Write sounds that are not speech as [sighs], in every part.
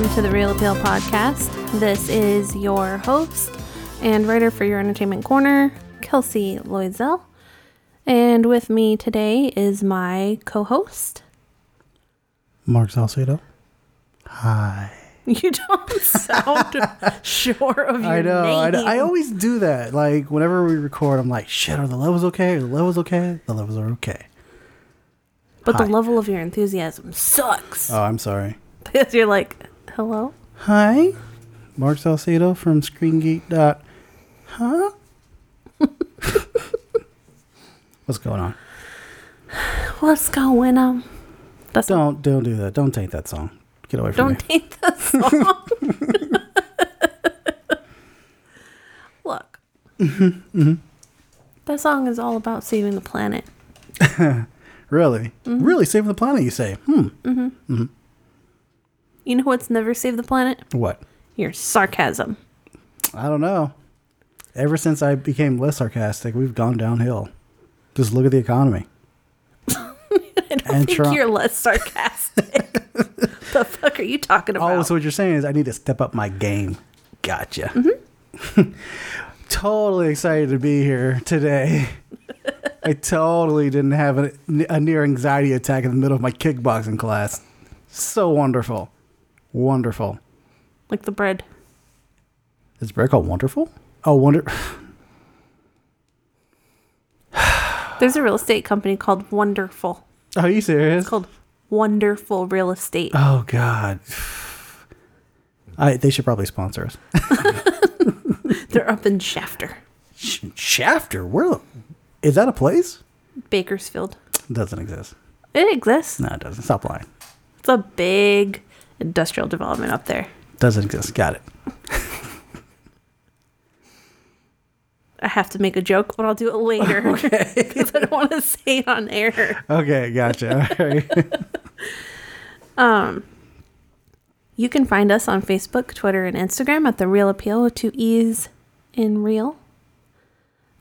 welcome to the Reel Appeal Podcast. This is your host and writer for your entertainment corner, Kelsey Loisel. And with me today is my co host. Mark Salcedo. Hi. [laughs] You don't sound [laughs] sure of your I know, I know. I always do that. Like whenever we record, I'm like, shit, are the levels okay? Are the levels okay? The levels are okay. but the level of your enthusiasm sucks. Oh, I'm sorry. [laughs] Because you're like, hello? Hi. Mark Salcedo from ScreenGeek. Dot. Huh? [laughs] What's going on? What's going on? That's Don't don't do that. Don't take that song. Get away from Don't me. take that [laughs] song. [laughs] Look. Mm-hmm, That song is all about saving the planet. Really? Mm-hmm. Really saving the planet, you say? Hm. Mhm. Hmm. You know what's never saved the planet? What? Your sarcasm. I don't know. Ever since I became less sarcastic, we've gone downhill. Just look at the economy. [laughs] I don't And think Trump. you're less sarcastic. [laughs] the fuck are you talking about? Oh, so what you're saying is I need to step up my game. Gotcha. Mm-hmm. [laughs] totally excited to be here today. I totally didn't have a, a near anxiety attack in the middle of my kickboxing class. So wonderful. Wonderful. like the bread. Is bread called Wonderful? Oh, Wonder. [sighs] There's a real estate company called Wonderful. Are you serious? It's called Wonderful Real Estate. Oh, God. [sighs] I, they should probably sponsor us. [laughs] They're up in Shafter, Sh- Shafter? Where? the- Is that a place? Bakersfield. Doesn't exist. It exists. No, it doesn't. Stop lying. It's a big industrial development up there. Doesn't exist. Got it. I have to make a joke, but I'll do it later [laughs] because [laughs] I don't want to say it on air. Okay, gotcha. All right. [laughs] You can find us on Facebook, Twitter, and Instagram at The Reel Appeal with two E's in real.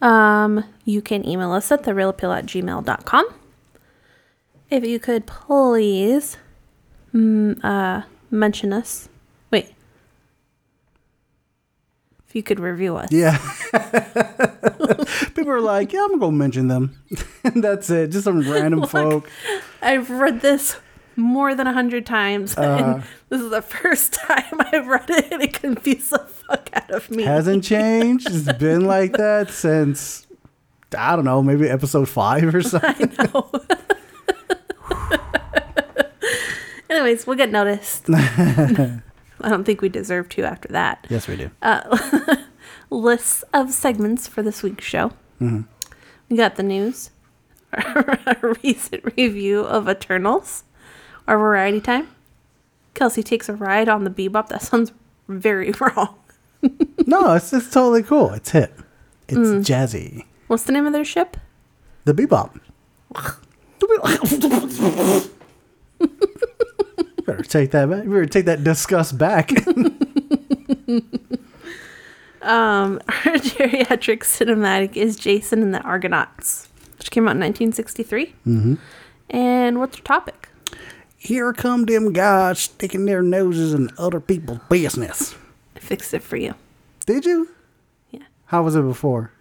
Um, you can email us at thereelappeal at gmail.com. If you could please mm, uh, mention us. Wait. If you could review us. Yeah. [laughs] People are like, yeah, I'm going to mention them. and [laughs] that's it. Just some random [laughs] folk. I've read this more than a hundred times, and this is the first time I've read it, and it confused the fuck out of me. Hasn't changed. It's been like that since, I don't know, maybe episode five or something. Anyways, we'll get noticed. [laughs] I don't think we deserve to after that. Yes, we do. Uh, [laughs] lists of segments for this week's show. Mm-hmm. We got the news, [laughs] our recent review of Eternals, our variety time. Kelsey takes a ride on the bebop. That sounds very wrong. no, it's, it's totally cool. It's hip. It's mm. jazzy. What's the name of their ship? The bebop. Better take that back. You better take that disgust back. [laughs] [laughs] Um, our geriatric cinematic is Jason and the Argonauts, which came out in 1963. Mm-hmm. And what's your topic? Here come them guys sticking their noses in other people's business. I fixed it for you. Did you? Yeah. How was it before?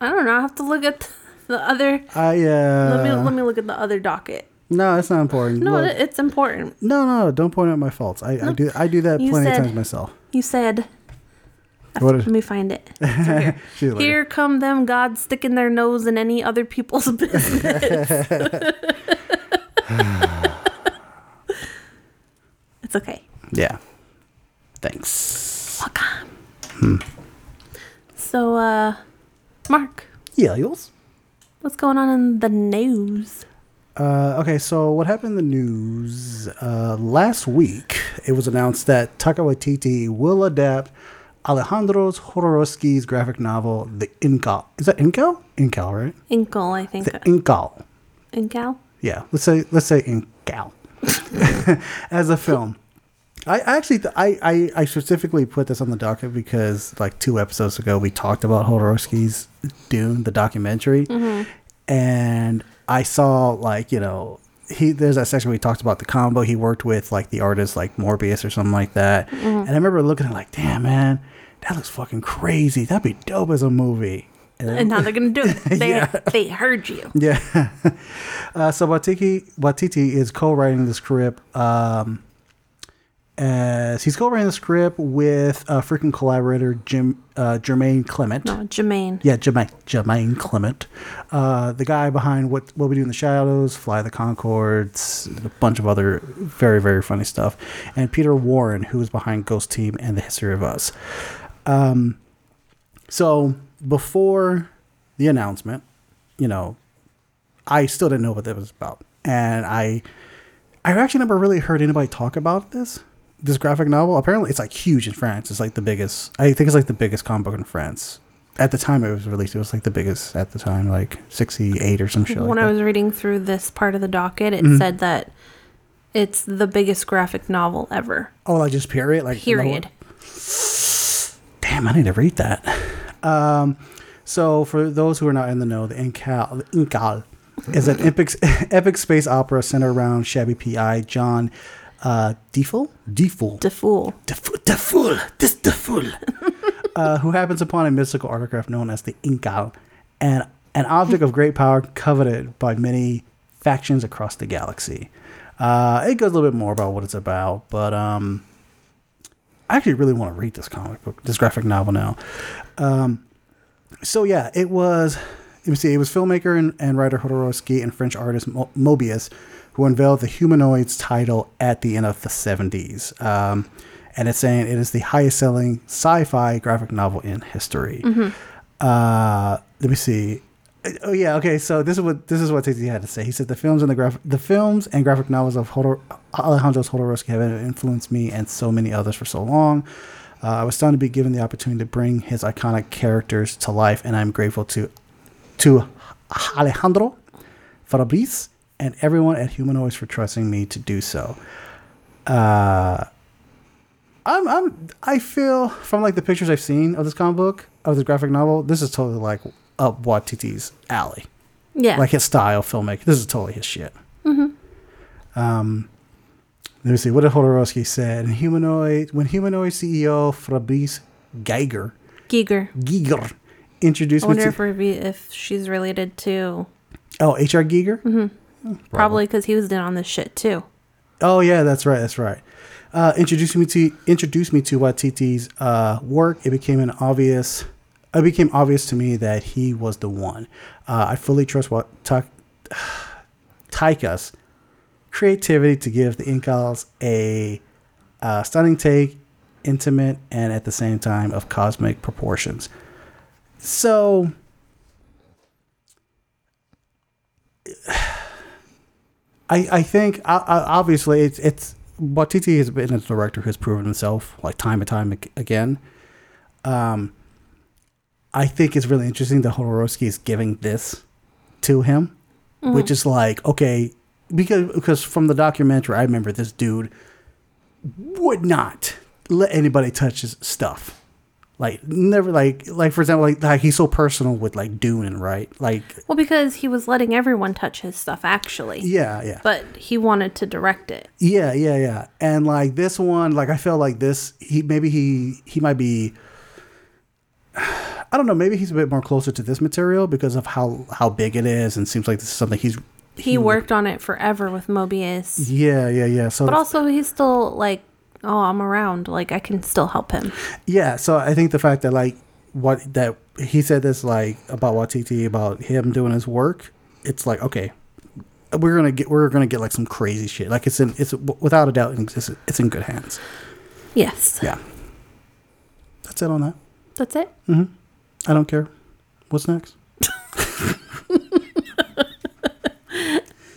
I don't know. I have to look at the other. I uh Let me let me look at the other docket. No, it's not important. No, Look- it's important. no, no, don't point out my faults. I, I do I do that You plenty of times myself. You said. What is- Let me find it. Here. [laughs] See you later. Here come them gods sticking their nose in any other people's [laughs] business. it's okay. Yeah. Thanks. Welcome. So, uh, Mark, Yeah, yours. what's going on in the news? Uh, okay, so what happened in the news uh, last week? It was announced that Taika Waititi will adapt Alejandro Jodorowsky's graphic novel, The Incal. Is that Incal? Incal, right? Inkle, I think. The Incal. Inkal? Yeah, let's say let's say Incal [laughs] [laughs] as a film. I actually I, I I specifically put this on the docket because like two episodes ago we talked about Jodorowsky's Dune, the documentary, and I saw like you know he there's that section where he talks about the combo he worked with like the artist like Morbius or something like that. And I remember looking at it like, damn man, that looks fucking crazy. That'd be dope as a movie. And now they're gonna do it. [laughs] They Yeah. they heard you. yeah. [laughs] uh, so Watiki Waititi is co-writing the script. Um, as he's co-writing the script with uh, freaking collaborator Jim uh, Jermaine Clement. No, Jermaine. Yeah, Jermaine, Jermaine Clement, uh, the guy behind what what we do in the shadows, Fly the Conchords, a bunch of other very very funny stuff, and Peter Warren, who is behind Ghost Team and The History of Us. Um, so before the announcement, you know, I still didn't know what that was about, and I I actually never really heard anybody talk about this this graphic novel. Apparently, it's like huge in France. It's like the biggest. I think it's like the biggest comic book in France. At the time it was released, it was like the biggest at the time, like sixty eight or some shit. when like I was reading through this part of the docket, it Mm-hmm. said that it's the biggest graphic novel ever. oh, like just period, like Period. Damn, I need to read that. Um, so for those who are not in the know, the Incal, the Incal is an epic, [laughs] epic space opera centered around shabby PI John uh, DiFool. DiFool. The fool. the, fu- the fool, this the fool, [laughs] uh, who happens upon a mystical artifact known as the Incal, and an object of great power coveted by many factions across the galaxy. Uh, it goes a little bit more about what it's about, but um, I actually really want to read this comic book, this graphic novel now. Um, so yeah, it was. Let me see. It was filmmaker and, and writer Jodorowsky and French artist Mo- Moebius who unveiled the Humanoids title at the end of the 70s. Um, and it's saying it is the highest selling sci fi graphic novel in history. Uh, let me see. Oh yeah, okay. So this is what this is what Titi had to say. He said the films and the graphic the films and graphic novels of Hodor, Alejandro Jodorowsky have influenced me and so many others for so long. Uh, I was stunned to be given the opportunity to bring his iconic characters to life, and I'm grateful to to Alejandro, Fabrice, and everyone at Humanoids for trusting me to do so. Uh, I'm I'm I feel from like the pictures I've seen of this comic book of this graphic novel, this is totally like up Waititi's alley, Yeah. like his style filmmaking. This is totally his shit. Um, let me see what did Jodorowsky said. In Humanoid, when Humanoid CEO Fabrice Giger Giger Giger introduced I me wonder to if, we're, if she's related to. oh HR Giger. Probably because he was in on this shit too. Oh yeah, that's right. That's right. Uh, introduced me to introduced me to Waititi's uh, work. It became an obvious. It became obvious to me that he was the one. Uh, I fully trust what Ta- [sighs] Taika's creativity to give the Incals a uh, stunning take, intimate, and at the same time of cosmic proportions. So. [sighs] I, I think uh, uh, obviously it's it's Waititi has been a director who's proven himself like time and time again. Um, I think it's really interesting that Jodorowsky is giving this to him, which is like okay because because from the documentary I remember this dude would not let anybody touch his stuff. Like never like like for example like, like he's so personal with like Dune right like Well, because he was letting everyone touch his stuff actually. yeah yeah But he wanted to direct it. Yeah, yeah, yeah. And like this one, like I felt like this, he maybe he he might be. [sighs] I don't know. Maybe he's a bit more closer to this material because of how how big it is, and seems like this is something he's. He worked on it forever with Moebius. Yeah, yeah, yeah. So But also, he's still like, oh, I'm around. Like, I can still help him. yeah, so I think the fact that like what that he said this like about Waititi about him doing his work, it's like okay, we're gonna get we're gonna get like some crazy shit. Like it's in it's without a doubt it's it's in good hands. Yes. Yeah. That's it on that. That's it. Mm-hmm. I don't care. What's next?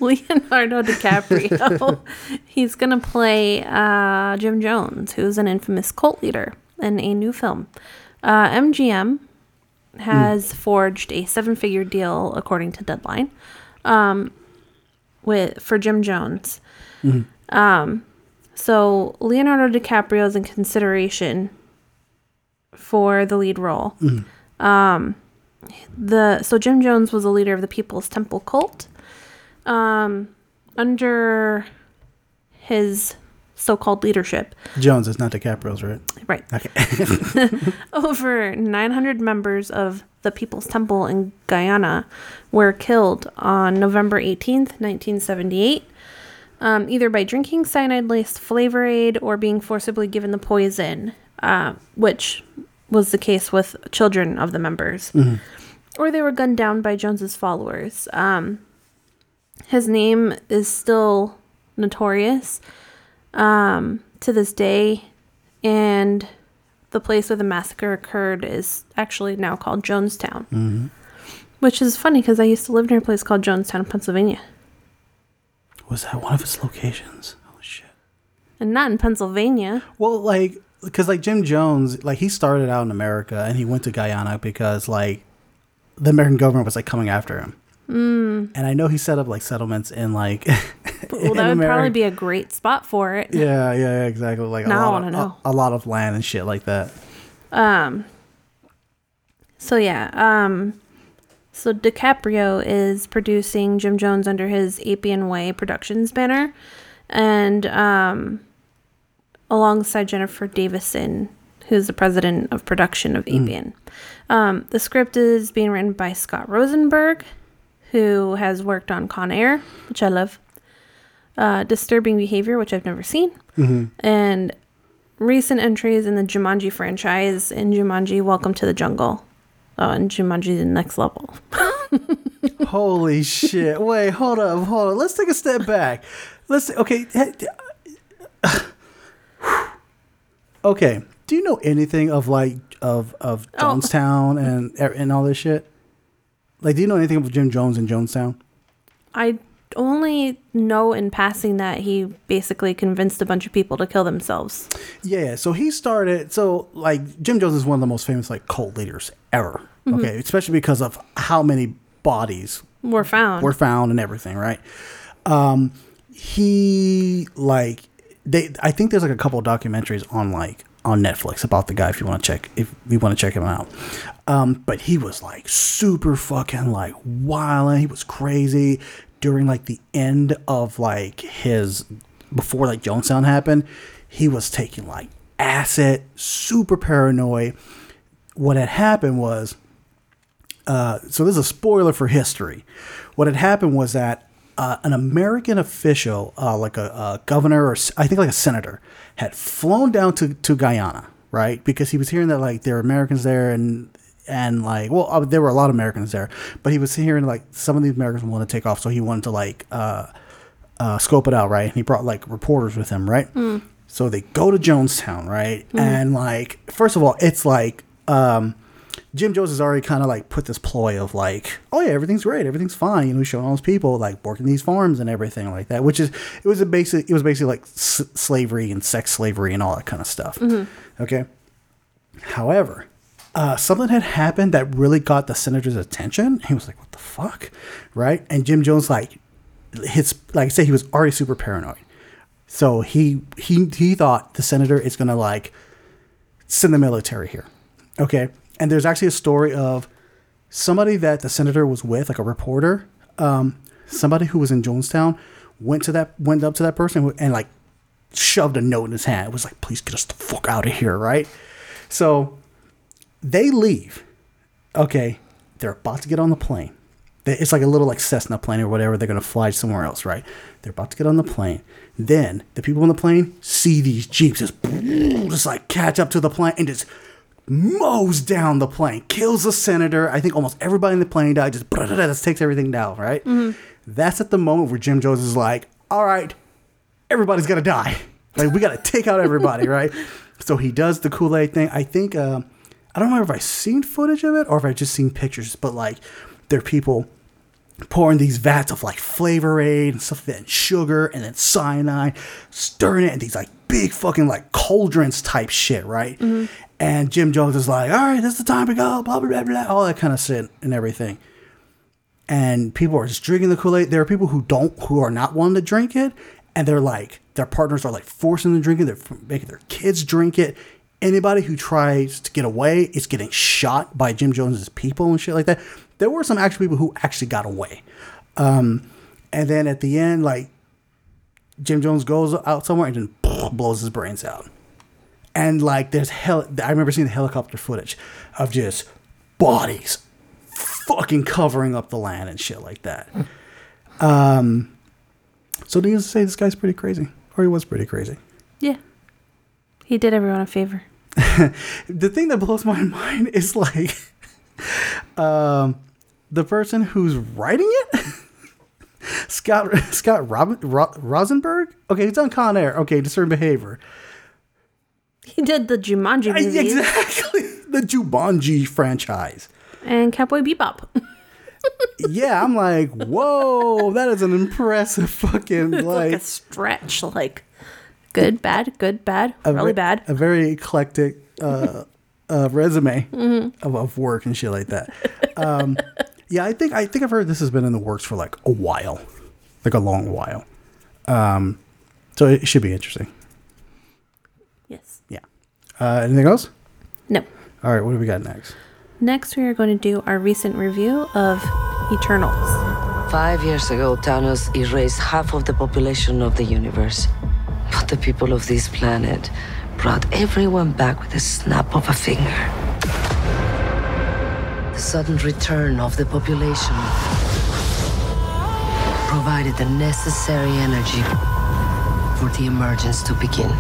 [laughs] Leonardo DiCaprio. [laughs] He's going to play uh, Jim Jones, who's an infamous cult leader in a new film. Uh, MGM has forged a seven figure deal, according to Deadline, um, with for Jim Jones. Um, so Leonardo DiCaprio is in consideration for the lead role. Um, the so Jim Jones was a leader of the People's Temple cult. Um, under his so-called leadership, Jones is not DiCaprio's, right? right? Okay. [laughs] [laughs] Over 900 members of the People's Temple in Guyana were killed on November 18th, 1978, um, either by drinking cyanide laced flavor aid or being forcibly given the poison, uh, which was the case with children of the members. Or they were gunned down by Jones's followers. Um, his name is still notorious um, to this day, and the place where the massacre occurred is actually now called Jonestown, hmm which is funny because I used to live near a place called Jonestown, Pennsylvania, Was that one of his locations? Oh shit. and not in Pennsylvania. Well, like, because like Jim Jones, like he started out in America and he went to Guyana because like the American government was like coming after him. Mm. And I know he set up like settlements in like. [laughs] Well, in that would probably be a great spot for it. Yeah, yeah, yeah, exactly. Like Now I a lot, wanna of, know. A, a lot of land and shit like that. Um. So yeah. Um. So DiCaprio is producing Jim Jones under his Appian Way Productions banner, and um, alongside Jennifer Davisson, who's the president of production of Appian. Um, the script is being written by Scott Rosenberg, who has worked on Con Air, which I love, uh, Disturbing Behavior, which I've never seen, hmm and recent entries in the Jumanji franchise in Jumanji Welcome to the Jungle. Oh, and Jumanji the next level. [laughs] Holy shit! Wait, hold up, hold on. Let's take a step back. Let's okay. [sighs] Okay. Do you know anything of like of of Oh. Jonestown and and all this shit? Like, do you know anything of Jim Jones and Jonestown? I only know in passing that he basically convinced a bunch of people to kill themselves. Yeah, so he started. So like Jim Jones is one of the most famous like cult leaders ever. Okay, especially because of how many bodies Were found. were found and everything, right? Um, he like they. I think there's like a couple of documentaries on like on Netflix about the guy if you want to check if you want to check him out. Um, but he was like super fucking like wild. And he was crazy during like the end of like his before like Jonestown happened. He was taking like acid, super paranoid. What had happened was uh, so this is a spoiler for history. What had happened was that uh, an American official, uh, like a, a governor or I think like a senator, had flown down to, to Guyana, right? Because he was hearing that like there were Americans there and and like well uh, there were a lot of Americans there, but he was hearing like some of these Americans wanted to take off, so he wanted to like uh, uh, scope it out, right? And he brought like reporters with him, right? So they go to Jonestown, right? And like first of all, it's like um, Jim Jones has already kind of like put this ploy of like, oh yeah, everything's great, everything's fine. You know, he's showing all those people like working these farms and everything like that, which is it was a basic, it was basically like s- slavery and sex slavery and all that kind of stuff. Okay. However, uh, something had happened that really got the senator's attention. He was like, "What the fuck," right? And Jim Jones like his like I say he was already super paranoid. So he he he thought the senator is gonna like send the military here. Okay. And there's actually a story of somebody that the senator was with, like a reporter, um, somebody who was in Jonestown went to that went up to that person and like shoved a note in his hand. It was like, please get us the fuck out of here, right? So they leave. Okay. They're about to get on the plane. It's like a little like Cessna plane or whatever. They're gonna fly somewhere else, right? They're about to get on the plane. Then the people on the plane see these jeeps just, [laughs] just like catch up to the plane and just mows down the plane, kills the senator. I think almost everybody in the plane died. Just, just takes everything down, right? That's at the moment where Jim Jones is like, "All right, everybody's gonna die. Like we gotta take out everybody, [laughs] right?" So he does the Kool Aid thing. I think uh, I don't remember if I've seen footage of it or if I've just seen pictures, but like there are people pouring these vats of like flavor aid and stuff like and sugar and then cyanide, stirring it in these like big fucking like cauldrons type shit, right? And Jim Jones is like, all right, this is the time to go, blah, blah, blah, blah, all that kind of shit and everything. And people are just drinking the Kool Aid. There are people who don't, who are not wanting to drink it. And they're like, their partners are like forcing them to drink it. They're making their kids drink it. Anybody who tries to get away is getting shot by Jim Jones's people and shit like that. There were some actual people who actually got away. Um, and then at the end, like Jim Jones goes out somewhere and then [laughs] blows his brains out. And like there's hell I remember seeing the helicopter footage of just bodies fucking covering up the land and shit like that. [laughs] Um so needless to say this guy's pretty crazy. Or he was pretty crazy. Yeah. He did everyone a favor. [laughs] the thing that blows my [laughs] mind is like um the person who's writing it Scott Scott Robin, Ro, Rosenberg. Okay, he's on Con Air. Okay, discern behavior. [laughs] He did the Jumanji movies. Exactly, the Jumanji franchise. And Cowboy Bebop. [laughs] yeah, I'm like, whoa, that is an impressive fucking like, [laughs] like a stretch. Like good, bad, good, bad, really ve- bad. A very eclectic uh, uh, resume Mm-hmm. of, of work and shit like that. Um, yeah, I think I think I've heard this has been in the works for like a while, like a long while. Um, so it should be interesting. Yes. Yeah. Uh, anything else? No. All right, what do we got next? Next, we are going to do our recent review of Eternals. Five years ago, Thanos erased half of the population of the universe. But the people of this planet brought everyone back with a snap of a finger. The sudden return of the population provided the necessary energy for the emergence to begin.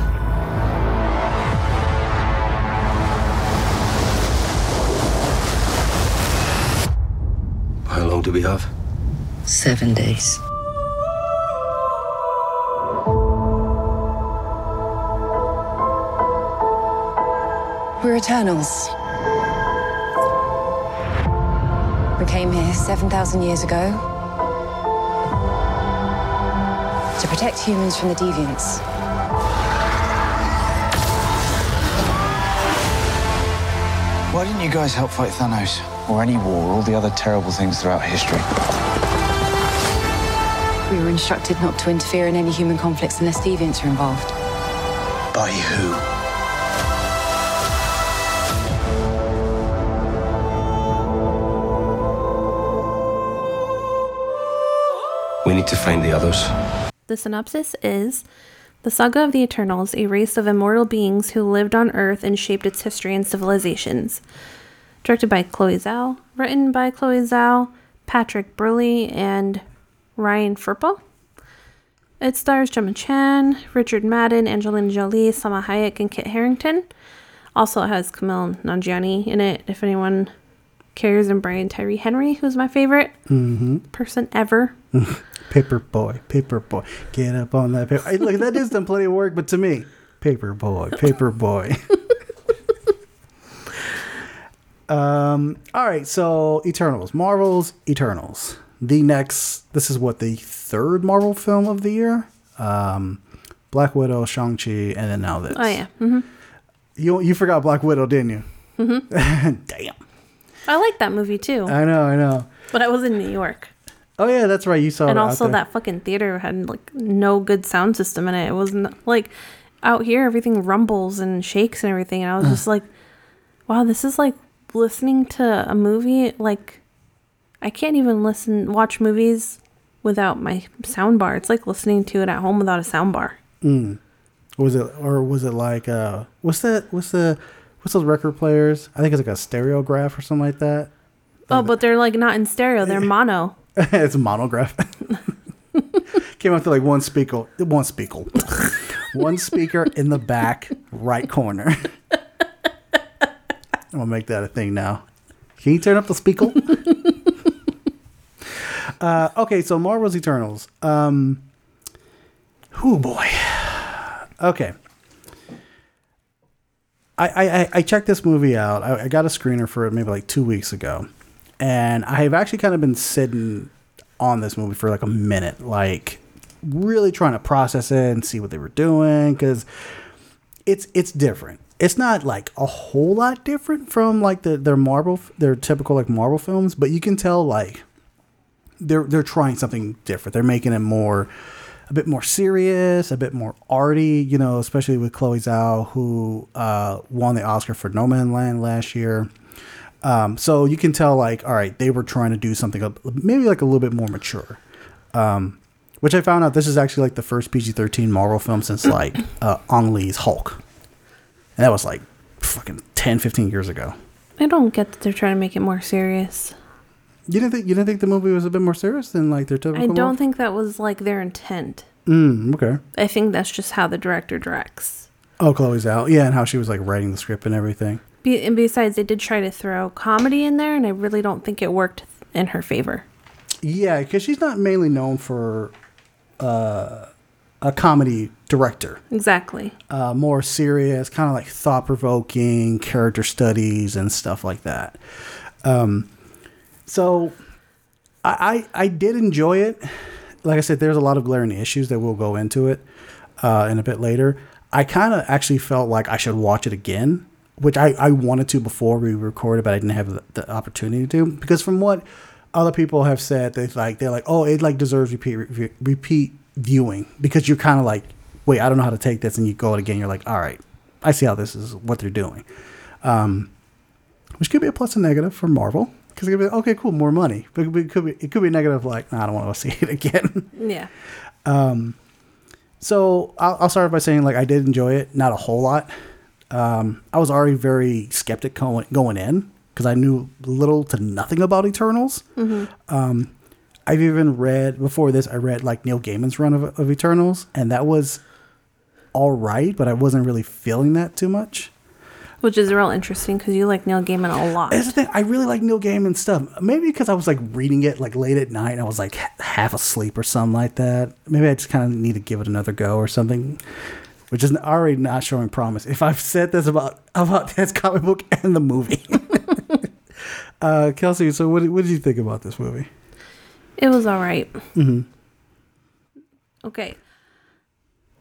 Long do we have? Seven days. We're Eternals. We came here 7,000 years ago to protect humans from the deviants. Why didn't you guys help fight Thanos? Or any war, or all the other terrible things throughout history? We were instructed not to interfere in any human conflicts unless deviants are involved. By who? We need to find the others. The synopsis is The Saga of the Eternals, a race of immortal beings who lived on Earth and shaped its history and civilizations. Directed by Chloe Zhao, written by Chloe Zhao, Patrick Burleigh, and Ryan Firpo. It stars Gemma Chan, Richard Madden, Angelina Jolie, Salma Hayek, and Kit Harington. Also, it has Kumail Nanjiani in it, if anyone cares, and Brian Tyree Henry, who's my favorite mm-hmm. person ever. [laughs] Paper boy, paper boy, get up on that paper. Hey, look, that is done plenty of work, but to me, paper boy, paper boy. [laughs] um. All right. So Eternals, Marvel's Eternals. The next. This is what the third Marvel film of the year. Um, Black Widow, Shang Chi, and then now this. Oh, yeah. hmm You you forgot Black Widow, didn't you? Mm-hmm. [laughs] Damn. I like that movie too, I know. I know. but I was in New York. Oh yeah, that's right. You saw and it out also that fucking theater had like no good sound system in it. It wasn't like out here everything rumbles and shakes and everything. And I was just like, wow, this is like listening to a movie. Like I can't even listen watch movies without my sound bar. It's like listening to it at home without a sound bar. Was it or was it like uh what's that what's the what's those record players? I think it's like a stereograph or something like that. Oh, but they're like not in stereo. They're [laughs] mono. it's a monograph. [laughs] Came out to like one speaker one speaker. [laughs] one speaker in the back right corner. I'm gonna make that a thing now. Can you turn up the speaker? [laughs] uh, okay, so Marvel's Eternals. Um, oh boy. Okay. I, I, I checked this movie out. I, I got a screener for it maybe like two weeks ago. And I have actually kind of been sitting on this movie for like a minute, like really trying to process it and see what they were doing because it's it's different. It's not like a whole lot different from like the, their Marvel, their typical like Marvel films, but you can tell like they're they're trying something different. They're making it more a bit more serious, a bit more arty, you know, especially with Chloe Zhao, who uh, won the Oscar for Nomadland last year. Um, so you can tell, like, all right, they were trying to do something maybe like a little bit more mature. Um, Which I found out this is actually like the first PG 13 Marvel film since like uh, Ang Lee's Hulk. And that was like fucking 10, 15 years ago. I don't get that they're trying to make it more serious. You didn't think you didn't think the movie was a bit more serious than like their typical I don't Marvel? think that was like their intent. Mm, okay. I think that's just how the director directs. Oh, Chloe Zhao. Yeah, and how she was like writing the script and everything. Be- and besides, they did try to throw comedy in there, and I really don't think it worked in her favor. Yeah, because she's not mainly known for uh, a comedy director. Exactly. uh, more serious, kind of like thought provoking character studies and stuff like that. Um, so I, I I did enjoy it. Like I said, there's a lot of glaring issues that we'll go into it uh, in a bit later. I kind of actually felt like I should watch it again, which I, I wanted to before we recorded, but I didn't have the, the opportunity to because from what other people have said, they like they're like, oh, it like deserves repeat re- repeat viewing because you're kind of like, wait, I don't know how to take this, and you go it again, you're like, all right, I see how this is what they're doing, um, which could be a plus and negative for Marvel because it could be okay, cool, more money, but it could be it could be negative like, nah, I don't want to [laughs] see it again. Yeah. Um, So I'll, I'll start by saying like I did enjoy it, not a whole lot. Um, I was already very skeptic going, going in because I knew little to nothing about Eternals. Um, I've even read before this. I read like Neil Gaiman's run of, of Eternals, and that was all right, but I wasn't really feeling that too much. Which is real interesting because you like Neil Gaiman a lot. That's the thing. I really like Neil Gaiman stuff. Maybe because I was like reading it like late at night. And I was like half asleep or something like that. Maybe I just kind of need to give it another go or something. Which is already not showing promise. If I've said this about about [laughs] that comic book and the movie, [laughs] uh, Kelsey. So what, what did you think about this movie? It was all right. Mm-hmm. Okay.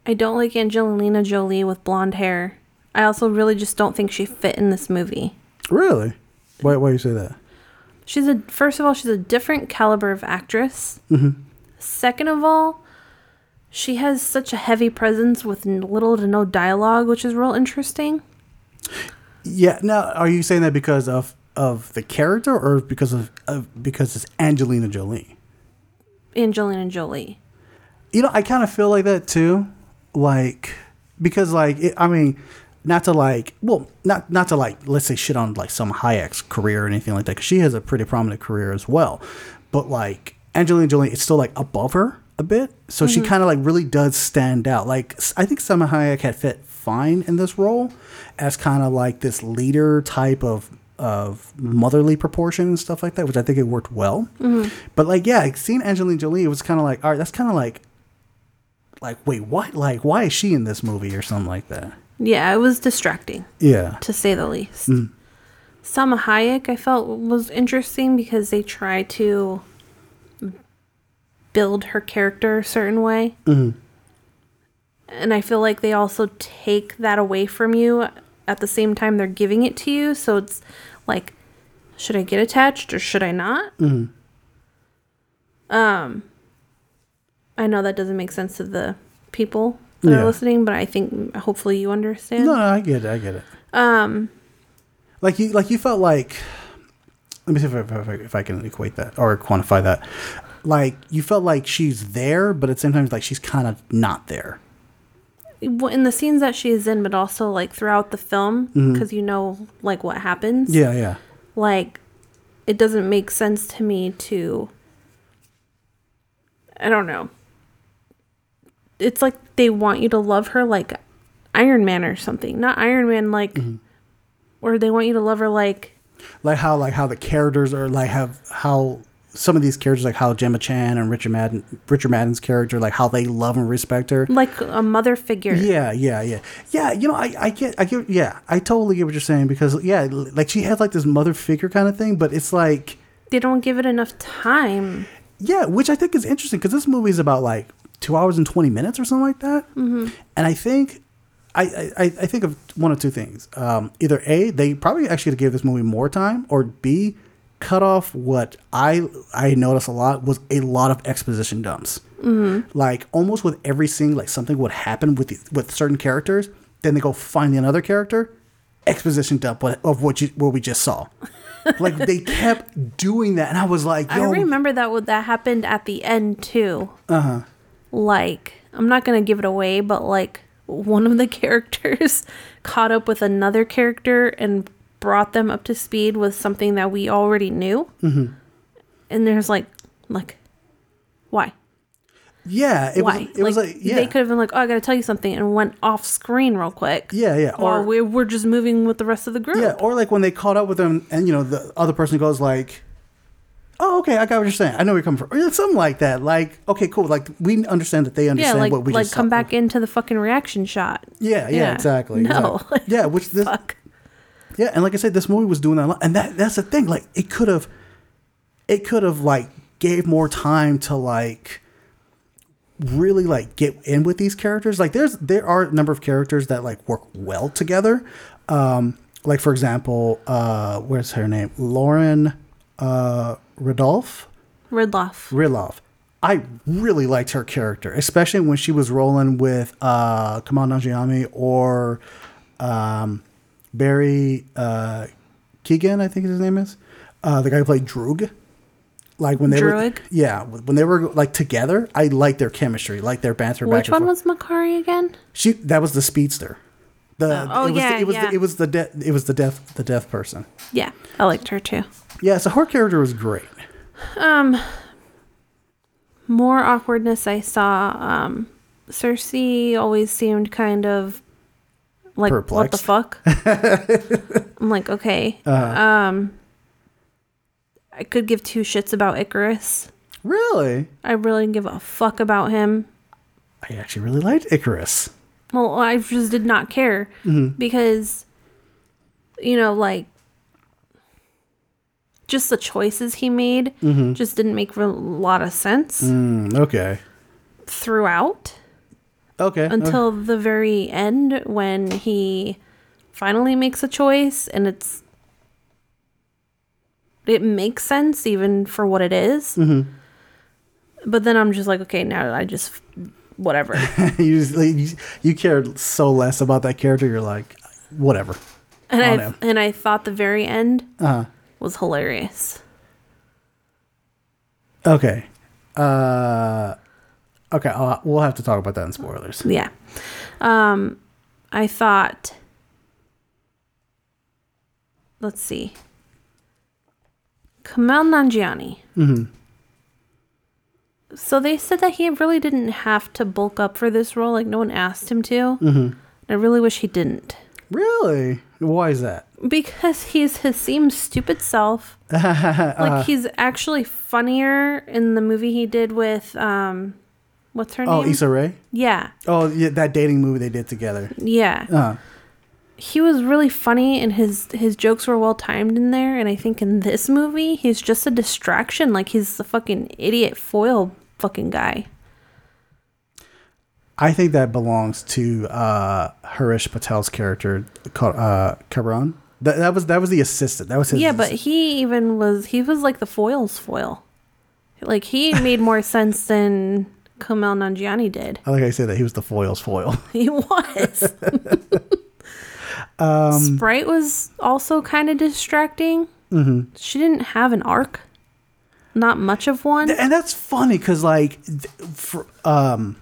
I don't like Angelina Jolie with blonde hair. I also really just don't think she fit in this movie. Really? Why why you say that? She's a first of all, she's a different caliber of actress. Mm-hmm. Second of all, she has such a heavy presence with little to no dialogue, which is real interesting. Yeah. Now, are you saying that because of of the character or because of, of because it's Angelina Jolie? Angelina Jolie. You know, I kind of feel like that too. Like because like it, I mean, not to like well, not not to like let's say shit on like Salma Hayek's career or anything like that because she has a pretty prominent career as well. But like Angelina Jolie, it's still like above her a bit, so she mm-hmm. kind of like really does stand out. Like I think Salma Hayek had fit fine in this role as kind of like this leader type of of motherly proportion and stuff like that, which I think it worked well. Mm-hmm. But like, yeah, seeing Angelina Jolie, it was kind of like, all right, that's kind of like, like, wait, what? Like, why is she in this movie or something like that? Yeah, it was distracting. Yeah, to say the least. Mm. Salma Hayek, I felt was interesting because they try to build her character a certain way. Mm-hmm. And I feel like they also take that away from you at the same time they're giving it to you. So it's like, should I get attached or should I not? Um, I know that doesn't make sense to the people that Yeah. are listening, but I think hopefully you understand. no, no, I get it, I get it. Um, like you, like you felt like, let me see if I, if I, if I can equate that or quantify that. Like you felt like she's there, but at the same time, like she's kind of not there. In the scenes that she is in, but also like throughout the film, mm-hmm. because you know like what happens. Yeah, yeah. Like, it doesn't make sense to me to. I don't know. It's like they want you to love her like Iron Man or something. Not Iron Man like, mm-hmm. or they want you to love her like like how like how the characters are like have how some of these characters like how Gemma Chan and Richard Madden Richard Madden's character like how they love and respect her. like a mother figure. Yeah, yeah, yeah, yeah. You know, I, I get, I get, yeah, I totally get what you're saying because yeah, like she has like this mother figure kind of thing, but it's like They don't give it enough time. yeah, which I think is interesting because this movie is about like two hours and twenty minutes or something like that, mm-hmm. and I think. I, I, I think of one of two things. Um, either A, they probably actually gave this movie more time, or B, cut off what I I noticed a lot was a lot of exposition dumps. Mm-hmm. Like almost with every scene, like something would happen with the, with certain characters, then they go find another character, exposition dump of what you what we just saw. [laughs] like they kept doing that, and I was like, I remember that that happened at the end too. Uh huh. like I'm not gonna give it away, but like one of the [laughs] characters caught up with another character and brought them up to speed with something that we already knew. Mm-hmm. And there's like, like, why? Yeah, it why? was. It was like yeah, they could have been like, "Oh, I got to tell you something," and went off screen real quick. yeah, yeah. Or we're, we're just moving with the rest of the group. Yeah, or like when they caught up with them, and you know the other person goes like, "Oh, okay, I got what you're saying. I know where you're coming from." Or something like that. Like, okay, cool. Like we understand that they Yeah, understand like what we like come saw. back into the fucking reaction shot. Yeah, yeah, Yeah. exactly. No, exactly. [laughs] yeah, which this, Fuck. Yeah, and like I said, this movie was doing that a lot, and that that's the thing. Like, it could have, it could have like gave more time to like really like get in with these characters. Like, there's there are a number of characters that like work well together. Um, like for example, uh, where's her name? Lauren uh, Rodolph. Ridloff. Ridloff. I really liked her character, especially when she was rolling with uh, Kumail Nanjiani or um, Barry uh, Keoghan, I think his name is, uh, the guy who played Druig. Like when they were, yeah, when they were like together, I liked their chemistry, like their banter. back Which and one was Makkari again? she? That was the speedster. The Oh, it was yeah, the, it was yeah. the, it was the de- it was the deaf the deaf person. Yeah, I liked her too. Yeah, so her character was great. Um, More awkwardness I saw. Um, Sersi always seemed kind of like what the fuck. [laughs] I'm like, okay. Uh-huh. Um, I could give two shits about Ikaris. Really, I really didn't give a fuck about him. I actually really liked Ikaris. Well, I just did not care Mm-hmm. because, you know, like, just the choices he made Mm-hmm. just didn't make a lot of sense Mm, okay, throughout okay, okay. until the very end when he finally makes a choice and it's it makes sense even for what it is. Mm-hmm. But then I'm just like, okay, now I just whatever. [laughs] you, just, like, you you cared so less about that character. You're like, whatever. And I him. and I thought the very end Uh-huh. was hilarious. Okay. Uh, okay. Uh, we'll have to talk about that in spoilers. Yeah. Um I thought let's see. Kumail Nanjiani. Mm-hmm. So they said that he really didn't have to bulk up for this role. Like no one asked him to. Mm-hmm. I really wish he didn't. Really? Why is that? Because he's his same stupid self. [laughs] like he's actually funnier in the movie he did with um what's her Oh, name? Oh, Issa Rae. Yeah. Oh, yeah, that dating movie they did together. Yeah. Uh, he was really funny and his his jokes were well timed in there and i think in this movie he's just a distraction like he's the fucking idiot foil fucking guy I think that belongs to uh, Harish Patel's character uh, Karun. That, that was that was the assistant. That was his. yeah but he even was he was like the foil's foil like he made more sense than Kumail Nanjiani did. I like I said that he was the foil's foil. [laughs] He was. [laughs] Um, Sprite was also kind of distracting. Mm-hmm. She didn't have an arc. Not much of one. and that's funny because like for um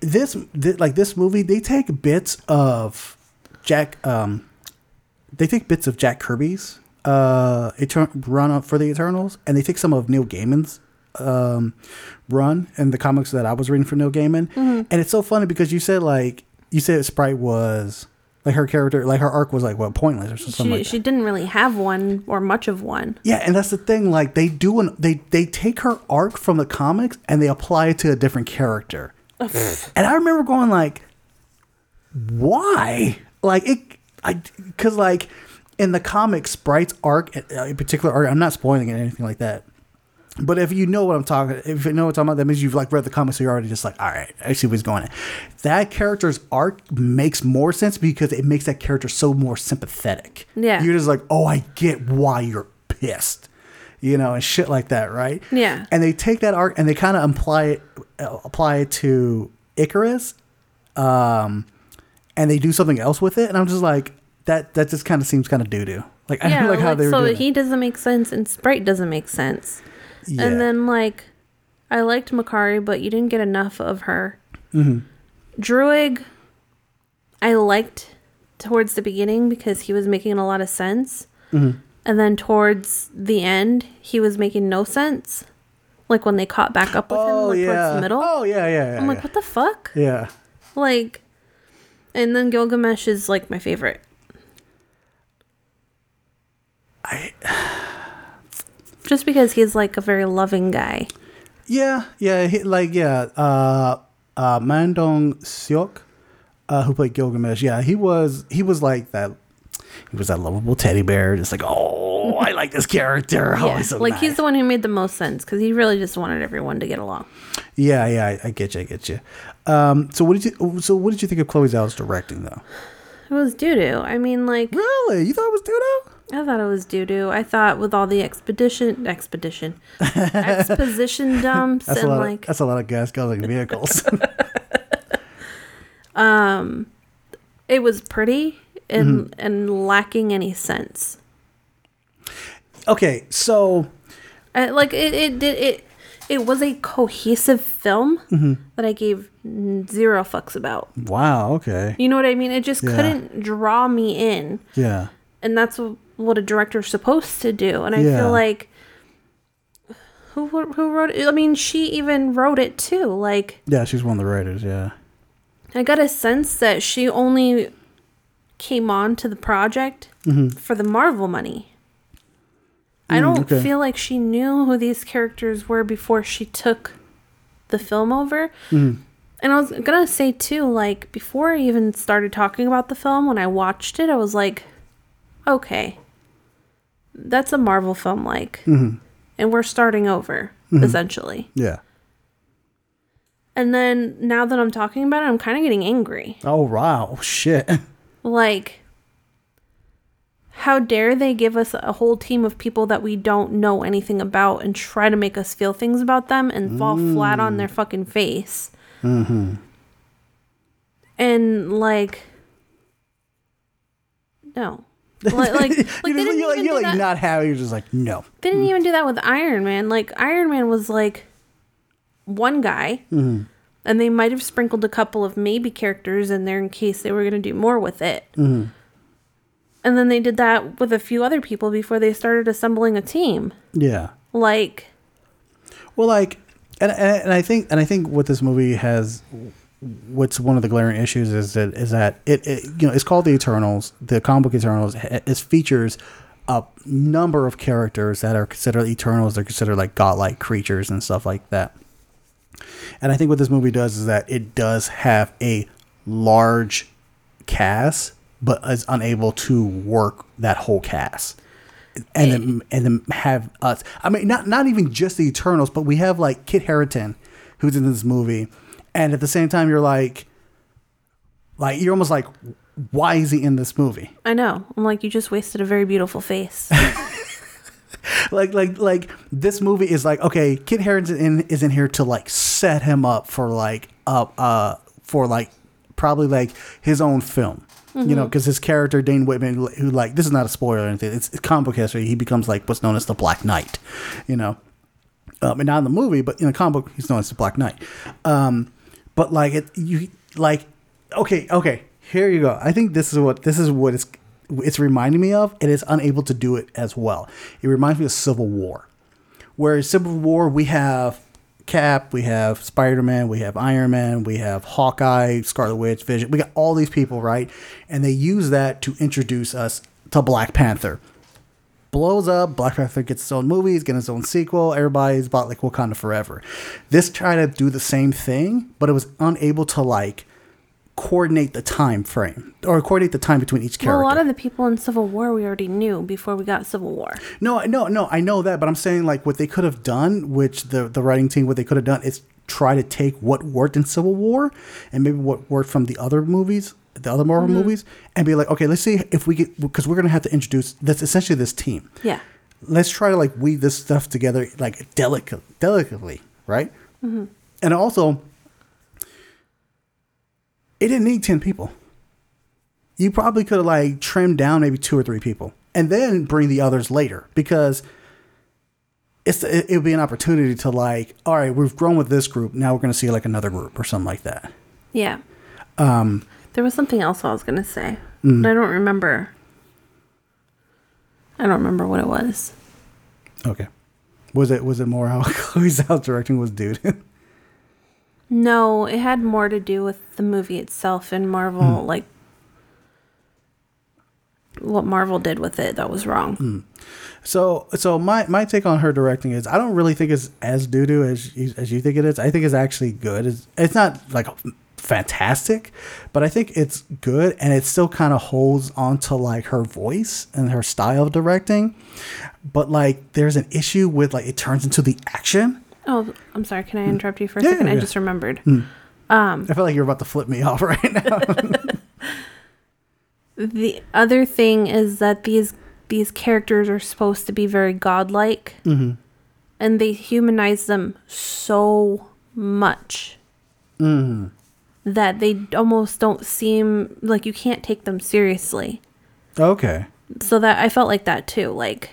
this th- like this movie they take bits of jack um they take bits of jack kirby's uh Etern- run up for the eternals and they take some of neil gaiman's um run in the comics that i was reading for neil gaiman Mm-hmm. and it's so funny because you said like you said sprite was like her character like her arc was like what pointless or something she like that. she didn't really have one or much of one. Yeah, and that's the thing. Like they do an they they take her arc from the comics and they apply it to a different character. [sighs] and I remember going like, why? Like it, I because like in the comics, Sprite's arc, uh, in particular arc. I'm not spoiling it or anything like that. But if you know what I'm talking, if you know what I'm talking about, that means you've like read the comics, so you're already just like, all right, I see what's going on. That character's arc makes more sense because it makes that character so more sympathetic. Yeah. you're just like, oh, I get why you're pissed, you know, and shit like that, right? Yeah. And they take that arc and they kind of apply it, apply it to Ikaris, um, and they do something else with it, and I'm just like, that that just kind of seems kind of doo doo. Like I don't like how like, they were so he doesn't make sense and Sprite doesn't make sense. Yeah. And then like I liked Makkari, but you didn't get enough of her. Mm-hmm. Druig, I liked towards the beginning because he was making a lot of sense. Mm-hmm. And then towards the end, he was making no sense. Like when they caught back up with him Oh like yeah. towards the oh, middle. Oh yeah, yeah, yeah. I'm like, yeah. what the fuck? yeah. Like, and then Gilgamesh is like my favorite. I Just because he's like a very loving guy. Yeah, yeah, he, like yeah, uh, uh, Ma Dong-seok, uh, who played Gilgamesh. Yeah, he was he was like that. He was that lovable teddy bear, just like oh, I like this character. Oh, Yeah, he's so like he's the one who made the most sense because he really just wanted everyone to get along. yeah, yeah. I, I get you, I get you. Um, so what did you so what did you think of Chloe Zhao's directing though? It was doo doo. I mean, like Really, you thought it was doo I thought it was doo doo. I thought with all the expedition, expedition, exposition dumps [laughs] That's a and lot. like of, that's a lot of gas guzzling vehicles. [laughs] it was pretty and Mm-hmm. and lacking any sense. okay, so I, like it, it did it. It was a cohesive film Mm-hmm. that I gave zero fucks about. wow, okay, You know what I mean? It just Yeah. couldn't draw me in. yeah, and that's what a director's supposed to do and i Yeah. feel like who who wrote it i mean she even wrote it too like yeah. She's one of the writers. Yeah, i got a sense that she only came on to the project mm-hmm. for the marvel money i mm, don't okay. feel like she knew who these characters were before she took the film over mm-hmm. and i was gonna say too like before i even started talking about the film when i watched it i was like okay that's a marvel film like mm-hmm. and we're starting over mm-hmm. essentially. Yeah. and then now that i'm talking about it i'm kind of getting angry. Oh wow, shit. like how dare they give us a whole team of people that we don't know anything about and try to make us feel things about them and fall flat on their fucking face. Mm-hmm. And like no like like, [laughs] like you they just, didn't you're like, you're like not happy. You're just like no. they didn't even do that with Iron Man. Like Iron Man was like one guy, Mm-hmm. and they might have sprinkled a couple of maybe characters in there in case they were going to do more with it. Mm-hmm. And then they did that with a few other people before they started assembling a team. Yeah. Like, Well, like, and, and and I think and I think what this movie has, what's one of the glaring issues is that is that it, it you know it's called the Eternals. The comic book Eternals it features a number of characters that are considered Eternals. They're considered like godlike creatures and stuff like that. And I think what this movie does is that it does have a large cast, but is unable to work that whole cast and then, and then have us. I mean, not not even just the Eternals, but we have like Kit Harington, who's in this movie, and at the same time, you're like, like you're almost like, why is he in this movie? I know. I'm like, you just wasted a very beautiful face. [laughs] Like, like, like this movie is like, okay, Kit Harington in, is in here to like set him up for like, uh, uh, for like probably like his own film. You know, because his character Dane Whitman, who like this is not a spoiler or anything. It's, it's comic book history. He becomes like what's known as the Black Knight. You know, um, and not in the movie, but in the comic book, he's known as the Black Knight. Um, but like it, you like, okay, okay, here you go. I think this is what this is what it's it's reminding me of. and It is unable to do it as well. It reminds me of Civil War, where Civil War we have Cap, we have Spider Man, we have Iron Man, we have Hawkeye, Scarlet Witch, Vision. We got all these people, right? And they use that to introduce us to Black Panther blows up. Black Panther gets its own movies, getting his own sequel. Everybody's about like Wakanda Forever. This tried to do the same thing, but it was unable to like coordinate the time frame or coordinate the time between each well, character. a lot of the people in Civil War we already knew before we got Civil War. no, no, no. I know that, but I'm saying like what they could have done, which the the writing team, what they could have done is try to take what worked in Civil War and maybe what worked from the other movies, the other Marvel movies, and be like, okay, let's see if we get because we're gonna have to introduce that's essentially this team. Yeah. let's try to like weave this stuff together like delicate, delicately, right? And also, it didn't need ten people. You probably could have like trimmed down maybe two or three people, and then bring the others later because it's it, it would be an opportunity to like, all right, we've grown with this group. Now we're going to see like another group or something like that. Yeah. Um, there was something else I was gonna say, mm. but I don't remember. I don't remember what it was. Okay. Was it was it more how [laughs] Chloe Zhao's directing was dude? [laughs] No, it had more to do with the movie itself and Marvel, hmm. like what Marvel did with it that was wrong. Hmm. So, so my, my take on her directing is I don't really think it's as doo doo as you, as you think it is. I think it's actually good. It's, it's not like fantastic, but I think it's good and it still kind of holds on to like her voice and her style of directing. But like, there's an issue with like it turns into the action. Oh, I'm sorry. Can I interrupt you for a Yeah, second? I yeah. just remembered. I feel like you're about to flip me off [laughs] right now. [laughs] The other thing is that these these characters are supposed to be very godlike, Mm-hmm. and they humanize them so much Mm-hmm. That they almost don't seem like you can't take them seriously. okay. So that I felt like that too, like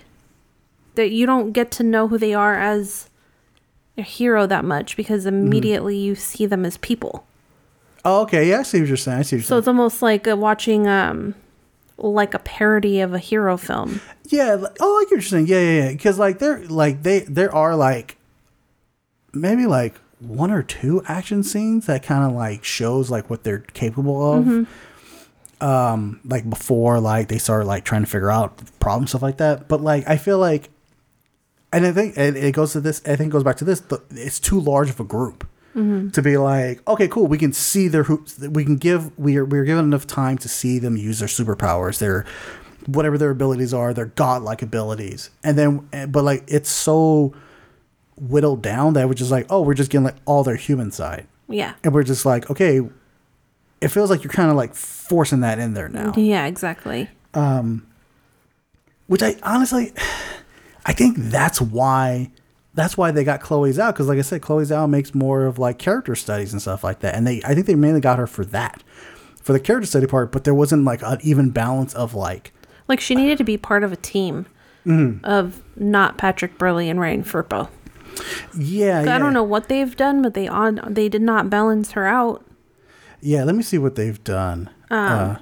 that you don't get to know who they are as a hero that much because Mm-hmm. immediately you see them as people. Oh, okay. Yeah, I see what you're saying. I see what you're So saying. it's almost like uh, watching um like a parody of a hero film. Yeah. like- Oh, get you're just saying. Yeah, yeah, yeah. Because like they're like they, there are like maybe like one or two action scenes that kind of like shows like what they're capable of. Um, like before, like they start like trying to figure out problems, stuff like that. But like I feel like, and I think and it goes to this. I think it goes back to this. The, it's too large of a group. To be like, okay, cool. We can see their hoops. We can give. We are we are given enough time to see them use their superpowers. Their whatever their abilities are, their godlike abilities. And then, eh, but like it's so whittled down that we're just like, oh, we're just getting like all their human side, Yeah. and we're just like, okay, it feels like you're kind of like forcing that in there now. Yeah, exactly. Which I honestly, I think that's why. That's why they got Chloe Zhao because, like I said, Chloe Zhao makes more of like character studies and stuff like that, and they I think they mainly got her for that, for the character study part. But there wasn't like an even balance of like Like she needed to be part of a team Mm-hmm. of not Patrick Burleigh and Ryan Firpo. Yeah, yeah. I don't know what they've done, but they on they did not balance her out. Yeah, let me see what they've done. uh,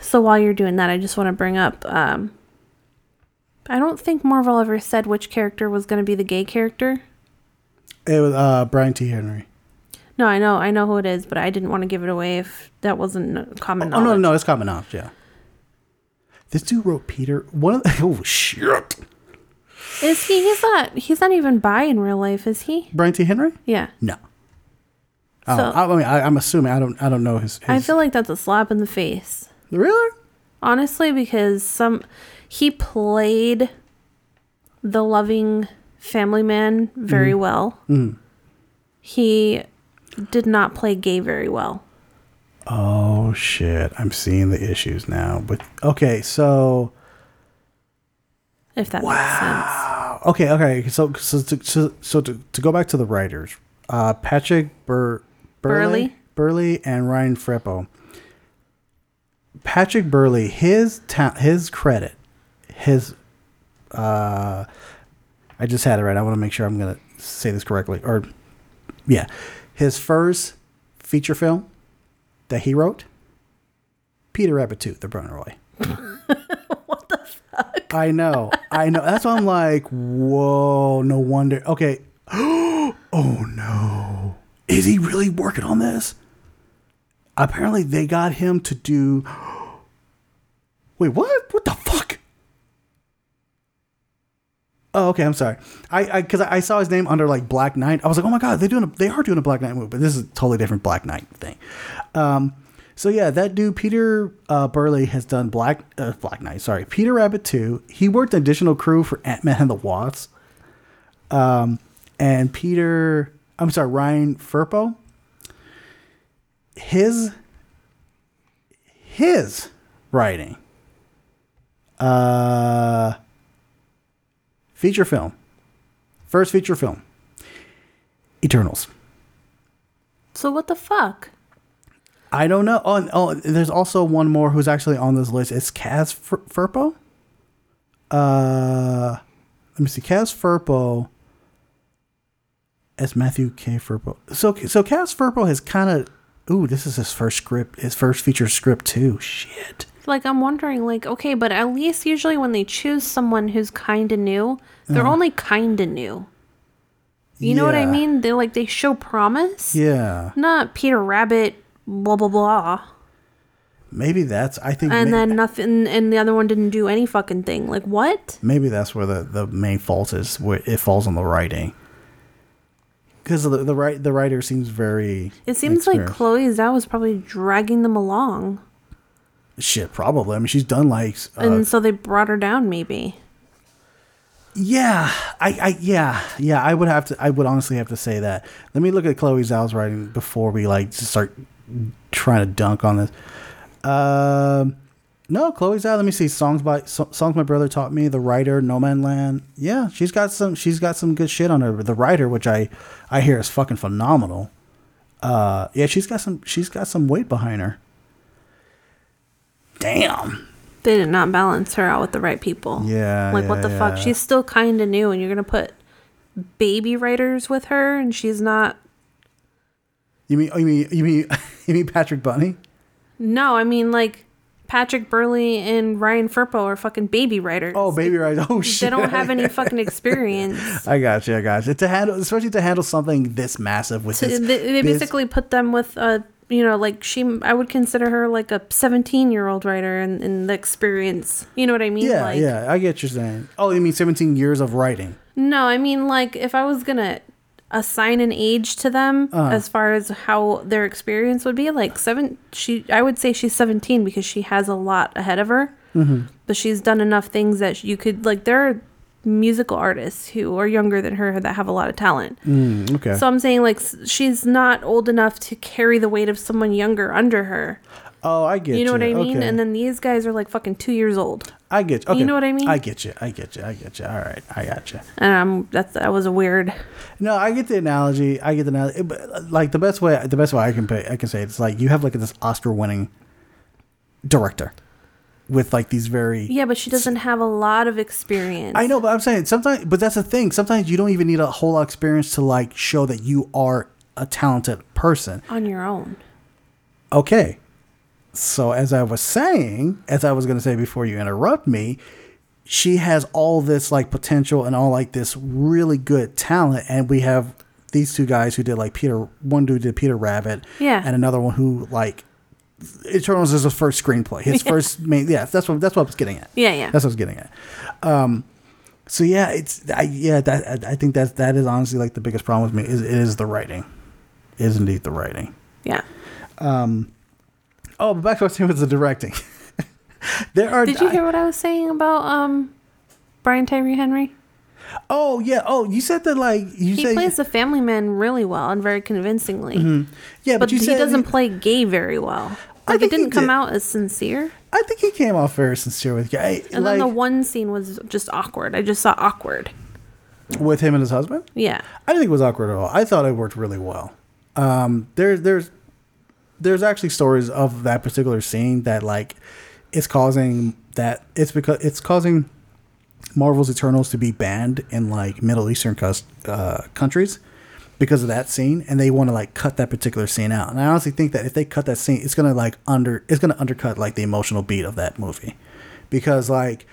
So while you're doing that, I just want to bring up um I don't think Marvel ever said which character was going to be the gay character. it was uh, Brian T. Henry. No, I know, I know who it is, but I didn't want to give it away if that wasn't common Oh knowledge. no, no, it's common knowledge. Yeah, this dude wrote Peter. One of the, [laughs] oh shit, Is he? He's not. He's not even bi in real life, is he? Brian T. Henry. Yeah. No, oh, So- I, I mean, I, I'm assuming. I don't. I don't know his. his I feel like that's a slap in the face. really. honestly because some he played the loving family man very mm-hmm. well mm. he did not play gay very well Oh shit! I'm seeing the issues now. But okay, so if that makes sense okay, okay. So so to, so, so to, to go back to the writers, uh, Patrick Bur- Burleigh, Burleigh. And Ryan Firpo. Patrick Burleigh, his ta- his credit, his uh, I just had it right. I want to make sure I'm gonna say this correctly. Or yeah, his first feature film that he wrote, Peter Rabbit Two, The Burner [laughs] Fuck? [laughs] I know, I know. That's why I'm like, whoa, no wonder. Okay. [gasps] oh no. Is he really working on this? Apparently they got him to do [gasps] Wait, what? What the fuck? Oh, okay. I'm sorry. I I because I, saw his name under like Black Knight. I was like, oh my god, they're doing a, they are doing a Black Knight movie, but this is a totally different Black Knight thing. Um, so yeah, that dude Peter uh, Burleigh has done Black uh, Black Knight. Sorry, Peter Rabbit two. He worked additional crew for Ant Man and the Wasp. Um, and Peter, I'm sorry, Ryan Firpo. His his writing. Uh feature film. First feature film. Eternals. so what the fuck I don't know. Oh, oh, there's also one more who's actually on this list. It's Kaz Fur- Firpo. Uh, let me see. Kaz Firpo as Matthew K. Firpo. So so Kaz Firpo has kind of. Ooh, this is his first script. His first feature script too. Shit. Like I'm wondering, like, okay, but at least usually when they choose someone who's kind of new, they're only kind of new. You know what I. Mean? They like they show promise, Yeah. not Peter Rabbit, blah blah blah, Maybe that's. I think. and may- then nothing, and the other one didn't do any fucking thing. Like what? maybe that's where the, the main fault is where it falls on the writing because the the right the writer seems very It seems like. Chloe Zhao was probably dragging them along, shit probably i mean she's done like uh, and so they brought her down. Maybe. yeah I, I yeah yeah i would have to i would honestly have to say that let me look at chloe zhao's writing before we like start trying to dunk on this um no Chloe's out. let me see songs by so, songs my brother taught me the Rider no man land yeah she's got some she's got some good shit on her the Rider which i i hear is fucking phenomenal uh yeah she's got some she's got some weight behind her damn They did not balance her out with the right people. Yeah, Like, what yeah, the fuck? She's still kind of new, and you're going to put baby writers with her, and she's not. you mean you mean you mean [laughs] you mean patrick bunny No, I mean, like, Patrick Burley and Ryan Furpo are fucking baby writers. oh baby writers. oh shit They don't have any fucking [laughs] experience. I got you. I got you. To handle, especially to handle something this massive with So this, they, they this- basically put them with a, you know, like she. I would consider her like a 17 year old writer in, in the experience. You know what I mean? yeah, like, yeah. I get what you're saying. Oh, you mean 17 years of writing? No, I mean like if I was gonna assign an age to them Uh-huh. as far as how their experience would be, like seven, she I would say she's seventeen because she has a lot ahead of her, Mm-hmm. but she's done enough things that you could like. There are musical artists who are younger than her that have a lot of talent. Mm, okay. So I'm saying like she's not old enough to carry the weight of someone younger under her. oh, I get you. You know what I mean? Okay. And then these guys are like fucking two years old. I get you. Okay. know what I mean? I get you. I get you. I get you. All right. I got you. Um, that's that was a weird. No, I get the analogy. I get the analogy. But, Like the best way, the best way I can pay, I can say it, it's like you have like this Oscar-winning director with like these very Yeah, but she doesn't have a lot of experience. I know, but I'm saying sometimes, but that's the thing. Sometimes you don't even need a whole lot of experience to like show that you are a talented person. on your own. Okay. So as I was saying, as I was going to say before you interrupt me, she has all this like potential and all like this really good talent, and we have these two guys who did like Peter. One dude did Peter Rabbit, Yeah. and another one who like Eternals is his first screenplay. His [laughs] first main, yeah. That's what that's what I was getting at. Yeah, yeah. That's what I was getting at. Um, so yeah, it's I, yeah. That I, I think that that is honestly like the biggest problem with me is is the writing, is indeed the writing. Yeah. Oh, but back to what I was saying with the directing. [laughs] there are. Did you hear what I was saying about um Brian Tyree Henry? Oh yeah. Oh, you said that like you He said plays the family man really well and very convincingly. yeah, but, But he said doesn't play gay very well. Like it didn't come did. out as sincere. I think he came off very sincere with gay. And like then the one scene was just awkward. I just saw awkward. with him and his husband. Yeah. I didn't think it was awkward at all. I thought it worked really well. Um, there, there's, there's actually stories of that particular scene that like, it's causing that it's because it's causing Marvel's Eternals to be banned in like Middle Eastern cus- uh, countries because of that scene, and they want to like cut that particular scene out. And I honestly think that if they cut that scene, it's gonna like under it's gonna undercut like the emotional beat of that movie, because like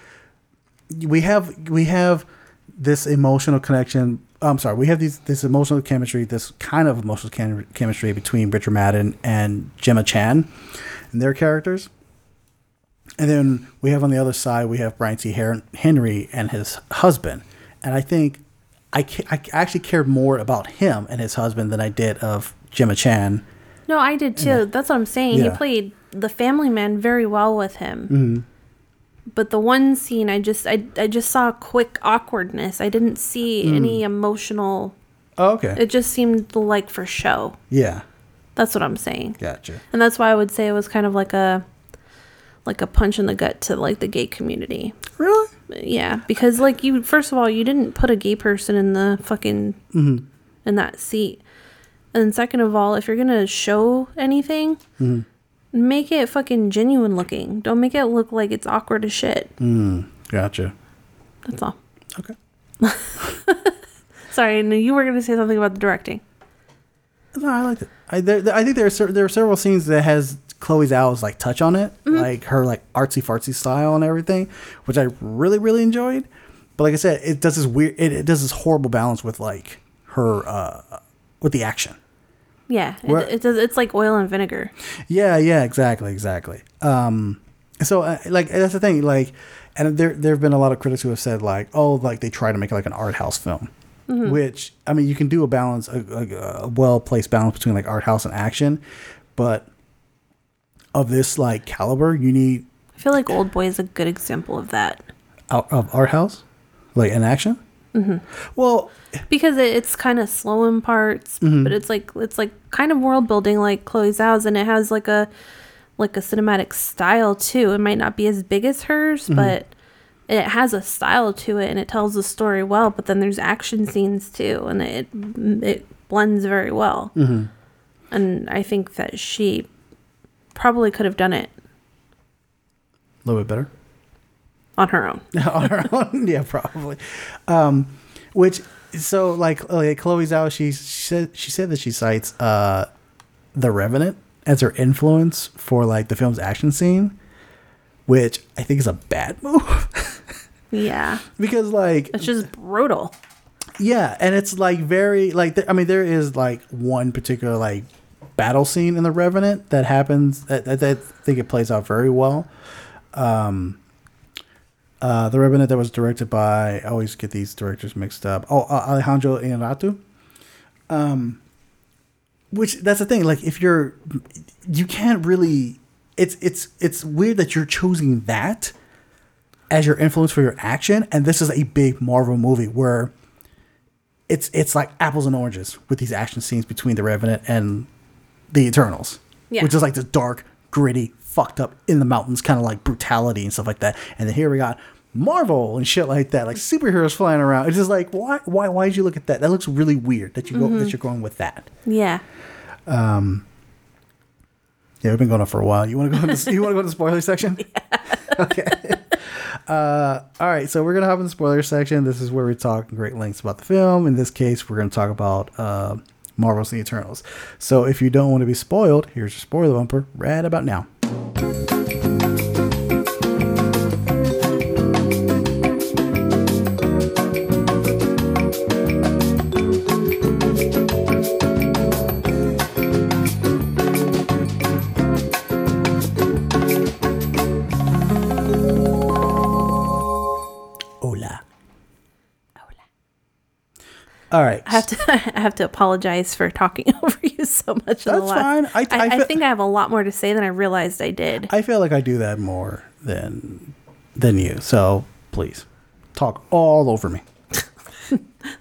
we have we have this emotional connection. I'm sorry, we have these this emotional chemistry, this kind of emotional chem- chemistry between Richard Madden and Gemma Chan and their characters. And then we have on the other side, we have Brian T. Henry and his husband. And I think I, ca- I actually cared more about him and his husband than I did of Gemma Chan. No, I did too. That's what I'm saying. He played the family man very well with him. Mm-hmm. But the one scene, I just, I, I just saw a quick awkwardness. I didn't see hmm. any emotional. Oh, okay. It just seemed like for show. yeah. That's what I'm saying. Gotcha. And that's why I would say it was kind of like a, like a punch in the gut to like the gay community. Really? Yeah, because like you, first of all, you didn't put a gay person in the fucking mm-hmm. in that seat, and second of all, if you're gonna show anything, mm-hmm. Make it fucking genuine looking. Don't make it look like it's awkward as shit. Mm, gotcha. That's all. Okay. [laughs] Sorry, you were going to say something about the directing. No, I liked it. I there, I think there are cer- there are several scenes that has Chloe Zhao's like touch on it, like her like artsy fartsy style and everything, which I really really enjoyed. But like I said, it does this weird, it, it does this horrible balance with like her uh with the action. Yeah, it, it does, it's like oil and vinegar. Yeah, yeah, exactly, exactly. Um, so uh, like that's the thing, like, and there there have been a lot of critics who have said like, oh, like they try to make it like an art house film, which I mean, you can do a balance, a, a, a well placed balance between like art house and action, but of this like caliber, you need I feel like Old Boy is a good example of that out of art house, like in action. Mm-hmm. Well, because it, it's kind of slow in parts, Mm-hmm. but it's like it's like kind of world building like Chloe Zhao's, and it has like a like a cinematic style too. It might not be as big as hers, Mm-hmm. but it has a style to it, and it tells the story well. But then there's action scenes too, and it it blends very well. Mm-hmm. And I think that she probably could have done it a little bit better. On her own. [laughs] on her own. [laughs] yeah, probably. Um, which so like, like Chloe Zhao, she, she said she said that she cites uh, the Revenant as her influence for like the film's action scene, which I think is a bad [laughs] move Yeah, because like it's just brutal. yeah, and it's like very like th- I mean there is like one particular like battle scene in the Revenant that happens that, that, that I think it plays out very well. Um, uh, the Revenant that was directed by I always get these directors mixed up. Oh, uh, Alejandro Inarritu. Um, which that's the thing. Like if you're, you can't really. It's it's it's weird that you're choosing that as your influence for your action, and this is a big Marvel movie where it's it's like apples and oranges with these action scenes between the Revenant and the Eternals, Yeah. which is like this dark, gritty, fucked up in the mountains kind of like brutality and stuff like that. And then here we got Marvel and shit like that, like superheroes flying around. It's just like why why why did you look at that? That looks really weird that you go that you're going with that. Yeah. Um. Yeah, we've been going on for a while. You want to go? In the, you want to go to the spoiler section? [laughs] [laughs] Okay. Uh, all right, so we're gonna hop in the spoiler section. This is where we talk in great lengths about the film. In this case, we're gonna talk about uh, Marvel's The Eternals. So if you don't want to be spoiled, here's your spoiler bumper right about now. Hola. All right. I have to [laughs] I have to apologize for talking [laughs] over you so much. That's fine. I- I, I I think I have a lot more to say than I realized I did. I feel like I do that more than than you. So please talk all over me. [laughs]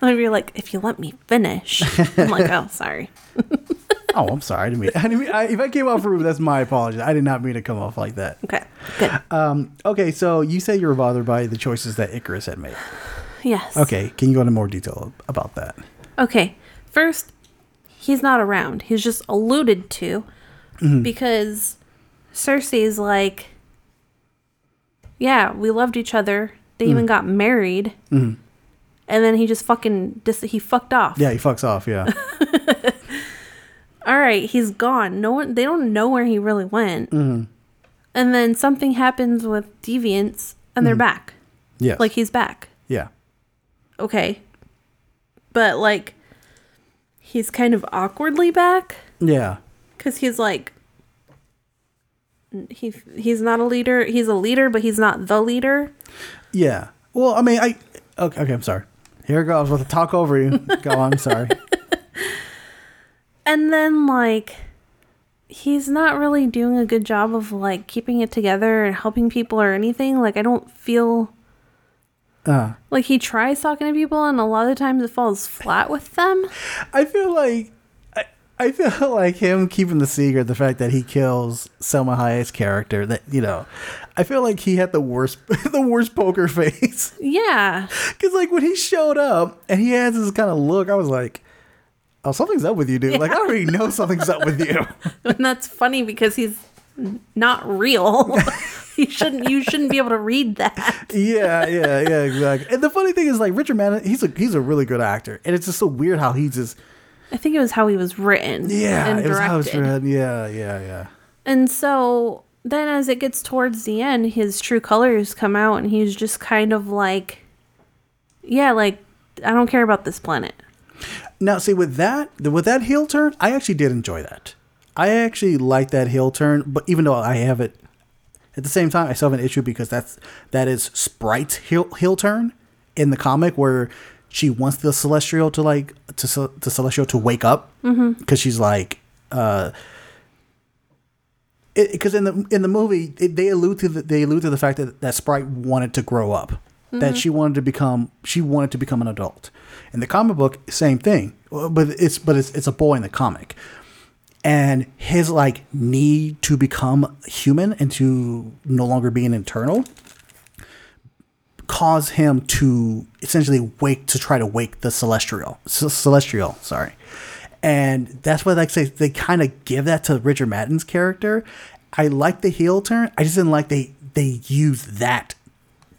And you're like, if you let me finish, I'm like, oh, sorry. Oh, I'm sorry. I didn't mean. I didn't mean I, if I came off rude, that's my apology. I did not mean to come off like that. Okay, good. Um, okay, so you say you were bothered by the choices that Ikaris had made. Yes. Okay, can you go into more detail about that? Okay. First, he's not around. He's just alluded to Mm-hmm. because Sersi's like, yeah, we loved each other. They Mm. even got married. And then he just fucking dis- he fucked off. Mm-hmm. Yeah, he fucks off. Yeah, [laughs] All right, he's gone. No one they don't know where he really went. Mm-hmm. And then something happens with Deviants and they're back. yes, Like he's back. Okay. But like he's kind of awkwardly back. yeah, because he's like he he's not a leader he's a leader but he's not the leader yeah. Well, I mean, I okay. okay I'm sorry. Here it goes. I was about to talk over you. Go on. I'm sorry. [laughs] and then like he's not really doing a good job of like keeping it together and helping people or anything like i don't feel Uh, like he tries talking to people and a lot of times it falls flat with them I feel like I, I feel [laughs] like him keeping the secret, the fact that he kills Salma Hayek's character. That you know, I feel like he had the worst, [laughs] the worst poker [laughs] face. yeah Because like when he showed up and he has this kind of look, I was like, "Oh, something's up with you, dude." Like I already know something's up with you. and that's funny because he's not real [laughs] you shouldn't you shouldn't be able to read that. yeah, yeah, yeah, exactly. And the funny thing is, like Richard Madden, he's a he's a really good actor, and it's just so weird how he just I think it was how he was written. yeah, and it was how it's directed. read. Yeah, yeah, yeah. And so then as it gets towards the end, his true colors come out and he's just kind of like Yeah, like I don't care about this planet. Now, see with that with that heel turn, I actually did enjoy that. I actually like that heel turn, but even though I have it at the same time, I still have an issue because that's that is Sprite's heel heel turn in the comic where she wants the Celestial to like to the Celestial to wake up. Because she's like uh because in the in the movie it, they allude to the, they allude to the fact that that Sprite wanted to grow up, that she wanted to become she wanted to become an adult. In the comic book, same thing, but it's but it's it's a boy in the comic, and his like need to become human and to no longer be an Eternal cause him to essentially wake to try to wake the celestial C- celestial sorry. And that's why like say they kind of give that to richard madden's character. I like the heel turn. I just didn't like they they use that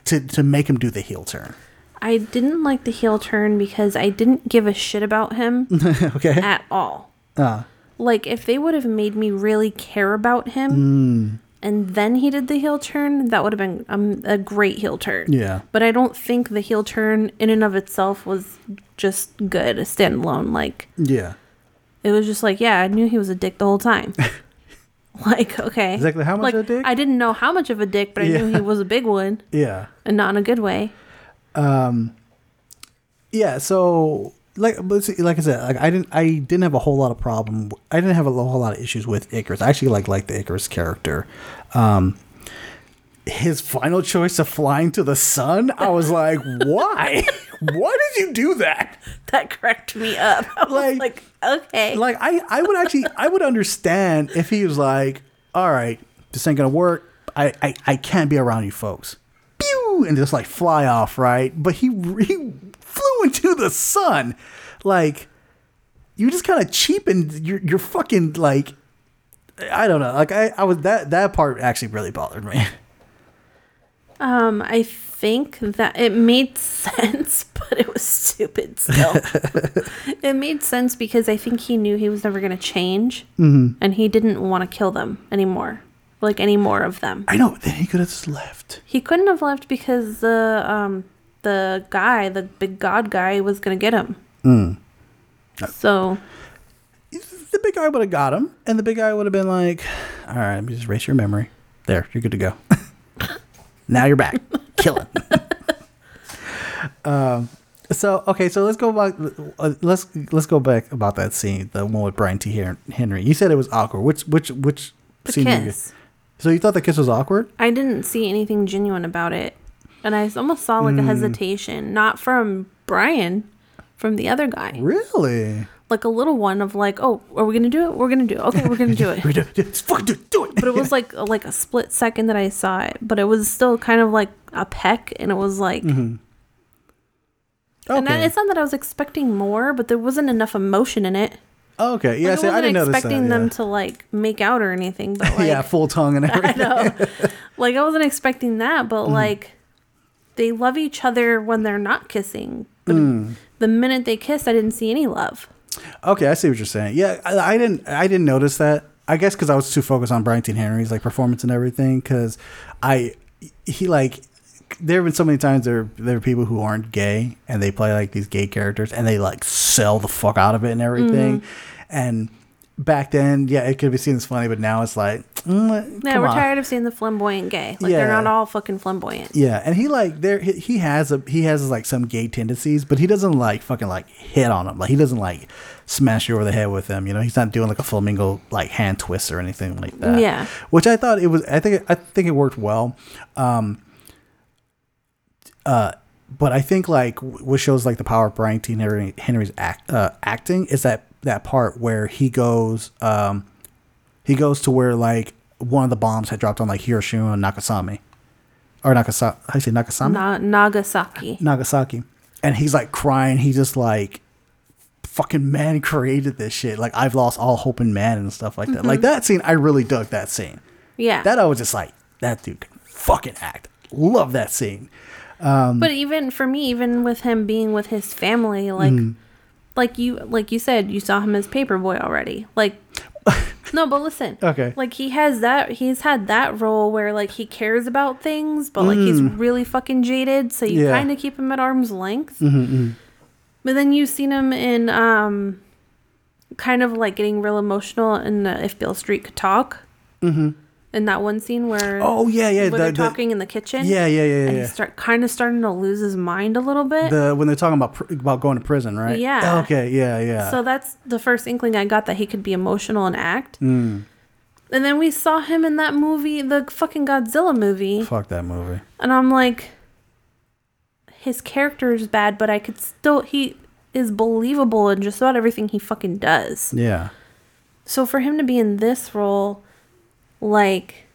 to to make him do the heel turn. I didn't like the heel turn because I didn't give a shit about him [laughs] okay. at all. Uh. Like if they would have made me really care about him Mm. and then he did the heel turn, that would have been um, a great heel turn. Yeah. But I don't think the heel turn in and of itself was just good, a standalone. Like yeah it was just like, yeah, I knew he was a dick the whole time. [laughs] like, okay. Exactly how much like, of a dick? I didn't know how much of a dick, but I knew he was a big one [laughs] yeah and not in a good way. Um. yeah so like like i said like i didn't i didn't have a whole lot of problem i didn't have a whole lot of issues with Ikaris. I actually like like the Ikaris character. Um his final choice of flying to the sun i was like [laughs] why? Why did you do that? That cracked me up. I was Like- like, okay. like i i would actually i would understand if he was like all right this ain't gonna work. I i, I can't be around you folks. Pew! and just like fly off right? But he he flew into the sun like you just kind of cheapened your your fucking like i don't know like i i was that that part actually really bothered me Um, I think that it made [laughs] sense, but it was stupid still. [laughs] it made sense because I think he knew he was never going to change, Mm-hmm. and he didn't want to kill them anymore, like any more of them. i know then he could have just left He couldn't have left because the um the guy, the big god guy, was going to get him. Mm. So the big guy would have got him, and the big guy would have been like, "All right, let me just erase your memory. There, you're good to go. [laughs] now you're back. [laughs] Kill it." [laughs] um. So okay, so let's go back. Let's let's go back about that scene, the one with Brian T. Hen- Henry. You said it was awkward. Which which which the scene? did you- kiss. So you thought the kiss was awkward? I didn't see anything genuine about it. And I almost saw like a Hmm. hesitation, not from Brian, from the other guy. Really? Like a little one of like, oh, are we gonna do it? We're gonna do it. Okay, we're gonna do [laughs] it. Just fucking do, do it. But it was [laughs] like like a split second that I saw it. But it was still kind of like a peck, and it was like, and Mm-hmm. okay. I- it's not that I was expecting more, but there wasn't enough emotion in it. okay. Yeah. Like, see, I didn't notice that. expecting them to like make out or anything, but [laughs] like, yeah, full tongue and everything. I know. like I wasn't expecting that, but Mm-hmm. like they love each other when they're not kissing. But Mm. the minute they kissed, I didn't see any love. Okay, I see what you're saying. Yeah, I, I didn't I didn't notice that. I guess because I was too focused on Brian T. Henry's like performance and everything. Because I he like there have been so many times there there are people who aren't gay and they play like these gay characters and they like sell the fuck out of it and everything. And back then, yeah, it could be seen as funny, but now it's like, mm, Yeah, come we're on. tired of seeing the flamboyant gay. Like they're not all fucking flamboyant. Yeah, and he like there he, he has a he has like some gay tendencies, but he doesn't like fucking like hit on them. Like he doesn't like smash you over the head with them. You know, he's not doing like a flamingo like hand twist or anything like that. Yeah. which I thought it was. I think I think it worked well. Um. Uh, but I think like what shows like the power of Brian T. Henry, Henry's act uh, acting is that that part where he goes um he goes to where like one of the bombs had dropped on like Hiroshima and Nagasaki or Nagasaki. I say Nagasaki. Na- Nagasaki. Nagasaki, and he's like crying. He's just like, "Fucking man [laughs] created this shit." Like I've lost all hope in man and stuff like that. Like that scene, I really dug that scene. Yeah. That I was just like, that dude can fucking act. Love that scene. But even for me, even with him being with his family, like, Mm. Like you, like you said, you saw him as Paper Boi already. Like, [laughs] no, but listen, Okay. like he has that, he's had that role where like he cares about things, but like he's really fucking jaded, so you Mm. Yeah. kind of keep him at arm's length. Mm-hmm, But then you've seen him in, um, kind of like getting real emotional in the If Beale Street Could Talk. Mm-hmm. In that one scene where Oh yeah, yeah. the- they're the- talking in the kitchen. yeah, yeah, yeah, and yeah. he's start kind of starting to lose his mind a little bit. The when they're talking about pr- about going to prison, right? Yeah. Okay. Yeah. Yeah. so that's the first inkling I got that he could be emotional and act. Mm. And then we saw him in that movie, the fucking Godzilla movie, Fuck that movie. and I'm like, his character is bad, but I could still he is believable in just about everything he fucking does. Yeah. So for him to be in this role, like,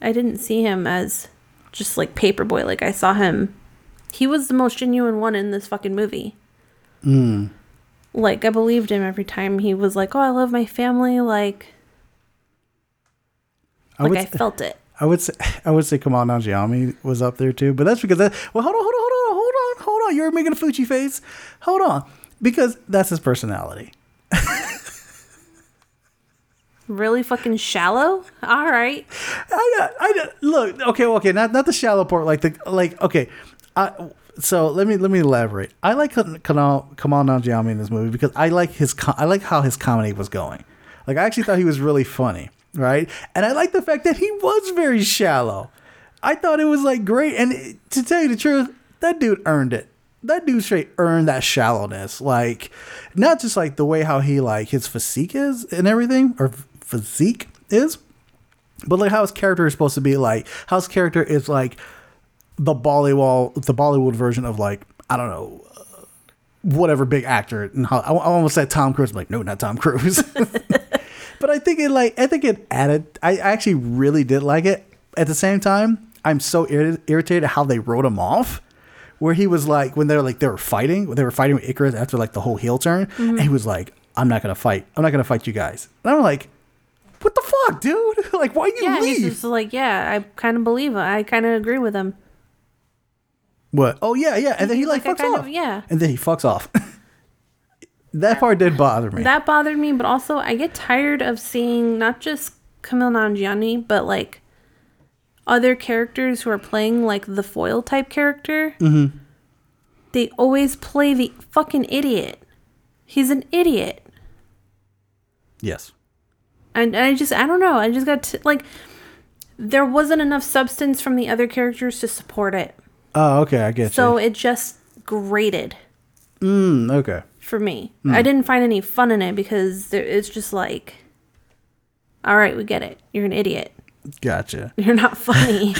I didn't see him as just like Paper Boi. Like I saw him, he was the most genuine one in this fucking movie. Mm. Like I believed him every time he was like, "Oh, I love my family." Like, I like. I felt it. [laughs] I would say I would say Kumail Nanjiani was up there too, but that's because that. Well, hold on, hold on, hold on, hold on, hold on. You're making a Fuji face. Hold on, because that's his personality. Really fucking shallow. All right. I I look, okay, okay, not not the shallow part, like the like, okay. I, so let me let me elaborate. I like Kumail Kumail Nanjiani in this movie because I like his I like how his comedy was going. Like I actually thought he was really funny, right? And I like the fact that he was very shallow. I thought it was like great, and it- to tell you the truth, that dude earned it. That dude straight earned that shallowness. Like, not just like the way how he like his physique is and everything, or physique is, but like how his character is supposed to be like how his character is like the Bollywood the Bollywood version of like I don't know uh, whatever big actor and how I, I almost said Tom Cruise I'm like no not Tom Cruise. [laughs] But I think it like I think it added I actually really did like it. At the same time I'm so irri- irritated how they wrote him off where he was like when they're like they were fighting they were fighting with Ikaris after like the whole heel turn and he was like I'm not gonna fight I'm not gonna fight you guys. And I'm like what the fuck dude [laughs] like why you Yeah, leave he's just like, yeah, I kind of believe him. I kind of agree with him. What? Oh yeah, yeah. And then he like, like, fucks off. of- yeah. And then he fucks off. [laughs] that part did bother me. That bothered me, but also I get tired of seeing not just Kumail Nanjiani, but like other characters who are playing like the foil type character. Mm-hmm. They always play the fucking idiot. He's an idiot. yes. And I just, I don't know. I just got to, like, there wasn't enough substance from the other characters to support it. Oh, okay. I get So you. it just grated Mm, okay. for me. Hmm. I didn't find any fun in it because there, it's just like, all right, we get it. You're an idiot. Gotcha. [laughs] You're not funny.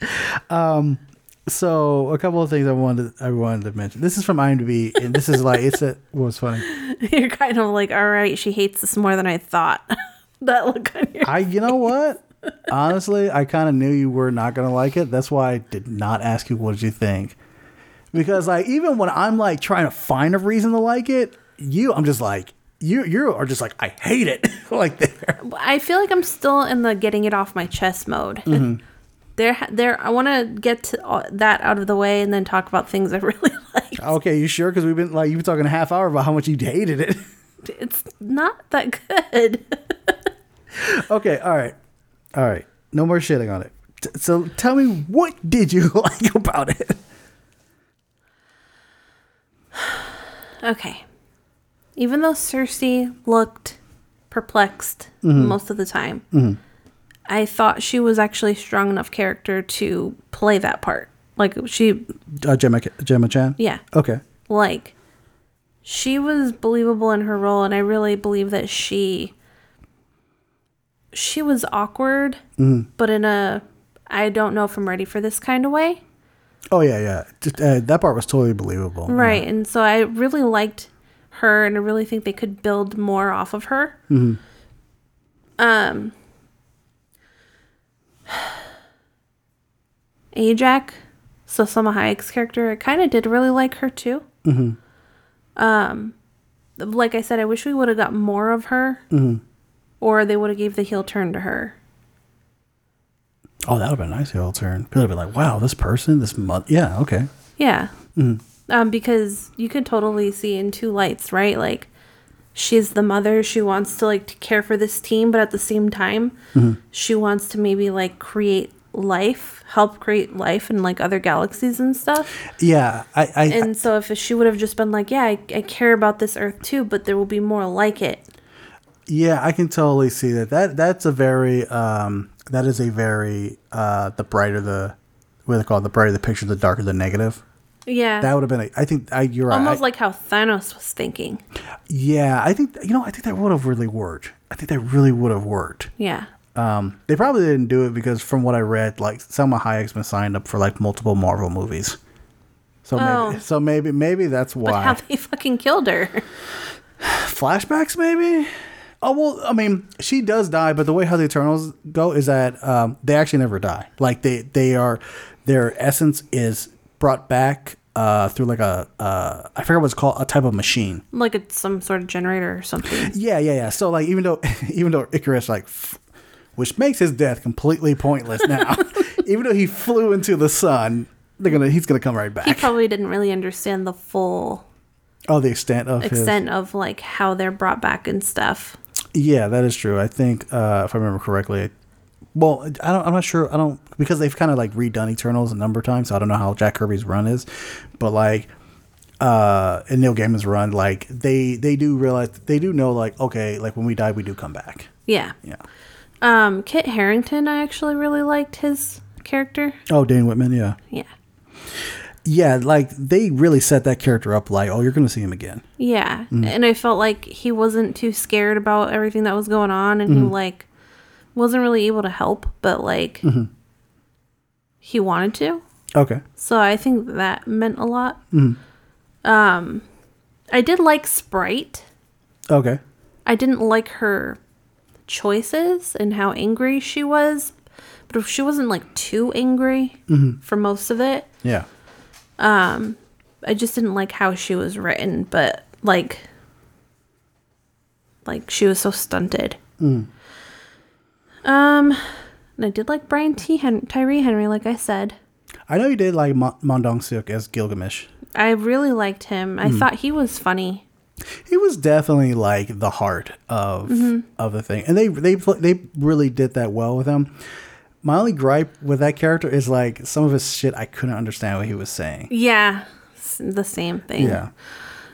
[laughs] um, So a couple of things I wanted I wanted to mention. This is from IMDb, and this is like it's a what was funny. [laughs] You're kind of like, all right, she hates this more than I thought. [laughs] that look on your I you know what? Honestly, I kind of knew you were not gonna like it. That's why I did not ask you what did you think. Because like even when I'm like trying to find a reason to like it, you I'm just like you you are just like I hate it [laughs] like there. I feel like I'm still in the getting it off my chest mode. Mm-hmm. There, there. I want to get to that out of the way and then talk about things I [laughs] really like. Okay, you sure? Because we've been like you've been talking a half hour about how much you hated it. It's not that good. [laughs] okay, all right, all right. No more shitting on it. T- So tell me, what did you [laughs] like about it? [sighs] okay. Even though Sersi looked perplexed most of the time, I thought she was actually a strong enough character to play that part. Like she, Uh, Gemma, Gemma Chan. yeah. Okay. like she was believable in her role and i really believe that she she was awkward but in a i don't know if i'm ready for this kind of way. Oh yeah, yeah. Just, uh, that part was totally believable. right and so i really liked her and i really think they could build more off of her. Um [sighs] Ajak, so Salma Hayek's character, I kind of did really like her too. Um, like I said, I wish we would have got more of her, or they would have gave the heel turn to her. Oh, that would have been a nice heel turn. People would be like, wow, this person, this month. Yeah, okay. Yeah. Um, because you can totally see in two lights, right? Like she's the mother, she wants to like to care for this team, but at the same time, she wants to maybe like create life, help create life in like other galaxies and stuff. Yeah, I, I, And so if she would have just been like, Yeah, I, I care about this earth too, but there will be more like it. Yeah, I can totally see that. That that's a very um that is a very uh the brighter the what do they call it? The brighter the picture, the darker the negative. Yeah. That would have been. A, I think I, you're right. Almost I- like how Thanos was thinking. yeah, I think you know. I think that would have really worked. I think that really would have worked. Yeah. Um, they probably didn't do it because from what I read, like Salma Hayek's been signed up for like multiple Marvel movies. So Oh. maybe, so maybe, maybe that's But how why they fucking killed her. [sighs] flashbacks. Maybe. Oh well, I mean, she does die, but the way how the Eternals go is that um, they actually never die. Like they they are their essence is brought back uh, through like a uh, I forget what it's called, a type of machine. like it's some sort of generator or something. [laughs] Yeah, yeah, yeah. So like even though [laughs] even though Ikaris like f- which makes his death completely pointless now. [laughs] even though he flew into the sun, they're gonna he's gonna come right back. He probably didn't really understand the full oh, the extent of extent of like how they're brought back and stuff. Yeah, that is true. I think uh if I remember correctly. Well, I don't I'm not sure. I don't because they've kind of like redone Eternals a number of times, so I don't know how Jack Kirby's run is. But like uh in Neil Gaiman's run, like they they do realize they do know like okay, like when we die we do come back. Yeah. Yeah. Um, Kit Harington, I actually really liked his character. Oh, Dane Whitman, yeah. Yeah. Yeah, like they really set that character up like, oh, you're going to see him again. Yeah. Mm-hmm. And I felt like he wasn't too scared about everything that was going on and he mm-hmm. like wasn't really able to help, but like mm-hmm. he wanted to. Okay. So I think that meant a lot. Um I did like Sprite. Okay. I didn't like her choices and how angry she was. But if she wasn't like too angry for most of it, Yeah. Um, I just didn't like how she was written, but like like she was so stunted. Mm. Um and I did like Brian T. Hen- Tyree Henry, like I said. I know you did like Mo- Ma Dong-seok as Gilgamesh. I really liked him. I mm. thought he was funny. He was definitely like the heart of mm-hmm. of the thing, and they they they really did that well with him. My only gripe with that character is like some of his shit I couldn't understand what he was saying. Yeah, the same thing. Yeah.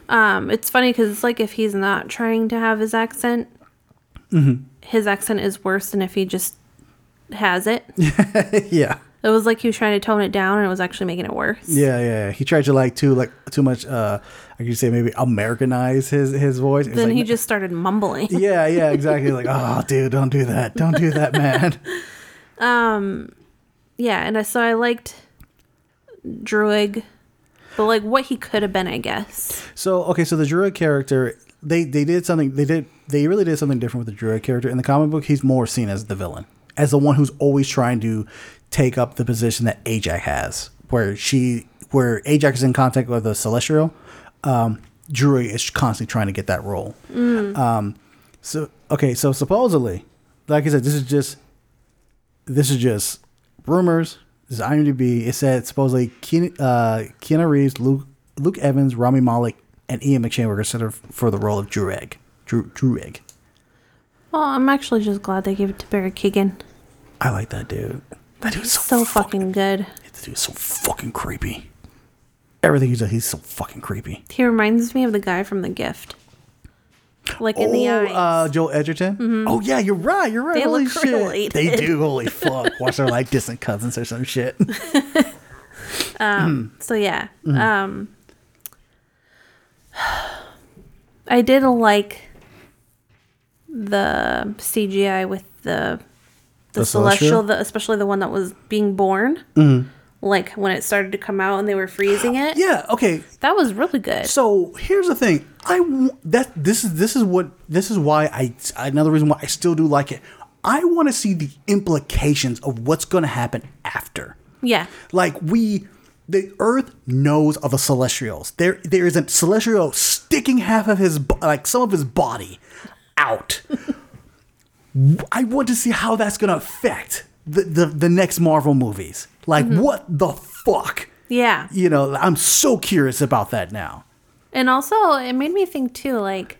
Um, it's funny because it's like if he's not trying to have his accent, his accent is worse than if he just has it. [laughs] yeah. It was like he was trying to tone it down, and it was actually making it worse. Yeah, yeah. He tried to like too like too much uh I could say maybe Americanize his his voice. Then like, he just started mumbling. Yeah, yeah, [laughs] exactly. Like, oh dude, don't do that. Don't do that, man. [laughs] Yeah, and I, so I liked Druig, but like what he could have been, I guess. So okay, so the Druig character, they they did something. They did they really did something different with the Druig character in the comic book. He's more seen as the villain, as the one who's always trying to take up the position that Ajax has, where she where Ajax is in contact with the celestial. Um, Druig is constantly trying to get that role. Um, so okay, so supposedly, like I said, this is just this is just rumors. This is IMDb. It said supposedly Keanu, uh, Keanu Reeves, Luke, Luke Evans, Rami Malek, and Ian McShane were considered for the role of Druig. Drew, Druig. Well, I'm actually just glad they gave it to Barry Keoghan. I like that dude. That dude's so, So fucking. fucking good. That dude's so fucking creepy. Everything he does, he's so fucking creepy. He reminds me of the guy from The Gift. Like in the oh, eyes. uh, Joel Edgerton. Oh yeah, you're right. You're right. They Holy look shit, related. [laughs] they do. Holy fuck! [laughs] Watch they're like distant cousins or some shit. [laughs] Um so yeah. Mm-hmm. Um I did like the CGI with the the, The celestial, Celestial? the, especially the one that was being born. Like when it started to come out and they were freezing [gasps] it. Mm-hmm. yeah. Okay. That was really good. So here's the thing. I that this is this is what this is why I another reason why I still do like it. I want to see the implications of what's going to happen after. yeah. Like we, the Earth knows of the Celestials. There, there is a Celestial sticking half of his, like some of his body, out. I want to see how that's going to affect the the, the next Marvel movies. Like Mm-hmm. what the fuck? Yeah. You know, I'm so curious about that now. And also, it made me think too, like,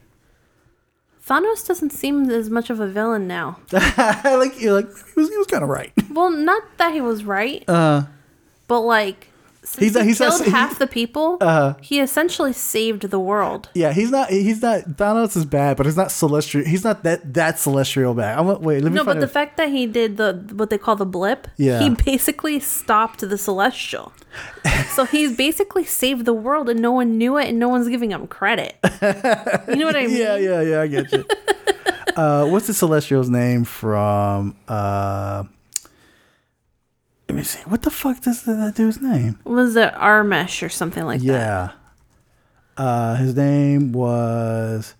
Thanos doesn't seem as much of a villain now. [laughs] like you're like he was he was kind of right. well, not that he was right, uh, but like, since He's not- he he's not- killed he- half the people, uh, he essentially saved the world. Yeah, he's not. He's not. Thanos is bad, but he's not celestial. He's not that that celestial bad. I'm wait. Let me No, but the fact that he did the what they call the blip, Yeah. he basically stopped the celestial. so he's [laughs] basically saved the world, and no one knew it, and no one's giving him credit. You know what I [laughs] mean? Yeah, yeah, yeah. I get you. [laughs] uh, what's the celestial's name from? Uh, let me see. What the fuck is that dude's name? Was it Armesh or something like that? Yeah. Uh, his name was.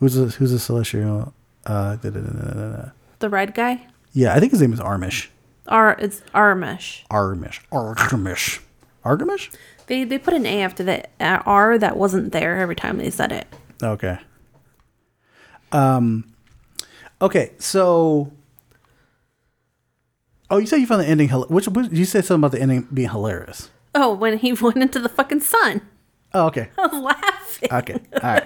Who's a, who's a celestial? Uh, da, da, da. The red guy. Yeah, I think his name is Armish. Ar, it's Armesh. Armish. Armish. Argamish? They they put an A after the uh, R that wasn't there every time they said it. Okay. Um. Okay, so. Oh, you said you found the ending. Which, which you said something about the ending being hilarious. Oh, when he [laughs] went into the fucking sun, Oh, okay. [laughs] I was laughing. Okay. All right.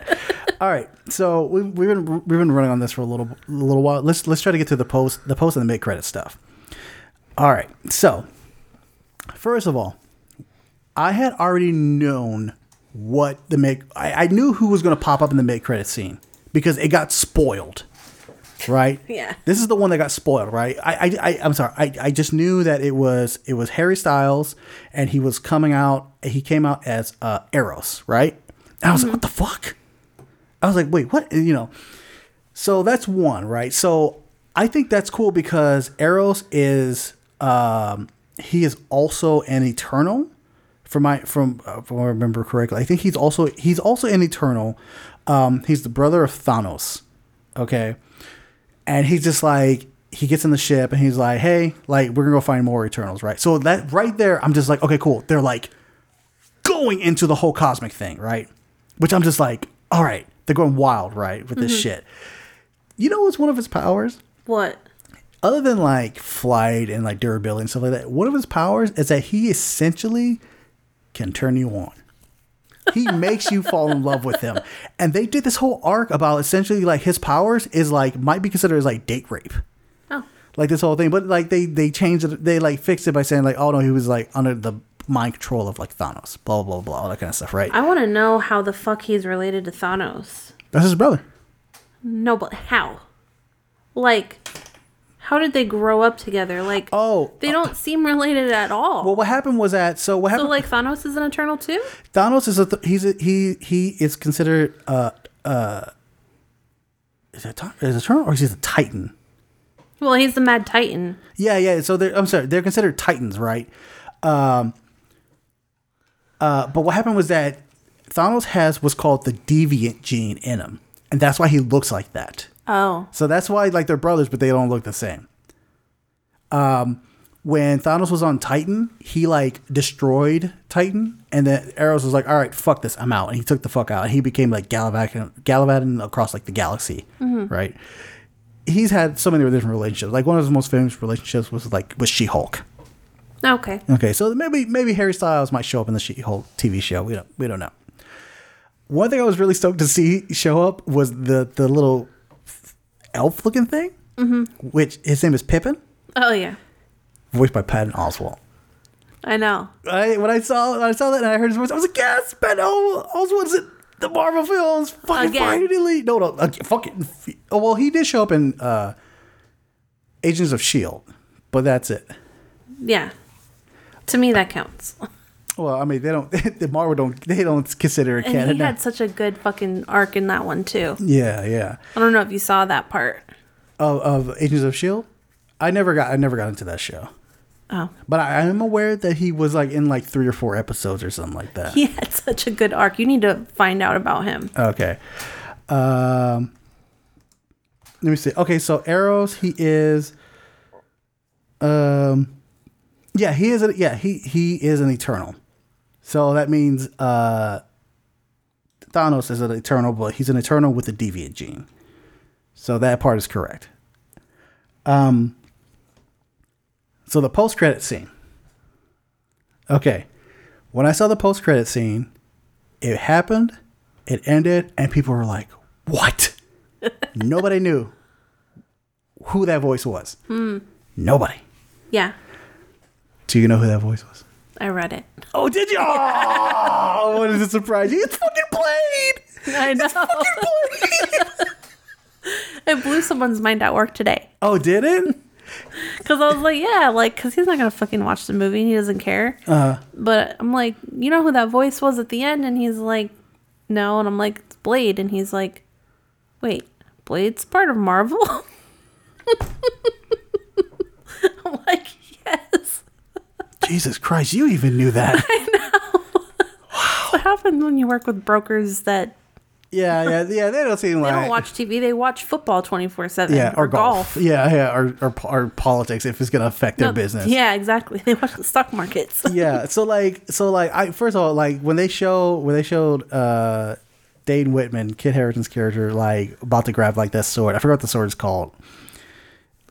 All right. So we, we've been we've been running on this for a little a little while. Let's let's try to get to the post the post and the mid credit stuff. All right. So first of all, I had already known what the mid. I, I knew who was going to pop up in the mid credit scene because it got spoiled. Right. Yeah. This is the one that got spoiled, right? I, I, I I'm sorry. I, I just knew that it was it was Harry Styles, and he was coming out. He came out as uh, Eros, right? And I was like, what the fuck? I was like, wait, what? You know. So that's one, right? So I think that's cool because Eros is um he is also an eternal. From my from uh, if I remember correctly, I think he's also he's also an eternal. Um, he's the brother of Thanos. Okay, and he's just like he gets in the ship and he's like, hey, like we're gonna go find more Eternals, right? So that right there, I'm just like, okay, cool. They're like going into the whole cosmic thing, right? Which I'm just like, all right, they're going wild, right, with this mm-hmm. shit. You know what's one of his powers? What? Other than like flight and like durability and stuff like that, one of his powers is that he essentially can turn you on. He makes you fall in love with him. And they did this whole arc about essentially like his powers is like might be considered as like date rape. Oh, Like this whole thing. But like they they changed it they like fixed it by saying like, oh no, he was like under the mind control of like Thanos. Blah blah blah, all that kind of stuff, right? I want to know how the fuck he's related to Thanos. That's his brother. No, but how? Like, how did they grow up together? Like, Oh, they don't seem related at all. well what happened was that so what happened? so, like, Thanos is an Eternal too? Thanos is a th- he's a, he he is considered uh uh is it is Eternal or is he a Titan? Well, he's the Mad Titan. Yeah, yeah. So they're I'm sorry, they're considered Titans, right? Um. Uh, but what happened was that Thanos has what's called the deviant gene in him, and that's why he looks like that. Oh, So that's why like they're brothers, but they don't look the same. Um, when Thanos was on Titan, he like destroyed Titan, and then Eros was like, "All right, fuck this, I'm out," and he took the fuck out, and he became like gallivanting, gallivanting across like the galaxy, right? He's had so many different relationships. Like one of his most famous relationships was like with She Hulk. okay. Okay, so maybe maybe Harry Styles might show up in the She-Hulk TV show. We don't we don't know. One thing I was really stoked to see show up was the the little elf looking thing, mm-hmm. which his name is Pippin, Oh yeah, voiced by Patton Oswalt. I know. I when I saw when I saw that and I heard his voice, I was like, yes, Patton Oswalt's in the Marvel films. Fucking Again. finally, no, no, again, fucking. Oh well, he did show up in uh, Agents of Shield, but that's it. Yeah. To me, that counts. [laughs] Well, I mean, they don't. [laughs] The Marvel don't. They don't consider it And canon. he had such a good fucking arc in that one too. Yeah, yeah. I don't know if you saw that part. Of, of Agents of Shield, I never got. I never got into that show, Oh, but I, I am aware that he was like in like three or four episodes or something like that. he had [laughs] such a good arc. You need to find out about him. Okay. Um. Let me see. Okay, so Eros, he is. Um. Yeah, he is. A, yeah, he he is an Eternal. So that means uh. Thanos is an Eternal, but he's an Eternal with a deviant gene. So that part is correct. Um. So the post credit scene. Okay. When I saw the post credit scene, it happened, it ended, and people were like, What? [laughs] Nobody knew who that voice was. Nobody. Yeah, Do you know who that voice was? I read it. Oh, did you? [laughs] Oh, what is it surprise you? It's fucking Blade! I know. [laughs] it blew someone's mind at work today. Oh, did it? Because I was like, yeah, like, because he's not going to fucking watch the movie and he doesn't care. Uh, But I'm like, you know who that voice was at the end? And he's like, no. And I'm like, it's Blade. And he's like, wait, Blade's part of Marvel? [laughs] I'm like, yes. Jesus Christ, you even knew that. [laughs] I know. Wow. what happens when you work with brokers that yeah, yeah, yeah. They don't seem [laughs] they like don't watch TV, they watch football 24 7 Yeah, or, golf. Yeah, yeah, or, or or politics if it's gonna affect their business. Yeah, exactly. [laughs] They watch the stock markets. yeah. So like, so like, I first of all, like when they show when they showed uh Dane Whitman, Kit Harington's character, like about to grab like that sword. I forgot what the sword is called.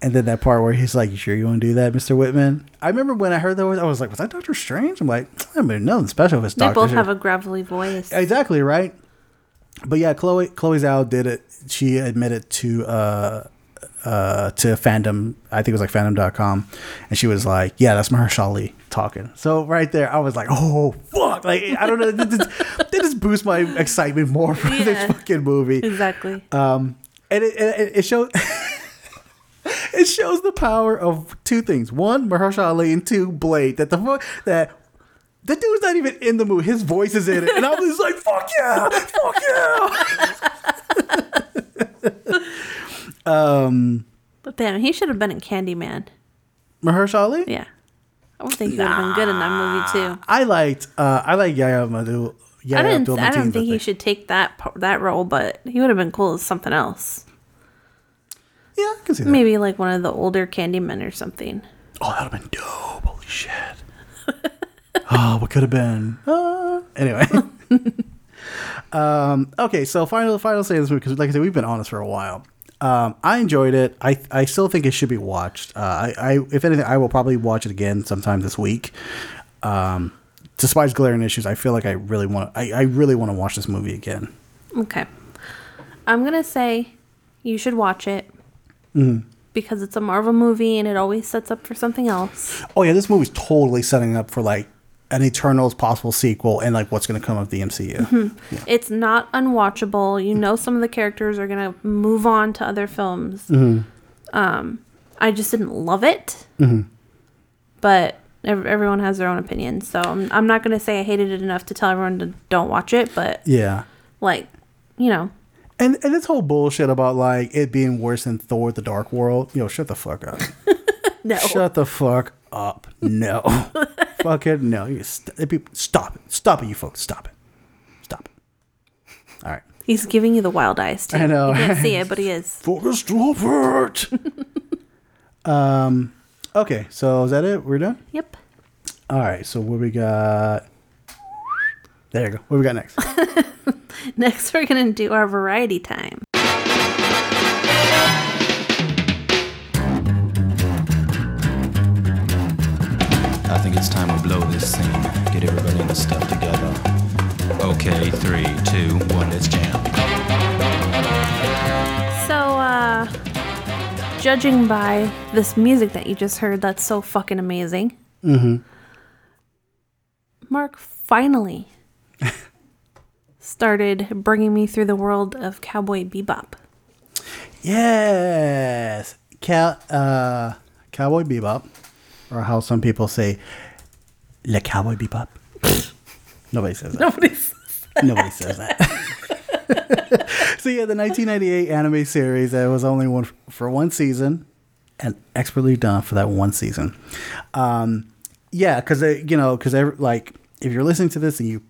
And then that part where he's like, "You sure you want to do that, Mister Whitman?" I remember when I heard that, I was like, "Was that Doctor Strange?" I'm like, "I mean, nothing special if it's They Doctor." both Strange." have a gravelly voice. Exactly right. But yeah, Chloe Chloe Zhao did it. She admitted to uh uh to fandom. I think it was like fandom.com and she was like, "Yeah, that's Mahershala Ali talking." So right there, I was like, "Oh fuck!" Like I don't know, they just, they just boost my excitement more for Yeah. this fucking movie. Exactly. Um, and it it, it shows. [laughs] It shows the power of two things: one, Mahershala Ali, and two, Blade. That the that the dude's not even in the movie; his voice is in it, and I was like, "Fuck yeah, fuck yeah!" [laughs] um, but damn, he should have been in Candyman. Mahershala Ali. Yeah. I would think he would have been good in that movie too. I liked. Uh, I like Yahya Abdul. Yahya I didn't. Abdul I don't think he should take that that role, but he would have been cool as something else. Yeah, I can see that. Maybe like one of the older Candymen or something. Oh, that'd have been dope. Holy shit. oh, [laughs] what could have been? Uh, anyway. [laughs] [laughs] um, okay, so final final say this movie because, like I said, we've been on this for a while. Um, I enjoyed it. I I still think it should be watched. Uh, I, I if anything, I will probably watch it again sometime this week. Um, despite glaring issues, I feel like I really want. I, I really want to watch this movie again. Okay. I'm gonna say you should watch it Mm-hmm. because it's a Marvel movie and it always sets up for something else. Oh yeah, this movie's totally setting up for like an Eternals possible sequel and like what's going to come of the MCU. It's not unwatchable. You know some of the characters are gonna move on to other films. Mm-hmm. Um, I just didn't love it, but ev- everyone has their own opinion. So I'm, I'm not gonna say I hated it enough to tell everyone to don't watch it, but Yeah. like, you know, And and this whole bullshit about like it being worse than Thor: The Dark World. Yo, shut the fuck up. [laughs] no. Shut the fuck up. No. [laughs] fuck it. No. You st- it be- stop it. Stop it, you folks. Stop it. Stop it. All right. He's giving you the wild eyes too. I know. You can't see it, but he is. Fucking stop it. um. Okay. So is that it? We're done. Yep. All right. So what we got? There you go. What we got next? [laughs] Next, we're gonna do our variety time. I think it's time we blow this scene. Get everybody in the stuff together. Okay, three, two, one, let's jam. So, uh, judging by this music that you just heard, that's so fucking amazing. Mm-hmm. Mark finally [laughs] started bringing me through the world of Cowboy Bebop. Yes, Cal, uh, Cowboy Bebop, or how some people say, Le Cowboy Bebop. [laughs] Nobody says that. Nobody's. Nobody says that. [laughs] so yeah, the 1998 anime series that was only one for one season, and expertly done for that one season. Um, yeah, because you know, because like if you're listening to this and you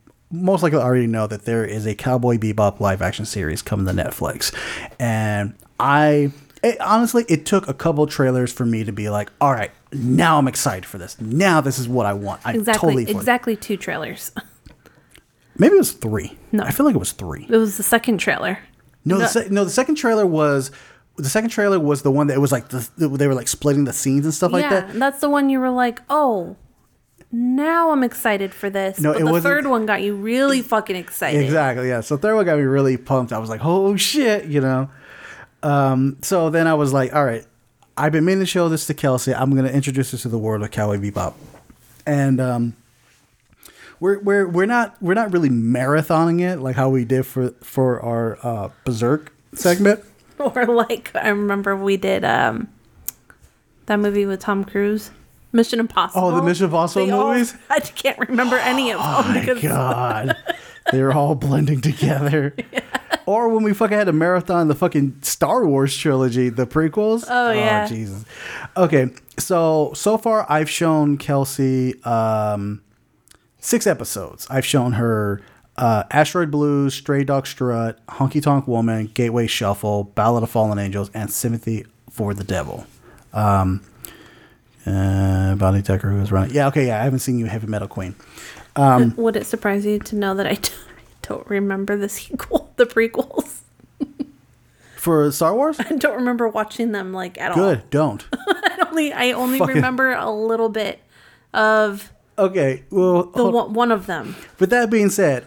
most likely already know that there is a Cowboy Bebop live action series coming to Netflix, and I. It, honestly, it took a couple trailers for me to be like, "All right, now I'm excited for this. Now this is what I want." I'm Exactly. totally for it." exactly two trailers. [laughs] Maybe it was three. No. I feel like it was three. It was the second trailer. No, No. the se- no, the second trailer was the second trailer was the one that it was like the, they were like splitting the scenes and stuff like that. that's the one you were like, oh, now I'm excited for this. No, but the third one got you really fucking excited. Exactly. Yeah. So third one got me really pumped. I was like, oh shit, you know. Um, so then I was like, all right, I've been meaning to show this to Kelsey. I'm gonna introduce her to the world of Cowboy Bebop, and um, we're we're we're not we're not really marathoning it like how we did for for our uh, Berserk segment. [laughs] Or like I remember we did um that movie with Tom Cruise, Mission Impossible. Oh, the Mission Impossible They all- movies? [laughs] I can't remember any of them Oh my god, [laughs] they're all blending together. Or when we fucking had a marathon the fucking Star Wars trilogy, the prequels. Oh, yeah. Jesus. Okay, so so far I've shown Kelsey um, six episodes. I've shown her uh, Asteroid Blues, Stray Dog Strut, Honky Tonk Woman, Gateway Shuffle, Ballad of Fallen Angels, and Sympathy for the Devil. Um, uh, Bonnie Tucker, who was running. Yeah, okay, yeah, I haven't seen you, Heavy Metal Queen. [laughs] would it surprise you to know that I [laughs] don't remember the sequel, [laughs] the prequels? For Star Wars? I don't remember watching them like at all. Good, don't. I only I only Fucking- remember a little bit of Okay, well, the hold- one, one of them. with that being said,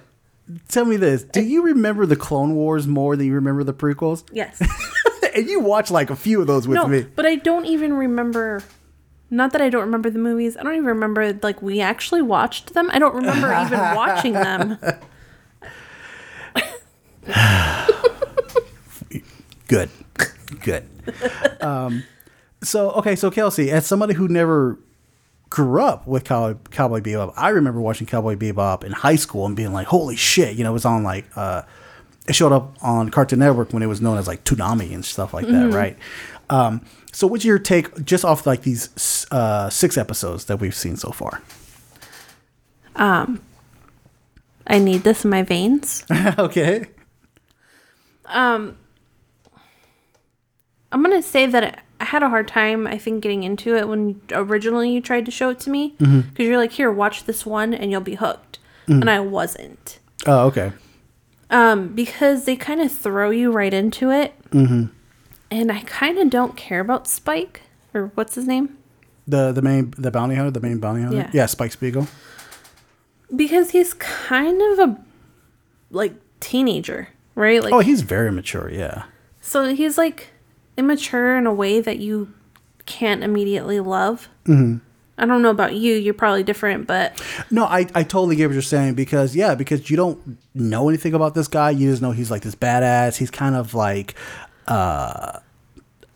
tell me this: Do you remember the Clone Wars more than you remember the prequels? Yes. and you watched like a few of those with no, me. but I don't even remember. Not that I don't remember the movies. I don't even remember like we actually watched them. I don't remember even [laughs] watching them. Good, good. um, so okay, so Kelsey, as somebody who never grew up with Cowboy, Cowboy Bebop, I remember watching Cowboy Bebop in high school and being like, "Holy shit!" You know, it was on like uh, it showed up on Cartoon Network when it was known as like Toonami and stuff like that, right? Um, so, what's your take just off like these uh, six episodes that we've seen so far? Um, I need this in my veins. [laughs] okay. Um, I'm gonna say that I had a hard time. I think getting into it when originally you tried to show it to me because Mm-hmm. you're like, here, watch this one and you'll be hooked, and I wasn't. Oh, okay. Um, because they kind of throw you right into it, mm-hmm. And I kind of don't care about Spike or what's his name The the main the bounty hunter, the main bounty hunter. Yeah. Yeah, Spike Spiegel. because he's kind of a like teenager, right? Like, Oh, he's very mature. Yeah. so he's like immature in a way that you can't immediately love. Mm-hmm. I don't know about you. You're probably different, but No, I, I totally get what you're saying because yeah, because you don't know anything about this guy. You just know he's like this badass. He's kind of like uh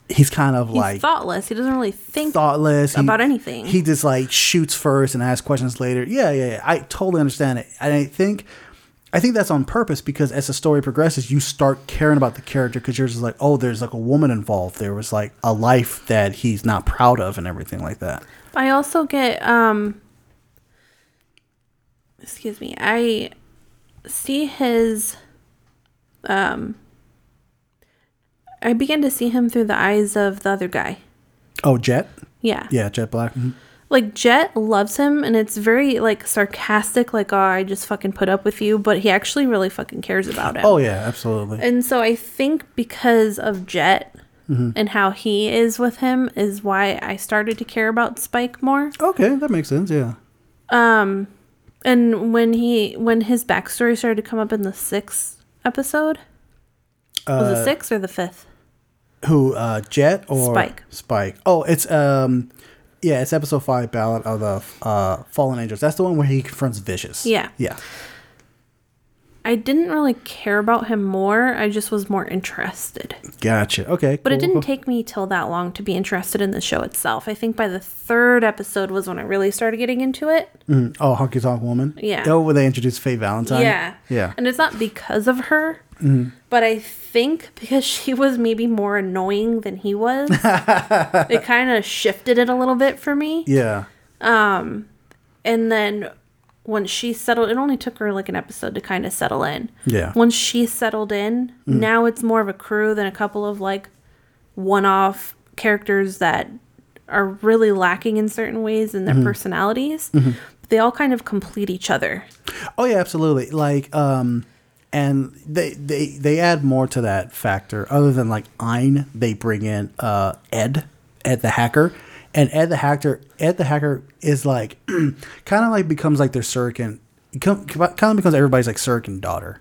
he's kind of he's like thoughtless. He doesn't really think thoughtless He- about anything. He just like shoots first and asks questions later. Yeah, yeah, yeah. I totally understand it. And I think I think that's on purpose because as the story progresses, you start caring about the character because you're just like, oh, there's like a woman involved. There was like a life that he's not proud of and everything like that. I also get um excuse me. I see his um I began to see him through the eyes of the other guy. Oh, Jet? Yeah. Yeah, Jet Black. Mhm. Like Jet loves him and it's very like sarcastic like oh I just fucking put up with you, but he actually really fucking cares about him. Oh yeah, absolutely. And so I think because of Jet Mm-hmm. and how he is with him is why I started to care about Spike more. Okay, that makes sense. Yeah. Um, and when he when his backstory started to come up in the sixth episode, was Uh, it sixth or the fifth? Who? Uh, Jet or Spike. Spike. Oh, it's um, yeah, it's episode five, Ballad of the uh Fallen Angels. That's the one where he confronts Vicious. Yeah. Yeah. I didn't really care about him more. I just was more interested. Gotcha. Okay. But it didn't cool. take me till that long to be interested in the show itself. I think by the third episode was when I really started getting into it. Mm, oh, Honky Tonk Woman. Yeah. Oh, where they introduced Faye Valentine. Yeah. Yeah. And it's not because of her, Mm-hmm. but I think because she was maybe more annoying than he was, [laughs] it kind of shifted it a little bit for me. Yeah. Um, and then once she settled, it only took her like an episode to kind of settle in. Yeah. Once she settled in, now it's more of a crew than a couple of like one off characters that are really lacking in certain ways in their personalities. But they all kind of complete each other. Oh yeah, absolutely. Like um, and they they they add more to that factor. Other than like Ein, they bring in uh, Ed, Ed the hacker, and Ed the hacker, Ed the hacker is like [clears throat] kind of like becomes like their surrogate, kind of becomes everybody's like surrogate daughter.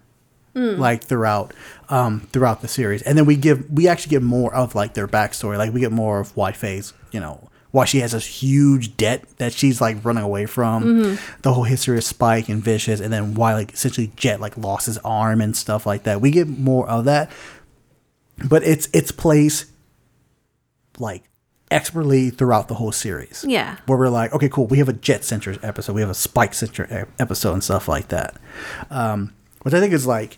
Like throughout, um, throughout the series, and then we give we actually get more of like their backstory. Like we get more of why Faye's, you know, why she has this huge debt that she's like running away from, the whole history of Spike and Vicious, and then why like essentially Jet like lost his arm and stuff like that. We get more of that, but it's it's placed like expertly throughout the whole series. Yeah. where we're like, okay, cool, we have a Jet centric episode, we have a Spike centric episode, and stuff like that. Um, which I think is like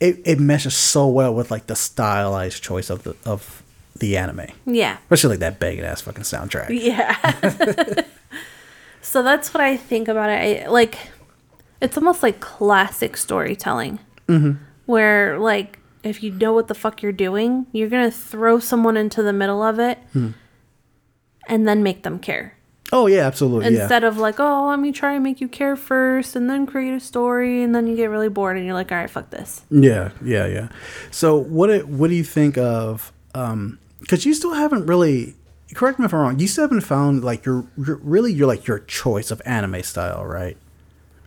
it, it meshes so well with like the stylized choice of the of the anime. Yeah. Especially like that banging ass fucking soundtrack. Yeah. [laughs] so that's what I think about it. I, like, it's almost like classic storytelling, Mm-hmm. where like if you know what the fuck you're doing, you're gonna throw someone into the middle of it, Hmm. and then make them care. Oh yeah, absolutely. Instead yeah. of like, oh, let me try and make you care first, and then create a story, and then you get really bored, and you're like, all right, fuck this. Yeah, yeah, yeah. So what do, what do you think of um cuz you still haven't really correct me if I'm wrong. You still haven't found like your, your really your like your choice of anime style, right?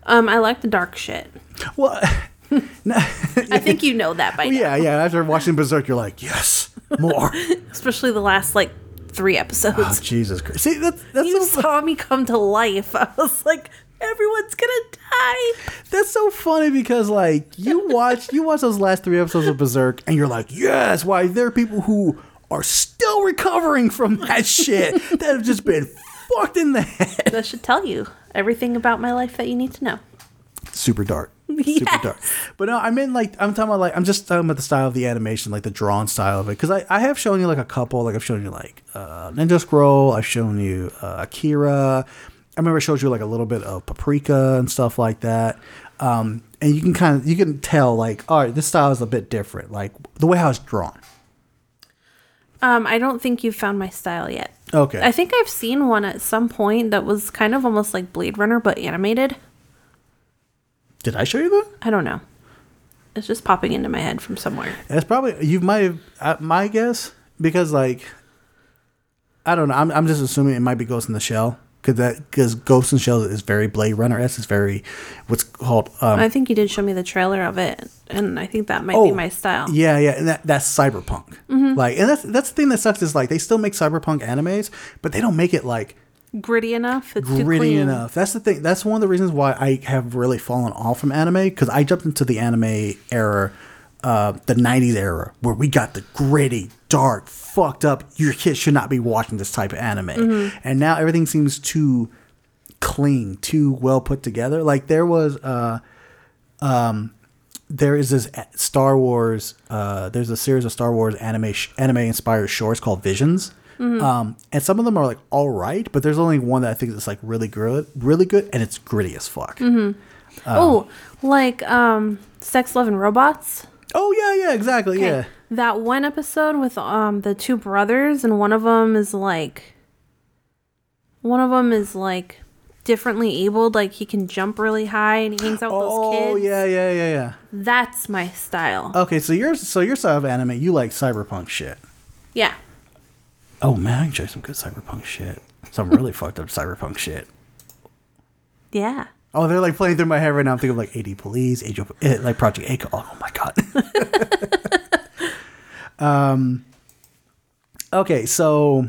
Um, I like the dark shit. Well, [laughs] [laughs] I think you know that by now, yeah, yeah. After watching Berserk, you're like, yes, more. [laughs] especially the last like three episodes. oh, Jesus Christ! See, that's that's you so, saw me come to life. I was like, everyone's gonna die. that's so funny because like you watch you watch those last three episodes of Berserk, and you're like, yes. Why there are people who are still recovering from that [laughs] shit that have just been fucked in the head. That should tell you everything about my life that you need to know. super dark. Super dark. But no, I mean like I'm talking about like I'm just talking about the style of the animation, like the drawn style of it. Because I, I have shown you like a couple, like I've shown you like uh, Ninja Scroll, I've shown you uh, Akira. I remember I showed you like a little bit of Paprika and stuff like that. Um, and you can kind of you can tell like all right, this style is a bit different, like the way how it's drawn. Um, I don't think you've found my style yet. Okay. I think I've seen one at some point that was kind of almost like Blade Runner but animated. Did I show you that? I don't know. It's just popping into my head from somewhere. It's probably you might have uh, my guess because like I don't know. I'm I'm just assuming it might be Ghost in the Shell because that because Ghost in the Shell is very Blade Runner s. It's very what's called um I think you did show me the trailer of it, and I think that might be my style. Oh, Yeah, yeah, and that that's cyberpunk. Like, and that's that's the thing that sucks is like they still make cyberpunk animes, but they don't make it like Gritty enough. It's too gritty enough. That's the thing. That's one of the reasons why I have really fallen off from anime because I jumped into the anime era, uh, the '90s era, where we got the gritty, dark, fucked up. Your kids should not be watching this type of anime, and now everything seems too clean, too well put together. Like there was, uh, um, there is this Star Wars. Uh, there's a series of Star Wars anime anime inspired shorts called Visions. Um, and some of them are like all right, but there's only one that I think is like really good, really good, and it's gritty as fuck. oh, like um, Sex, Love, and Robots. Oh yeah, yeah, exactly, Okay. yeah. That one episode with um the two brothers, and one of them is like, one of them is like differently abled, like he can jump really high and he hangs out with Oh those kids. Oh yeah, yeah, yeah, yeah. That's my style. Okay, so your so your side of anime, you like cyberpunk shit. yeah. Oh man, I can show some good cyberpunk shit. Some really [laughs] fucked up cyberpunk shit. Yeah. Oh, they're like playing through my head right now. I'm thinking of like AD Police, Age of eh, like Project A. Oh my god. [laughs] um. Okay, so.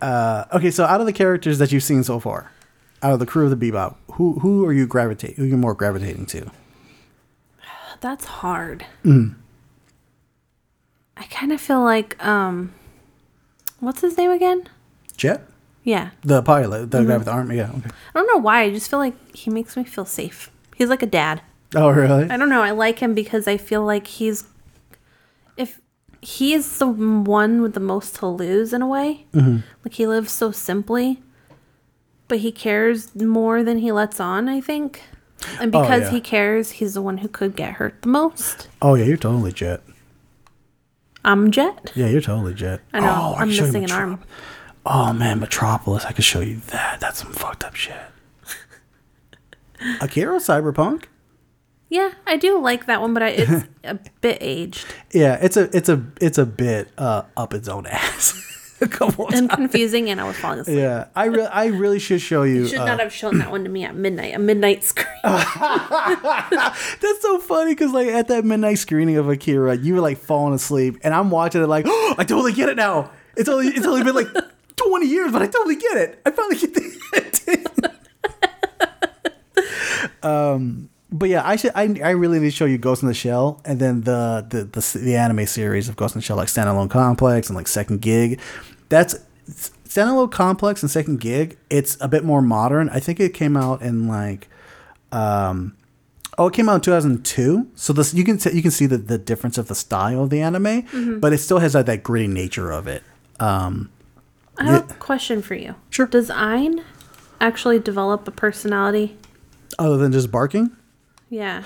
Uh, okay, so out of the characters that you've seen so far, out of the crew of the Bebop, who who are you gravitate? Who are you more gravitating to? [sighs] That's hard. Mm. I kind of feel like um what's his name again? Jet, Yeah. the pilot, the guy with the arm. Yeah. Okay. I don't know why. I just feel like he makes me feel safe. He's like a dad. Oh really? I don't know. I like him because I feel like he's if he is the one with the most to lose in a way. Mm-hmm. Like he lives so simply, but he cares more than he lets on, I think. And Oh, because yeah. he cares, he's the one who could get hurt the most. Oh yeah, you're totally Jet. I'm Jet. Yeah, you're totally Jet. I know. Oh, I'm missing an arm. Oh man, Metropolis. I could show you that. That's some fucked up shit. Akira Cyberpunk. Yeah, I do like that one, but I, it's [laughs] a bit aged Yeah, it's a it's a it's a bit uh, up its own [laughs] ass. a couple of and times. confusing, and I was falling asleep. Yeah, I really I really should show you. You should uh, not have shown that one to me at midnight. A midnight screen. [laughs] That's so funny because like at that midnight screening of Akira, you were like falling asleep, and I'm watching it like, oh, [gasps] I totally get it now. It's only it's only been like 20 years, but I totally get it. I finally get the. [laughs] um, but yeah, I should I, I really need to show you Ghost in the Shell, and then the the the, the anime series of Ghost in the Shell, like Standalone Complex and like Second Gig. That's Standalone Complex and Second Gig. It's a bit more modern. I think it came out in like. Um, Oh, it came out in 2002. So this you can you can see the, the difference of the style of the anime, but it still has that, that gritty nature of it. Um, I have a question for you. Sure. Does Ein actually develop a personality? other than just barking, Yeah.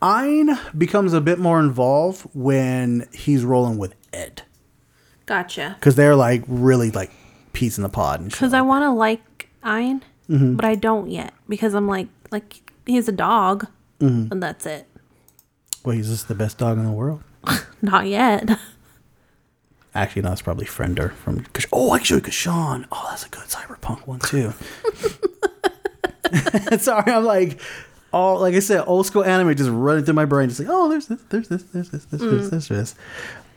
Ein becomes a bit more involved when he's rolling with Ed Gotcha. because they're like really like peas in the pod. Because I want to like Ein, Mm-hmm. but I don't yet because I'm like like he's a dog, Mm-hmm. and that's it. Well, he's just the best dog in the world. [laughs] Not yet. Actually, no, it's probably Friender from. Oh, I show you Casshan. Oh, that's a good cyberpunk one too. [laughs] Sorry, I'm like, all like I said, old school anime just running through my brain. Just like, oh, there's this, there's this, there's this, there's this, there's this.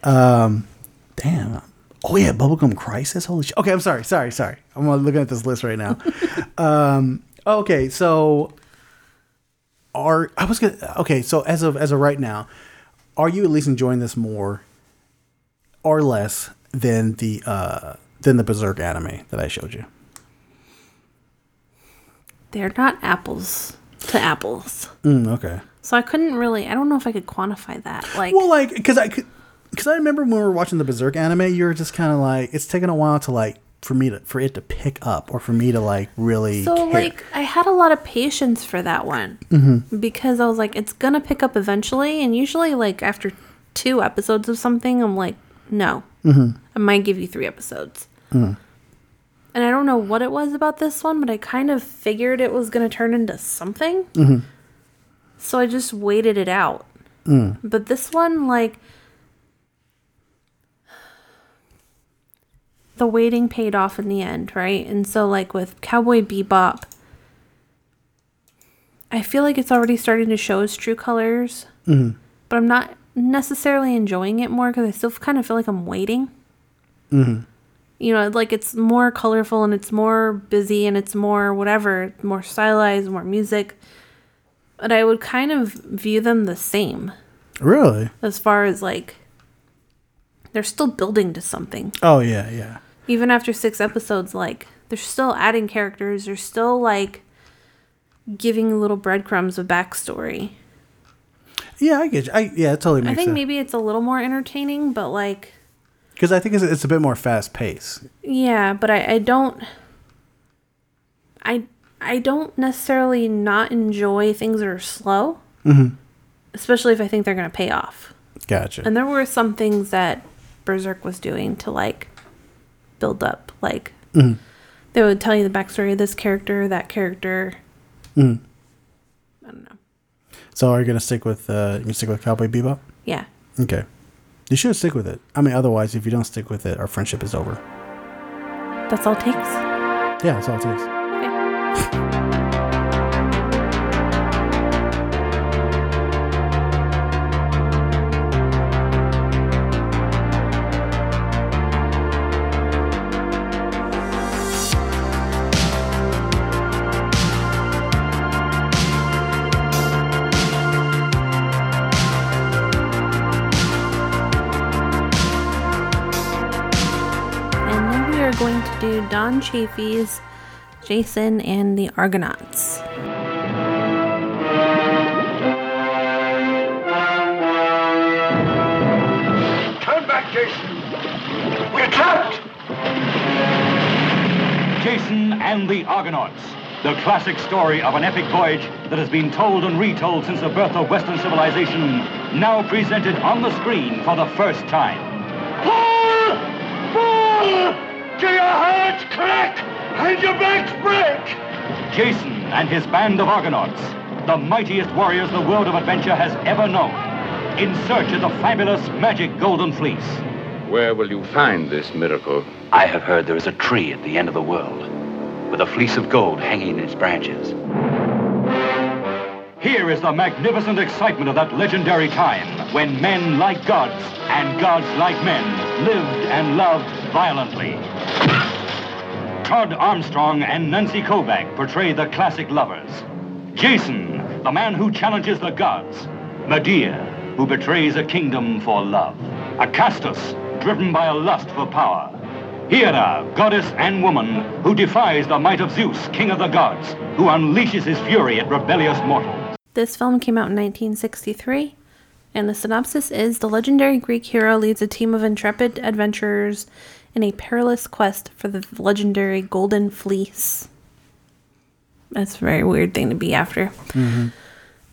Um, damn. Oh yeah, Bubblegum Crisis. Holy shit. Okay, I'm sorry, sorry, sorry. I'm looking at this list right now. [laughs] um, okay, so are I was gonna okay. So as of as of right now, are you at least enjoying this more or less than the uh than the Berserk anime that I showed you. They're not apples to apples. Mm, okay. So I couldn't really. I don't know if I could quantify that. Like, Well, like because I because I remember when we were watching the Berserk anime, you were just kind of like it's taken a while to like for me to for it to pick up or for me to like really. so care. like I had a lot of patience for that one Mm-hmm. because I was like, it's gonna pick up eventually, and usually like after two episodes of something, I'm like, no, Mm-hmm. I might give you three episodes. And I don't know what it was about this one, but I kind of figured it was gonna turn into something. Mm-hmm. So I just waited it out. Mm. But this one, like, the waiting paid off in the end, right? And so, like, with Cowboy Bebop, I feel like it's already starting to show its true colors, Mm-hmm. but I'm not necessarily enjoying it more because I still kind of feel like I'm waiting. Mm-hmm. You know, like it's more colorful and it's more busy and it's more whatever, more stylized, more music. But I would kind of view them the same really. as far as like they're still building to something. Oh yeah, yeah. Even after six episodes, like they're still adding characters, they're still like giving little breadcrumbs of backstory. Yeah, I get you. I yeah, it totally makes I think sense. maybe it's a little more entertaining, but like because I think it's, it's a bit more fast paced. Yeah, but I, I don't I I don't necessarily not enjoy things that are slow. Mm-hmm. Especially if I think they're gonna pay off. Gotcha. And there were some things that Berserk was doing to like build up. Like mm-hmm. they would tell you the backstory of this character, that character. Know. So are you gonna stick with uh you stick with Cowboy Bebop? Yeah. Okay. You should stick with it. I mean, otherwise, if you don't stick with it, our friendship is over. That's all it takes. Yeah, that's all it takes. Okay. [laughs] to do Chaffey's Jason and the Argonauts. Turn back, Jason. We're trapped. Jason and the Argonauts, the classic story of an epic voyage that has been told and retold since the birth of Western civilization, now presented on the screen for the first time. Pull! Pull! Till your hearts crack and your backs break. Jason and his band of Argonauts, the mightiest warriors the world of adventure has ever known, in search of the fabulous magic golden fleece. Where will you find this miracle? I have heard there is a tree at the end of the world with a fleece of gold hanging in its branches. Here is the magnificent excitement of that legendary time when men like gods and gods like men lived and loved violently. Todd Armstrong and Nancy Kovack portray the classic lovers. Jason, the man who challenges the gods. Medea, who betrays a kingdom for love. Acastus, driven by a lust for power. Hera, goddess and woman, who defies the might of Zeus, king of the gods, who unleashes his fury at rebellious mortals. This film came out in 1963, and the synopsis is the legendary Greek hero leads a team of intrepid adventurers in a perilous quest for the legendary Golden Fleece. That's a very weird thing to be after. Mhm.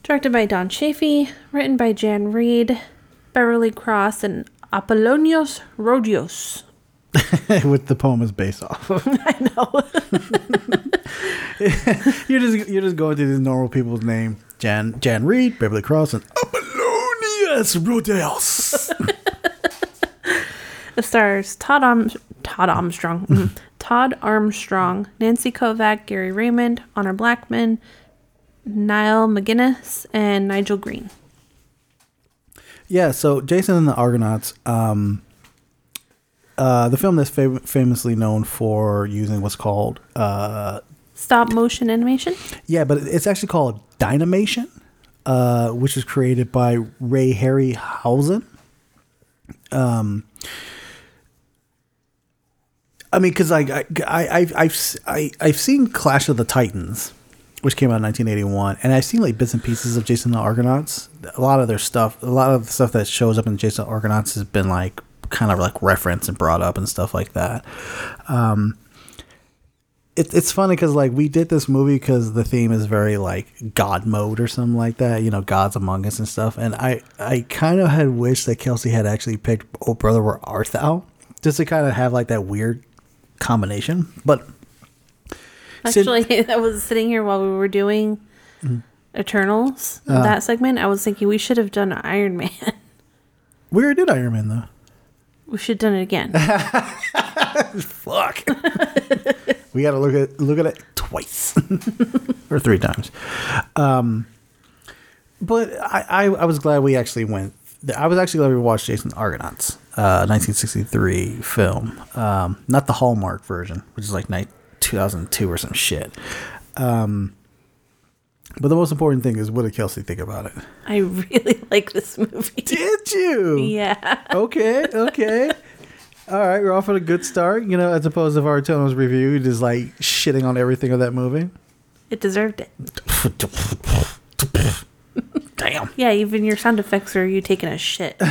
Directed by Don Chaffee, written by Jan Reed, Beverly Cross, and Apollonius Rhodius. [laughs] With the poem is based off. [laughs] I know. [laughs] you're just you're just going through these normal people's name. Jan Jan Reed, Beverly Cross, and Apollonius Rhodius. It stars Todd Arm- Todd Armstrong, mm, Todd Armstrong, Nancy Kovack, Gary Raymond, Honor Blackman, Niall MacGinnis, and Nigel Green. Yeah, so Jason and the Argonauts, um, uh, the film that's fam- famously known for using what's called, uh, Stop motion animation. yeah, but it's actually called Dynamation, uh, which was created by Ray Harryhausen. Um, I mean, because like I, I, I've, I've, I, I've seen Clash of the Titans, which came out in 1981, and I've seen like bits and pieces of Jason the Argonauts. A lot of their stuff, a lot of the stuff that shows up in Jason the Argonauts has been like kind of like referenced and brought up and stuff like that. Um, it, it's funny because like we did this movie because the theme is very like God mode or something like that. You know, God's Among Us and stuff. And I I kind of had wished that Kelsey had actually picked Oh Brother Where Art Thou just to kind of have like that weird combination. But Sid- Actually, [laughs] I was sitting here while we were doing Mhm. Eternals, Uh. that segment. I was thinking we should have done Iron Man. [laughs] we already did Iron Man though. we should have done it again. [laughs] Fuck. we got to look at look at it twice or three times. Um, but I, I I was glad we actually went. I was actually glad we watched Jason Argonauts, uh, 1963 film, um, not the Hallmark version, which is like night 2002 or some shit. Um, but the most important thing is what did Kelsey think about it? I really [laughs] like this movie. Did you? Yeah. Okay, okay. All right, we're off on a good start, you know, as opposed to our Tono's review, just like shitting on everything of that movie. It deserved it. [laughs] Damn. Yeah, even your sound effects are you taking a shit. [laughs]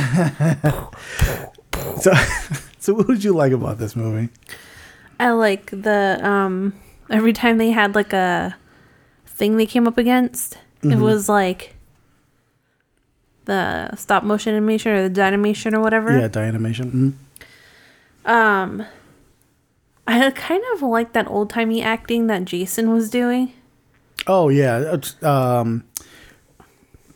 So, [laughs] so what did you like about this movie? I like the um every time they had like a thing they came up against, it Mhm. was like the stop motion animation or the dynamation or whatever. Yeah, Dynamation. Mhm. Um I kind of like that old timey acting that Jason was doing. Oh yeah, it's, um,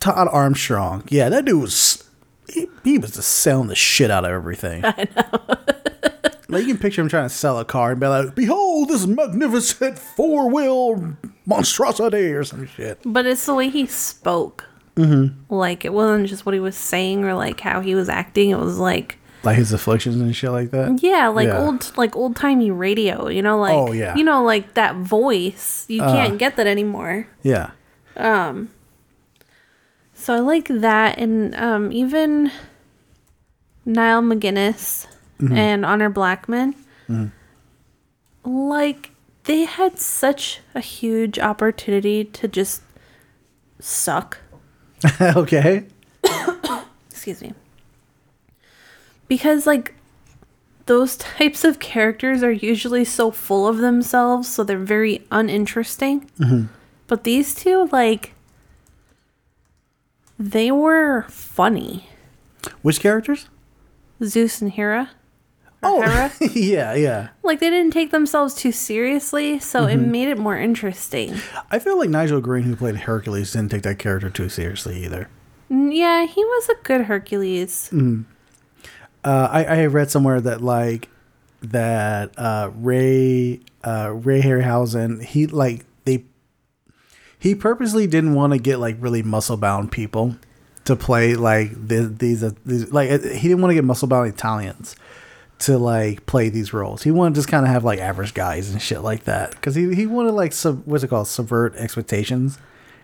Todd Armstrong. Yeah, that dude was he, he was just selling the shit out of everything. [laughs] I know. like you can picture him trying to sell a car and be like, "Behold this magnificent four wheel monstrosity" or some shit. But it's the way he spoke. Mm-hmm. Like it wasn't just what he was saying or like how he was acting. It was like Like his afflictions and shit like that. yeah, like Yeah. old like old timey radio. You know, like Oh, yeah. you know, like that voice. You Uh. can't get that anymore. Yeah. Um. So I like that, and um, even Niall MacGinnis Mhm. and Honor Blackman, Mhm. like they had such a huge opportunity to just suck. [laughs] okay. Excuse me. Because like those types of characters are usually so full of themselves, so they're very uninteresting. Mm-hmm. But these two, like, they were funny. Which characters? Zeus and Hera. Oh, Hera. [laughs] yeah, yeah. Like they didn't take themselves too seriously, so it Mhm. made it more interesting. I feel like Nigel Green, who played Hercules, didn't take that character too seriously either. Yeah, he was a good Hercules. Mm. Uh, I, I read somewhere that like that uh, Ray uh, Ray Harryhausen he like he purposely didn't want to get like really muscle bound people to play like th- these, uh, these like he didn't want to get muscle bound Italians to like play these roles. He wanted to just kind of have like average guys and shit like that because he he wanted like sub what's it called subvert expectations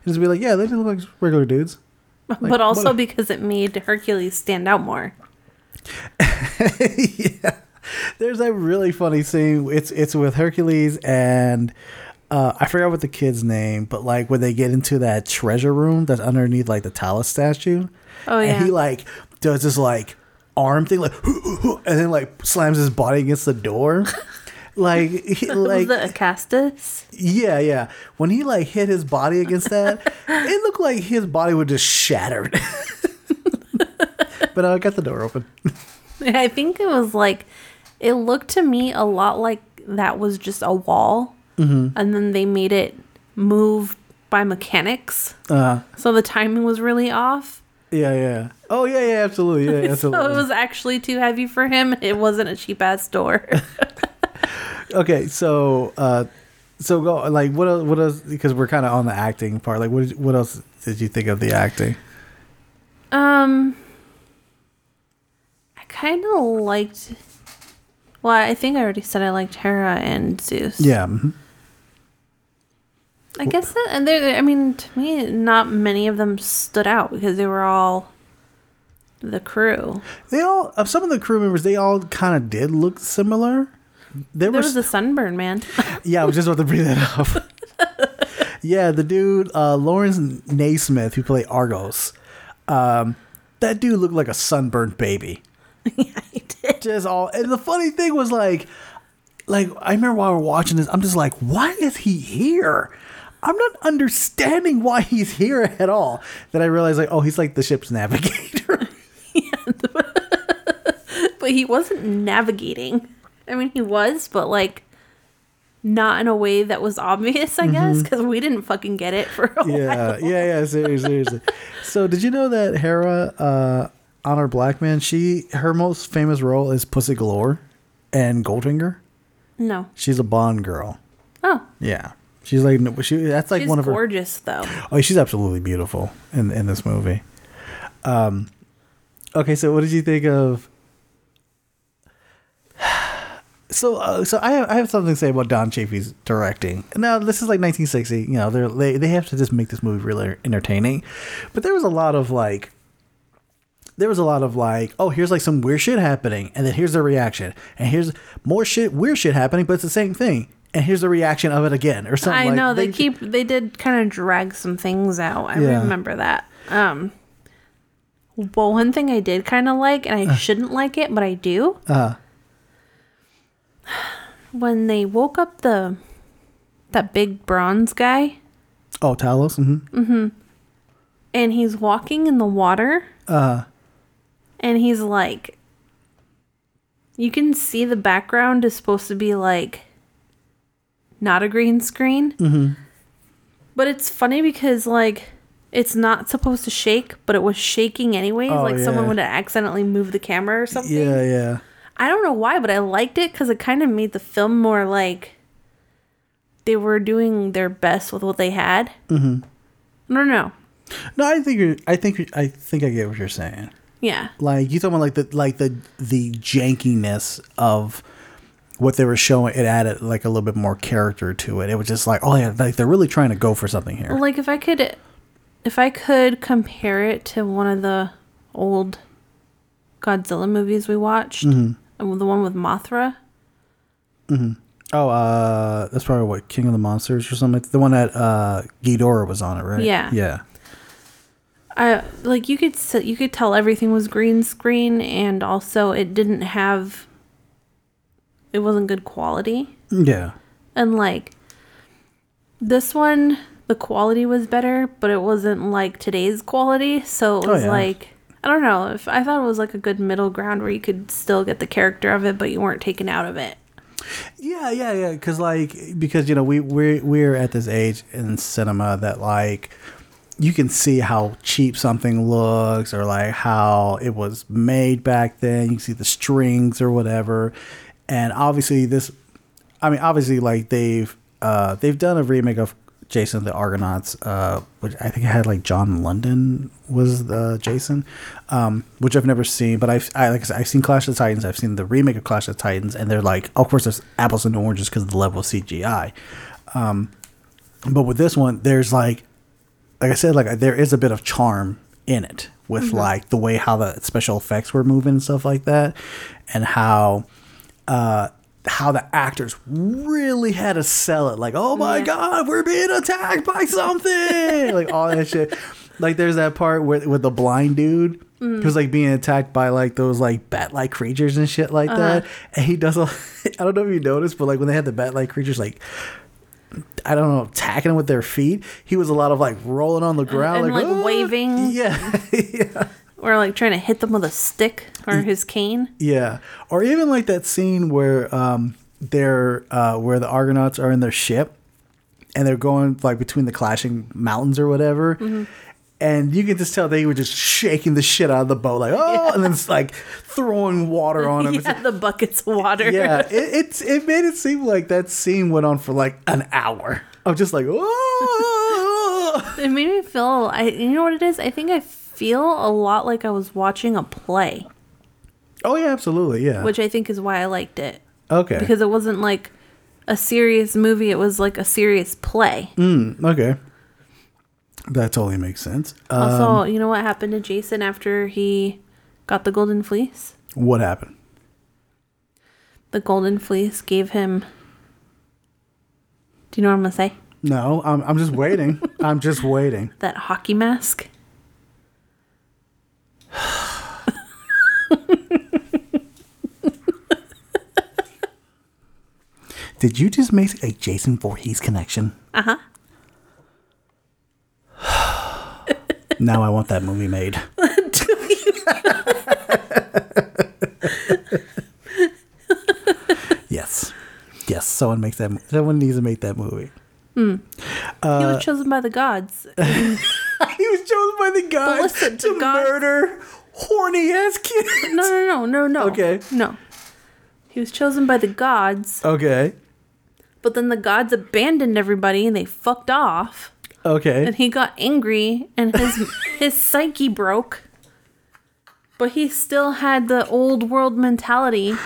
and just be like yeah they just look like regular dudes. Like, but also because it made Hercules stand out more. [laughs] Yeah, there's a really funny scene. It's it's with Hercules and uh, I forgot what the kid's name, but like when they get into that treasure room that's underneath like the Talos statue. Oh, yeah. And he like does this like arm thing like [laughs] and then like slams his body against the door. [laughs] like he, like the Acastus? yeah, yeah. When he like hit his body against that, [laughs] it looked like his body would just shattered. but I got the door open. I think it was like it looked to me a lot like that was just a wall, Mhm. and then they made it move by mechanics, Uh, so the timing was really off. yeah, yeah. Oh yeah, yeah, absolutely, yeah, [laughs] So absolutely. it was actually too heavy for him. It wasn't a cheap ass door. [laughs] okay, so uh, so go like what else? What else? Because we're kind of on the acting part. Like, what what else did you think of the acting? Um, I kind of liked. Well, I think I already said I liked Hera and Zeus. Yeah, mhm. I guess that, and there. I mean, to me, not many of them stood out because they were all the crew. they all of some of the crew members. They all kind of did look similar. There, There was the sunburn man. [laughs] yeah, I was just about to bring that up. [laughs] yeah, the dude uh, Laurence Naismith who played Argos. Um, that dude looked like a sunburned baby. [laughs] yeah, he did. Just all, and the funny thing was like, like I remember while we we're watching this, I'm just like, why is he here? I'm not understanding why he's here at all. Then I realized like, oh, he's like the ship's navigator. [laughs] [laughs] but he wasn't navigating. I mean, he was, but like not in a way that was obvious, I guess, Mhm. because we didn't fucking get it for a yeah, while. yeah, yeah. Seriously, seriously. So, did you know that Hera, uh, Honor Blackman, she her most famous role is Pussy Galore and Goldfinger. No. She's a Bond girl. Oh, Yeah, she's like she. That's like she's one of her. gorgeous though. Oh, she's absolutely beautiful in in this movie. Um, okay, so what did you think of? [sighs] So, uh, so I have, I have something to say about Don Chaffee's directing. Now, this is like 1960. You know, they're, they they have to just make this movie really entertaining. But there was a lot of like, there was a lot of like, oh, here's like some weird shit happening, and then here's the reaction, and here's more shit, weird shit happening, but it's the same thing, and here's the reaction of it again, or something. I like, know they, keep they did kind of drag some things out. I Yeah. remember that. Um well, one thing I did kind of like, and I shouldn't like it, but I do, Uh, [sighs] when they woke up the that big bronze guy, oh, Talos. Mm hmm Mm hmm and he's walking in the water, Uh, and he's like, you can see the background is supposed to be like not a green screen, hmm But it's funny because like it's not supposed to shake, but it was shaking anyways. Oh, like someone would have accidentally moved the camera or something. Yeah, yeah. I don't know why, but I liked it because it kind of made the film more like they were doing their best with what they had. hmm I don't know. No, I think you're, I think I think I get what you're saying. Yeah. Like you talking about like the like the the jankiness of what they were showing. It added like a little bit more character to it. It was just like, oh yeah, like they're really trying to go for something here. Like if I could, if I could compare it to one of the old Godzilla movies we watched, Mhm. uh, the one with Mothra. hmm Oh, uh, that's probably what King of the Monsters or something. The one that uh Ghidorah was on it, right? Yeah. Yeah. I like you could you could tell everything was green screen, and also it didn't have. It wasn't good quality, Yeah. and like this one, the quality was better, but it wasn't like today's quality. So it Oh, was yeah. like I don't know. If I thought it was like a good middle ground where you could still get the character of it, but you weren't taken out of it. Yeah, yeah, yeah. Because like, because you know, we we we're at this age in cinema that like you can see how cheap something looks or like how it was made back then. You can see the strings or whatever, and obviously this. I mean, obviously, like they've uh, they've done a remake of Jason the Argonauts, uh, which I think had like John London was the Jason, um, which I've never seen. But I've I, like I said, I've seen Clash of the Titans. I've seen the remake of Clash of the Titans, and they're like, of course, there's apples and oranges because of the level of CGI. Um, but with this one, there's like, like I said, like there is a bit of charm in it with Mhm. like the way how the special effects were moving and stuff like that, and how. Uh, how the actors really had to sell it, like, oh my god, we're being attacked by something, like all that shit. Like, there's that part with with the blind dude Mm. who's like being attacked by like those like bat like creatures and shit like that, Uh-huh. and he does. A, [laughs] I don't know if you noticed, but like when they had the bat like creatures, like. I don't know, attacking him with their feet. He was a lot of like rolling on the ground, and like, "Ah!" waving. Yeah. [laughs] Or like trying to hit them with a stick or his cane. Yeah, or even like that scene where um they're uh where the Argonauts are in their ship and they're going like between the clashing mountains or whatever. Mhm. And you can just tell they were just shaking the shit out of the boat, like oh, and then it's like throwing water on them. yeah, the buckets of water. yeah, [laughs] it, it's it made it seem like that scene went on for like an hour. I'm just like, oh, it made me feel. I you know what it is? I think I feel a lot like I was watching a play, oh yeah, absolutely, yeah. which I think is why I liked it. okay, Because it wasn't like a serious movie; it was like a serious play. mm, okay, that totally makes sense. also, Um, you know what happened to Jason after he got the golden fleece? what happened? The golden fleece gave him. Do you know what I'm gonna say? No, I'm I'm just waiting. [laughs] I'm just waiting. That hockey mask. Did you just make a Jason Voorhees connection? Uh huh. now I want that movie made. [laughs] yes, yes. Someone makes that. Someone needs to make that movie. Hmm. Uh, [laughs] he was chosen by the gods. he was chosen by the gods to murder horny ass kids. No, no, no, no, no. Okay. No. He was chosen by the gods, Okay. but then the gods abandoned everybody and they fucked off. Okay. And he got angry and his [laughs] his psyche broke. But he still had the old world mentality.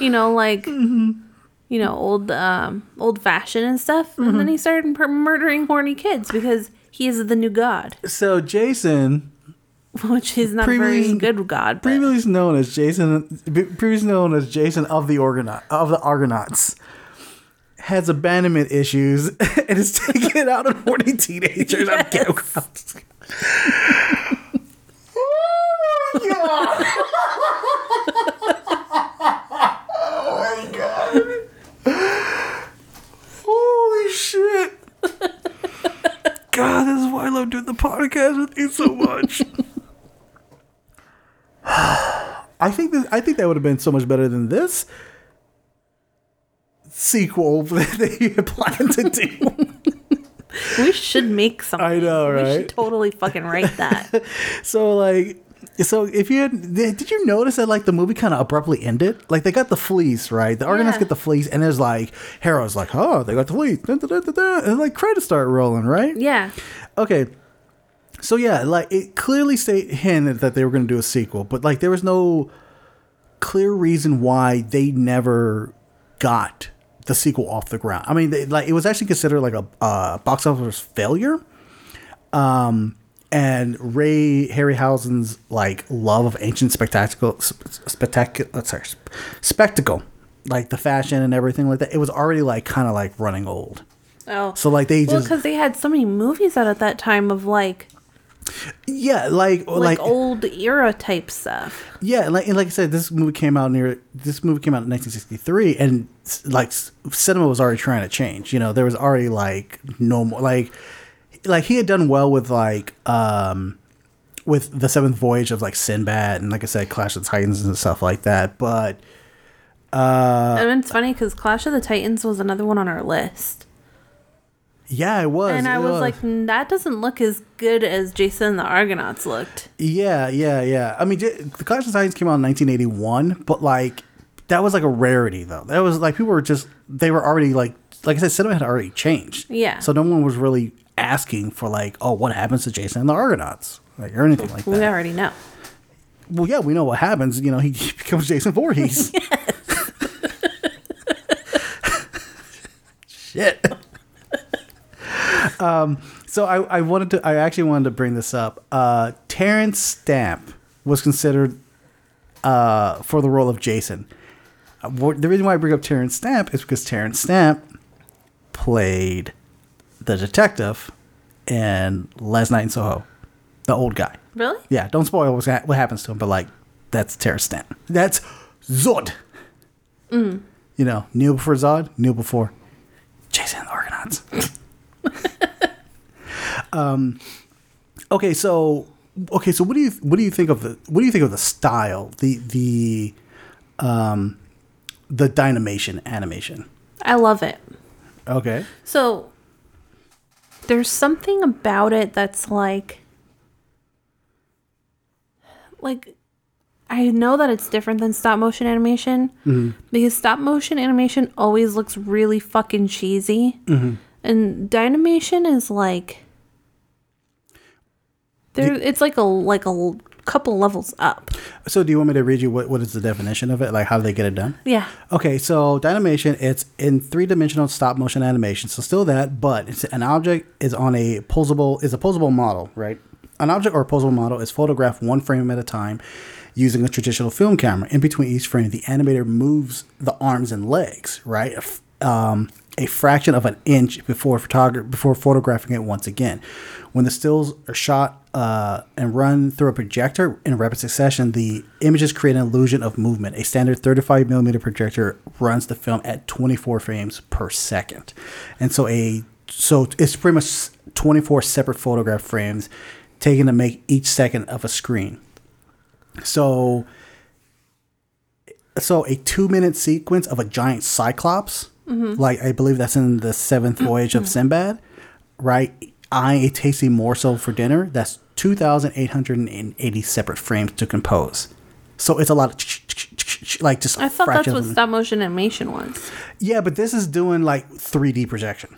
You know, like you know, old um old fashioned and stuff. And then he started murdering horny kids because he is the new god. So Jason, [laughs] Which is not a very Previously- good god. But previously known as Jason, previously known as Jason of the Argonaut of the Argonauts, has abandonment issues [laughs] and is taking it out on horny teenagers. I'm kidding. [laughs] oh my god! Holy shit! God, this is why I love doing the podcast with you so much. [sighs] I think that I think that would have been so much better than this sequel [laughs] that you had planned to do. we should make something. I know, We right? should totally fucking write that. [laughs] so like, so if you had, did you notice that like the movie kind of abruptly ended? Like they got the fleece, right? The Argonauts Yeah. get the fleece, and there's like Hero's like, oh, they got the fleece, da, da, da, and like credits start rolling, right? Yeah. Okay. So yeah, like it clearly state hinted that they were going to do a sequel, but like there was no clear reason why they never got the sequel off the ground. I mean, they, like it was actually considered like a uh, box office failure. Um, and Ray Harryhausen's like love of ancient spectacle, spectacular, uh, sorry, sp- spectacle, like the fashion and everything like that. It was already like kind of like running old. Oh. So like they well, just because they had so many movies out at that time of like yeah, like like, like old era type stuff. Yeah, like and like I said, this movie came out near this movie came out in 1963, and like cinema was already trying to change. You know, there was already like no more like like he had done well with like um with the seventh voyage of like Sinbad and like I said, Clash of the Titans and stuff like that. But uh, and it's funny because Clash of the Titans was another one on our list. yeah, it was. and I it was, like, "Mm, that doesn't look as good as Jason and the Argonauts looked. Yeah, yeah, yeah. I mean, J- the Clash of the Titans came out in 1981, but like that was like a rarity though. That was like people were just they were already like like I said, cinema had already changed. Yeah. So no one was really asking for like, oh, what happens to Jason and the Argonauts, like or anything like that. We already know. Well, yeah, we know what happens. You know, he becomes Jason Voorhees. [laughs] Shit. [laughs] um, so I, I wanted to. I actually wanted to bring this up. Uh, Terence Stamp was considered uh, for the role of Jason. Uh, the reason why I bring up Terence Stamp is because Terence Stamp played the detective in Last Night in Soho, the old guy. Really? Yeah, don't spoil what happens to him, but like that's Terence Stamp. That's Zod. Mm. You know, kneel before Zod, kneel before Jason the Argonauts. [laughs] um, okay, so okay, so what do you what do you think of the what do you think of the style, the the um, the dynamation animation? I love it. Okay, So there's something about it that's like like I know that it's different than stop motion animation Mhm. because stop motion animation always looks really fucking cheesy. Mhm. And dynamation is like there it's like a like a couple levels up. so do you want me to read you what what is the definition of it? Like, how do they get it done? Yeah. Okay, so Dynamation, it's in three dimensional stop motion animation. So still that, but it's an object is on a posable is a posable model, right? An object or a posable model is photographed one frame at a time using a traditional film camera. In between each frame, the animator moves the arms and legs, right? Um, a fraction of an inch before photog- before photographing it once again. When the stills are shot uh, and run through a projector in rapid succession, the images create an illusion of movement. A standard 35 millimeter projector runs the film at 24 frames per second, and so a so it's pretty much 24 separate photograph frames taken to make each second of a screen. So so a two minute sequence of a giant cyclops, Mhm. like I believe that's in the seventh [clears throat] voyage of Sinbad, right? Eyeing a tasty morsel for dinner. That's two thousand eight hundred and eighty separate frames to compose. So it's a lot of like just I thought that's what stop motion animation was. yeah, but this is doing like 3D projection.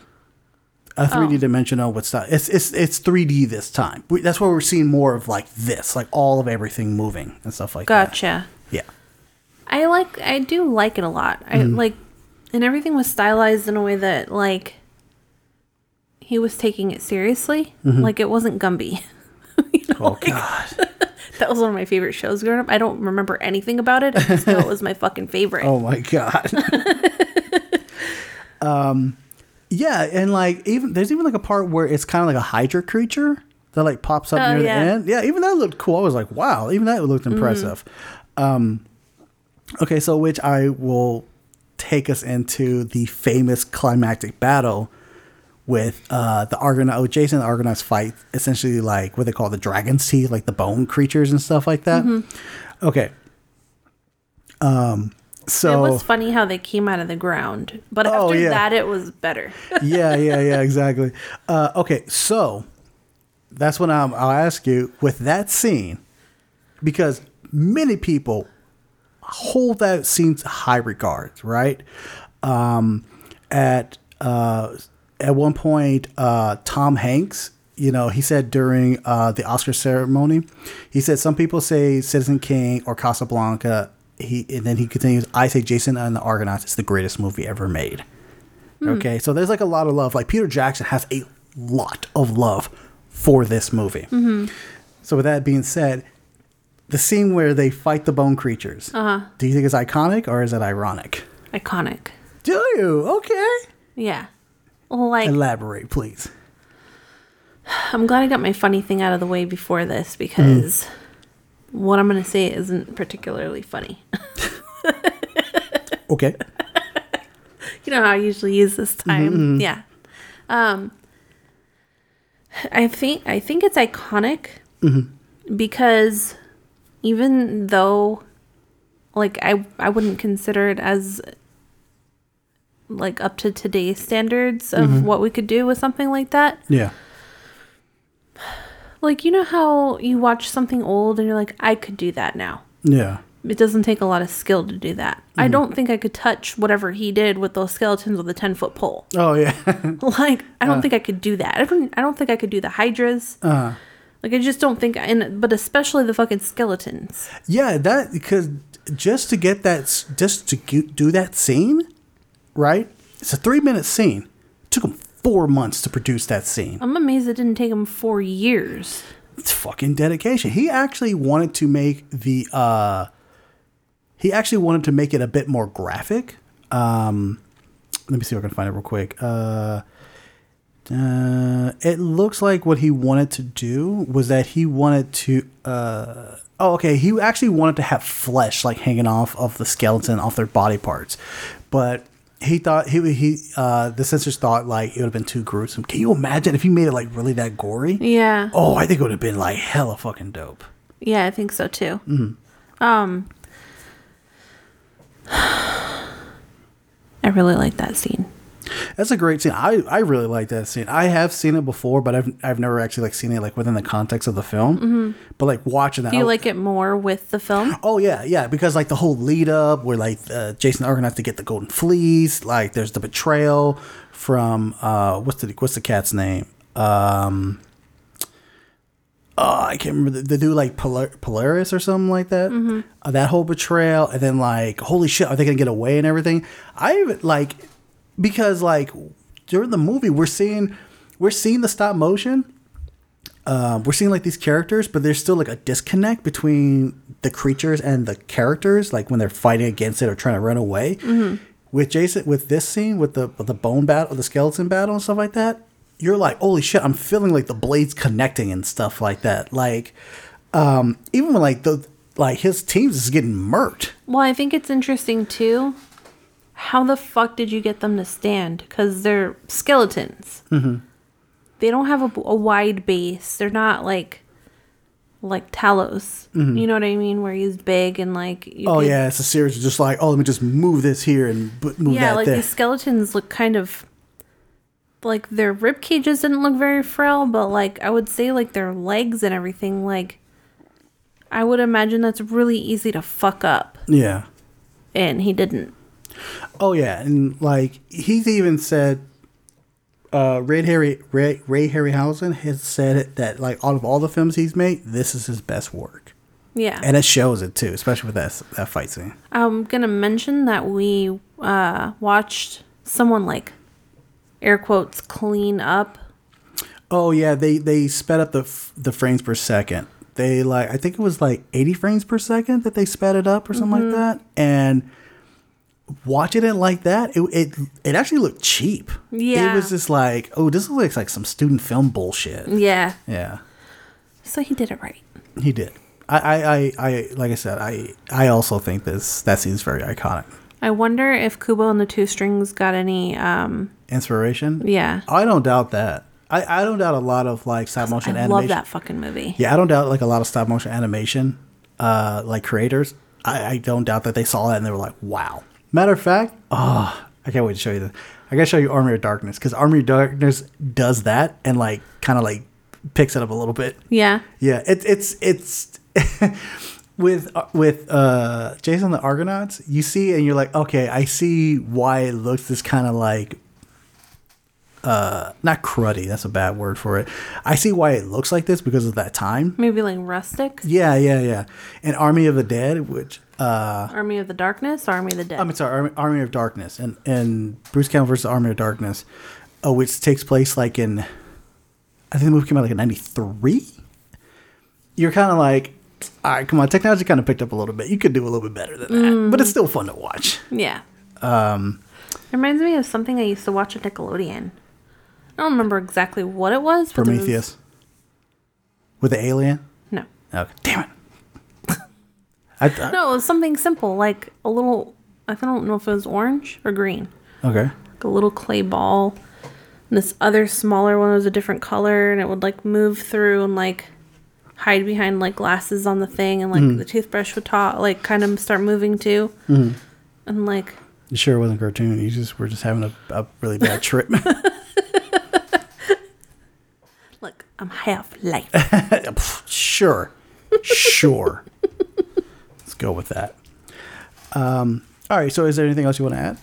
A 3D Oh. dimensional with stuff. It's it's it's 3D this time. We, that's where we're seeing more of like this, like all of everything moving and stuff like that. Gotcha. Yeah. I like I do like it a lot. I Mhm. like and everything was stylized in a way that like he was taking it seriously. Mhm. Like it wasn't Gumby. [laughs] Oh god. [laughs] That was one of my favorite shows growing up. I don't remember anything about it. I it was my fucking favorite. Oh my god. [laughs] um, yeah, and like even there's even like a part where it's kind of like a Hydra creature that like pops up Oh, near yeah. the end. Yeah, even that looked cool. I was like, wow, even that looked Mhm. impressive. Um, okay, so which I will take us into the famous climactic battle with uh the Argonaut oh, Jason and the Argonauts fight essentially like what they call the dragon's teeth, like the bone creatures and stuff like that. Mhm. Okay. Um so it was funny how they came out of the ground, but Oh, after yeah. that, it was better. [laughs] yeah, yeah, yeah, exactly. Uh, okay, so that's when I'm, I'll ask you with that scene, because many people hold that scene to high regards, right? Um, at uh, at one point, uh, Tom Hanks, you know, he said during uh, the Oscar ceremony, he said some people say Citizen Kane or Casablanca. He and then he continues. I say Jason and the Argonauts is the greatest movie ever made. Hmm. Okay, so there's like a lot of love. Like Peter Jackson has a lot of love for this movie. hmm So with that being said, the scene where they fight the bone creatures, Uh huh. do you think it's iconic or is it ironic? Iconic. Do you? Okay. Yeah. Well, like Elaborate, please. I'm glad I got my funny thing out of the way before this because what I'm going to say isn't particularly funny. [laughs] Okay. you know how I usually use this time. Mhm, mhm. Yeah. Um I think I think it's iconic Mhm. because even though like I I wouldn't consider it as like up to today's standards of Mhm. what we could do with something like that. Yeah. Like you know how you watch something old and you're like I could do that now. Yeah. It doesn't take a lot of skill to do that. I Mhm. don't think I could touch whatever he did with those skeletons with a 10 foot pole. Oh yeah. [laughs] [laughs] Like I don't Uh. think I could do that. I don't I don't think I could do the hydras. uh, Like I just don't think and but especially the fucking skeletons. yeah, that because just to get that, just to do that scene, right? It's a three minute scene. took him four months to produce that scene. I'm amazed it didn't take him 4 years. It's fucking dedication. He actually wanted to make the uh he actually wanted to make it a bit more graphic. Um let me see if I can find it real quick. Uh uh, it looks like what he wanted to do was that he wanted to uh oh okay he actually wanted to have flesh like hanging off of the skeleton off their body parts but he thought he he uh the censors thought like it would have been too gruesome can you imagine if he made it like really that gory Yeah. Oh, I think it would have been like hella fucking dope. Yeah, I think so too. Mhm. Um [sighs] I really like that scene. That's a great scene. I, I really like that scene. I have seen it before, but I've I've never actually like seen it like within the context of the film. Mhm. But like watching that, Do you I- like it more with the film? Oh yeah, yeah. Because like the whole lead up, where like uh, Jason organized to get the golden fleece. Like there's the betrayal from uh what's the what's the cat's name? Um. Oh, I can't remember the, the dude like Polar- Polaris or something like that. Mhm. Uh, that whole betrayal, and then like, holy shit, are they gonna get away and everything? I like because like during the movie we're seeing we're seeing the stop motion. Um, we're seeing like these characters, but there's still like a disconnect between the creatures and the characters, like when they're fighting against it or trying to run away. Mhm. With Jason, with this scene, with the with the bone battle, the skeleton battle, and stuff like that, you're like, holy shit! I'm feeling like the blades connecting and stuff like that. Like, um, even when like the like his teams is getting murked. Well, I think it's interesting too. How the fuck did you get them to stand? Because they're skeletons. Mm-hmm. They don't have a, a wide base. They're not like like Talos. Mhm. You know what I mean? Where he's big and like. You oh could- yeah, it's a series of just like, oh, let me just move this here and move yeah, that like there. these skeletons look kind of like their rib cages didn't look very frail, but like I would say like their legs and everything like I would imagine that's really easy to fuck up, yeah. and he didn't. Oh yeah, and like he's even said, uh, Ray Harry Ray, Ray Harryhausen has said that like out of all the films he's made, this is his best work, Yeah, and it shows it too, especially with that that fight scene. I'm gonna mention that we uh, watched someone like air quotes clean up. Oh yeah, they they sped up the f- the frames per second. They like I think it was like 80 frames per second that they sped it up or something Mhm. like that, and watching it like that, it it it actually looked cheap. Yeah. it was just like oh, this looks like some student film bullshit. Yeah, Yeah. so he did it right. He did. I, I, I, I, like I said, I, I also think this that scene's very iconic. I wonder if Kubo and the Two Strings got any. um Inspiration. Yeah. I don't doubt that. I, I don't doubt a lot of like stop motion I animation. love that fucking movie. Yeah, I don't doubt like a lot of stop motion animation, uh, like creators. I, I don't doubt that they saw that and they were like, wow. Matter of fact, oh, I can't wait to show you this. I gotta show you Army of Darkness because Army of Darkness does that and like kind of like picks it up a little bit. Yeah. Yeah, it, it's it's [laughs] with uh, with uh Jason the Argonauts. You see, and you're like, okay, I see why it looks this kind of like uh not cruddy. That's a bad word for it. I see why it looks like this because of that time. Maybe like rustic. Yeah, yeah, yeah. And Army of the Dead, which uh Army of the Darkness, Army of the Dead. I'm sorry, Army, Army of Darkness, and and Bruce Campbell versus Army of Darkness, uh, which takes place like in, I think the movie came out like in '93. You're kind of like, all right, come on, technology kind of picked up a little bit. You could do a little bit better than that, but it's still fun to watch. yeah. Um, Reminds me of something I used to watch at Nickelodeon. I don't remember exactly what it was. But there was- Prometheus with the alien. No. Okay, damn it. I, I, No, it was something simple, like a little. I don't know if it was orange or green. okay. Like a little clay ball. And this other smaller one was a different color, and it would like move through and like hide behind like glasses on the thing, and like Mhm. the toothbrush would talk, like kind of start moving too, Mhm. and like You sure it wasn't cartoon? You just were just having a, a really bad [laughs] trip. Look, I'm half life. [laughs] sure, sure. Go with that. Um, all right. So, is there anything else you want to add?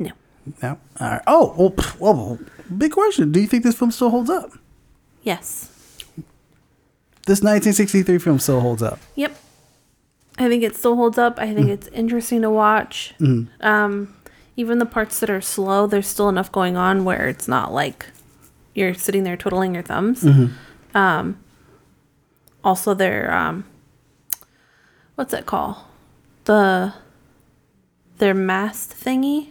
No. No. All right. Oh, well, well, big question. Do you think this film still holds up? yes. This 1963 film still holds up. Yep. I think it still holds up. I think it's interesting to watch. Mhm. Um, even the parts that are slow, there's still enough going on where it's not like you're sitting there twiddling your thumbs. Mhm. Um, also, their um, what's it called? The their mast thingy.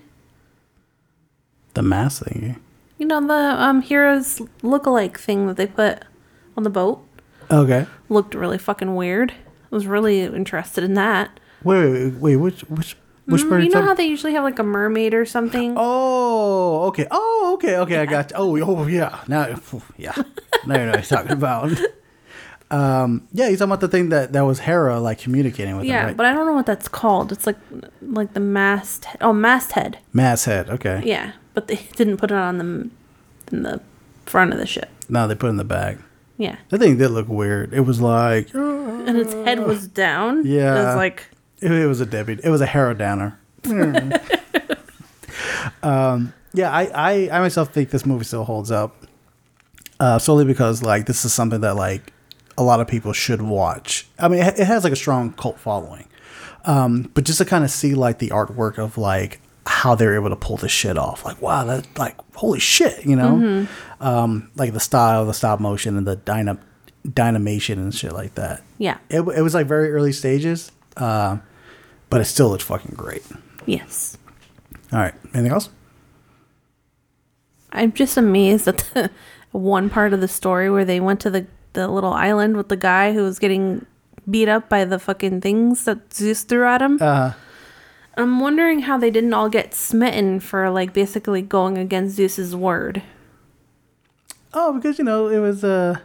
The mass thingy. You know the um heroes look-alike thing that they put on the boat Okay. looked really fucking weird. I was really interested in that. Wait, wait, which which which Mm, part? you know how they usually have like a mermaid or something? [gasps] Oh, okay. Oh, okay, okay. I got. You. Oh, oh, yeah. Now, yeah. [laughs] Now you know what you're talking about. [laughs] Um, yeah, you're talking about the thing that that was Hera like communicating with yeah, him, right? but I don't know what that's called. It's like like the mast. Oh, masthead. Masthead. Okay. Yeah, but they [laughs] didn't put it on the in the front of the ship. No, they put it in the back. Yeah, That thing did look weird. It was like, and its head was down. yeah, it was like it, it was a Debbie. It was a Hera downer. [laughs] um, yeah, I, I, I myself think this movie still holds up, uh, solely because like this is something that like a lot of people should watch. I mean, it, has like a strong cult following, um, but just to kind of see like the artwork of like how they're able to pull this shit off, like wow, that like holy shit, you know, Mhm. um, like the style, the stop motion, and the dyna- dynamation and shit like that. Yeah. it, it was like very early stages, uh, but it still looked fucking great. yes. All right, anything else? I'm just amazed at the [laughs] one part of the story where they went to the the little island with the guy who was getting beat up by the fucking things that Zeus threw at him. Uh, I'm wondering how they didn't all get smitten for like basically going against Zeus's word. oh, because you know it was uh,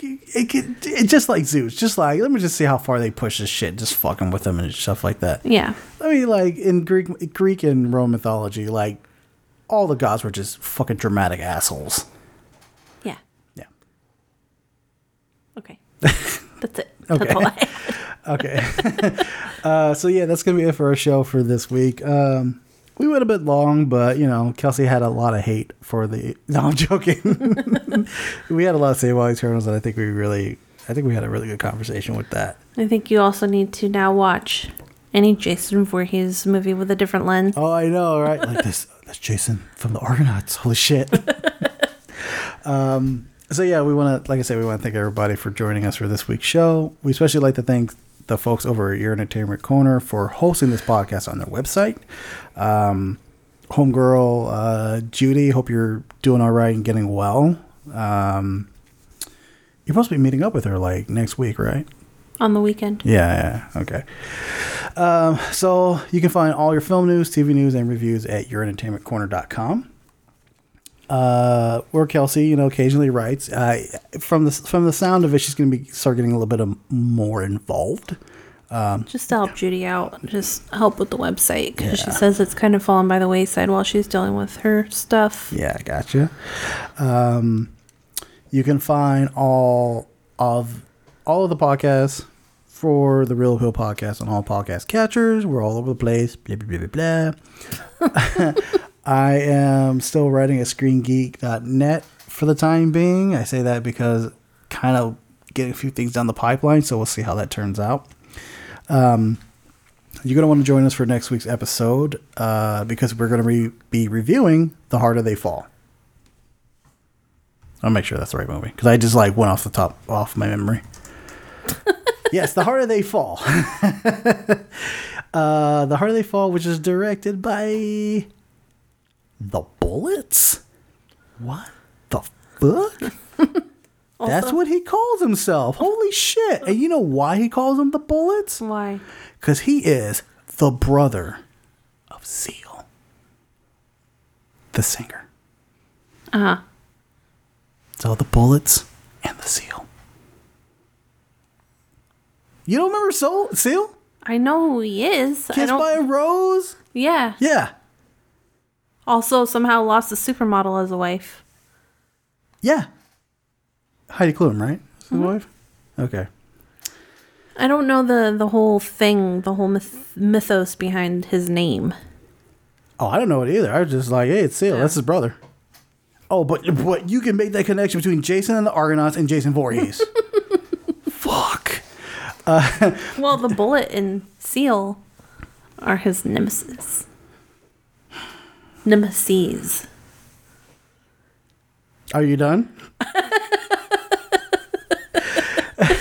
it, it, it just like Zeus, just like let me just see how far they push this shit, just fucking with them and stuff like that. Yeah. I mean, like in Greek, Greek and Roman mythology, like all the gods were just fucking dramatic assholes. Yeah. Yeah. Okay. [laughs] That's it. Okay. [laughs] okay. [laughs] uh, so yeah, that's gonna be it for our show for this week. Um, we went a bit long, but you know, Kelsey had a lot of hate for the. No, I'm joking. we had a lot to say about Eternals, and I think we really, I think we had a really good conversation with that. I think you also need to now watch any Jason Voorhees movie with a different lens. Oh, I know, right? Like this, that's Jason from the Argonauts. Holy shit. um, so yeah, we want to, like I said, we want to thank everybody for joining us for this week's show. We especially like to thank the folks over at Your Entertainment Corner for hosting this podcast on their website. Um, homegirl uh, Judy, hope you're doing all right and getting well. Um, you're supposed to be meeting up with her like next week, right? On the weekend. Yeah, yeah, okay. Um, so you can find all your film news, TV news, and reviews at yourentertainmentcorner.com. Uh, where Kelsey, you know, occasionally writes. Uh, from the from the sound of it, she's going to be start getting a little bit of more involved. Um, Just to help Judy out, just help with the website because she says it's kind of fallen by the wayside while she's dealing with her stuff. Yeah, gotcha. Um, you can find all of all of the podcasts for the Reel Appeal podcast on all podcast catchers. We're all over the place. Blah blah blah blah. blah. [laughs] I am still writing at ScreenGeek.net for the time being. I say that because kind of getting a few things down the pipeline, so we'll see how that turns out. Um, you're going to want to join us for next week's episode uh, because we're going to re- be reviewing The Harder They Fall. I'll make sure that's the right movie because I just like went off the top off my memory. [laughs] yes, The Harder They Fall. [laughs] uh, the Harder They Fall, which is directed by The Bullitts. What the fuck? [laughs] That's what he calls himself. Holy shit. And you know why he calls them the Bullitts? Why? Because he is the brother of Seal, the singer. Uh huh. So the Bullitts and the Seal. You don't remember Soul Seal? I know who he is. I Kissed by a Rose? yeah. Yeah. Also, somehow lost a supermodel as a wife. Yeah. Heidi Klum, right? Is Mm-hmm. wife? Okay. I don't know the the whole thing, the whole myth- mythos behind his name. Oh, I don't know it either. I was just like, hey, it's Seal. Yeah. That's his brother. Oh, but but you can make that connection between Jason and the Argonauts and Jason Voorhees. [laughs] Fuck. [laughs] Well, the bullet and seal are his nemesis. Nemesis. Are you done? [laughs]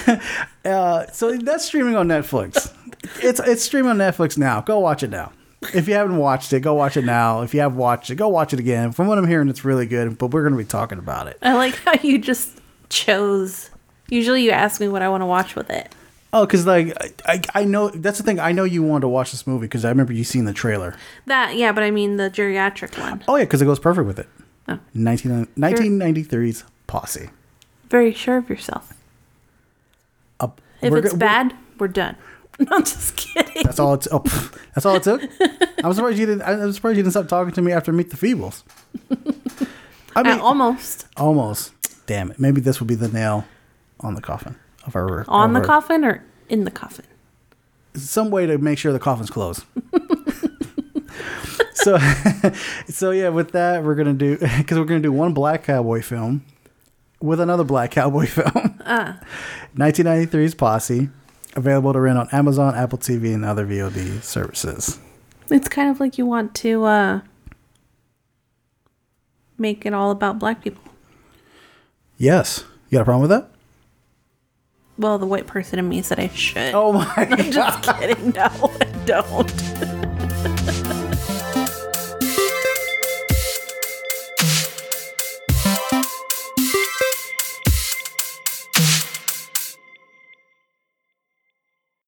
[laughs] uh, so that's streaming on Netflix. It's it's streaming on Netflix now. Go watch it now. If you haven't watched it, go watch it now. If you have watched it, go watch it again. From what I'm hearing, it's really good. But we're going to be talking about it. I like how you just chose. Usually, you ask me what I want to watch with it. Oh, because like I, I know that's the thing. I know you wanted to watch this movie because I remember you seen the trailer. That yeah, but I mean the geriatric one. Oh yeah, because it goes perfect with it. Oh. 19, 1993's Posse. Very sure of yourself. Uh, If it's go- bad, we're done. [laughs] No, I'm just kidding. That's all it's. Oh, pff, that's all it took. I'm surprised you didn't. I'm surprised you didn't stop talking to me after Meet the Feebles. [laughs] I mean, Uh, almost almost. Damn it. Maybe this will be the nail on the coffin of our. on of the our- coffin or in the coffin. Some way to make sure the coffin's closed. [laughs] so, [laughs] so yeah. With that, we're gonna do because we're gonna do one black cowboy film with another black cowboy [laughs] film. Ah. 1993's Posse, available to rent on Amazon, Apple TV, and other VOD services. It's kind of like you want to uh, make it all about black people. Yes. You got a problem with that? Well, the white person in me said I should. Oh my [laughs] I'm just kidding. No, I don't. [laughs]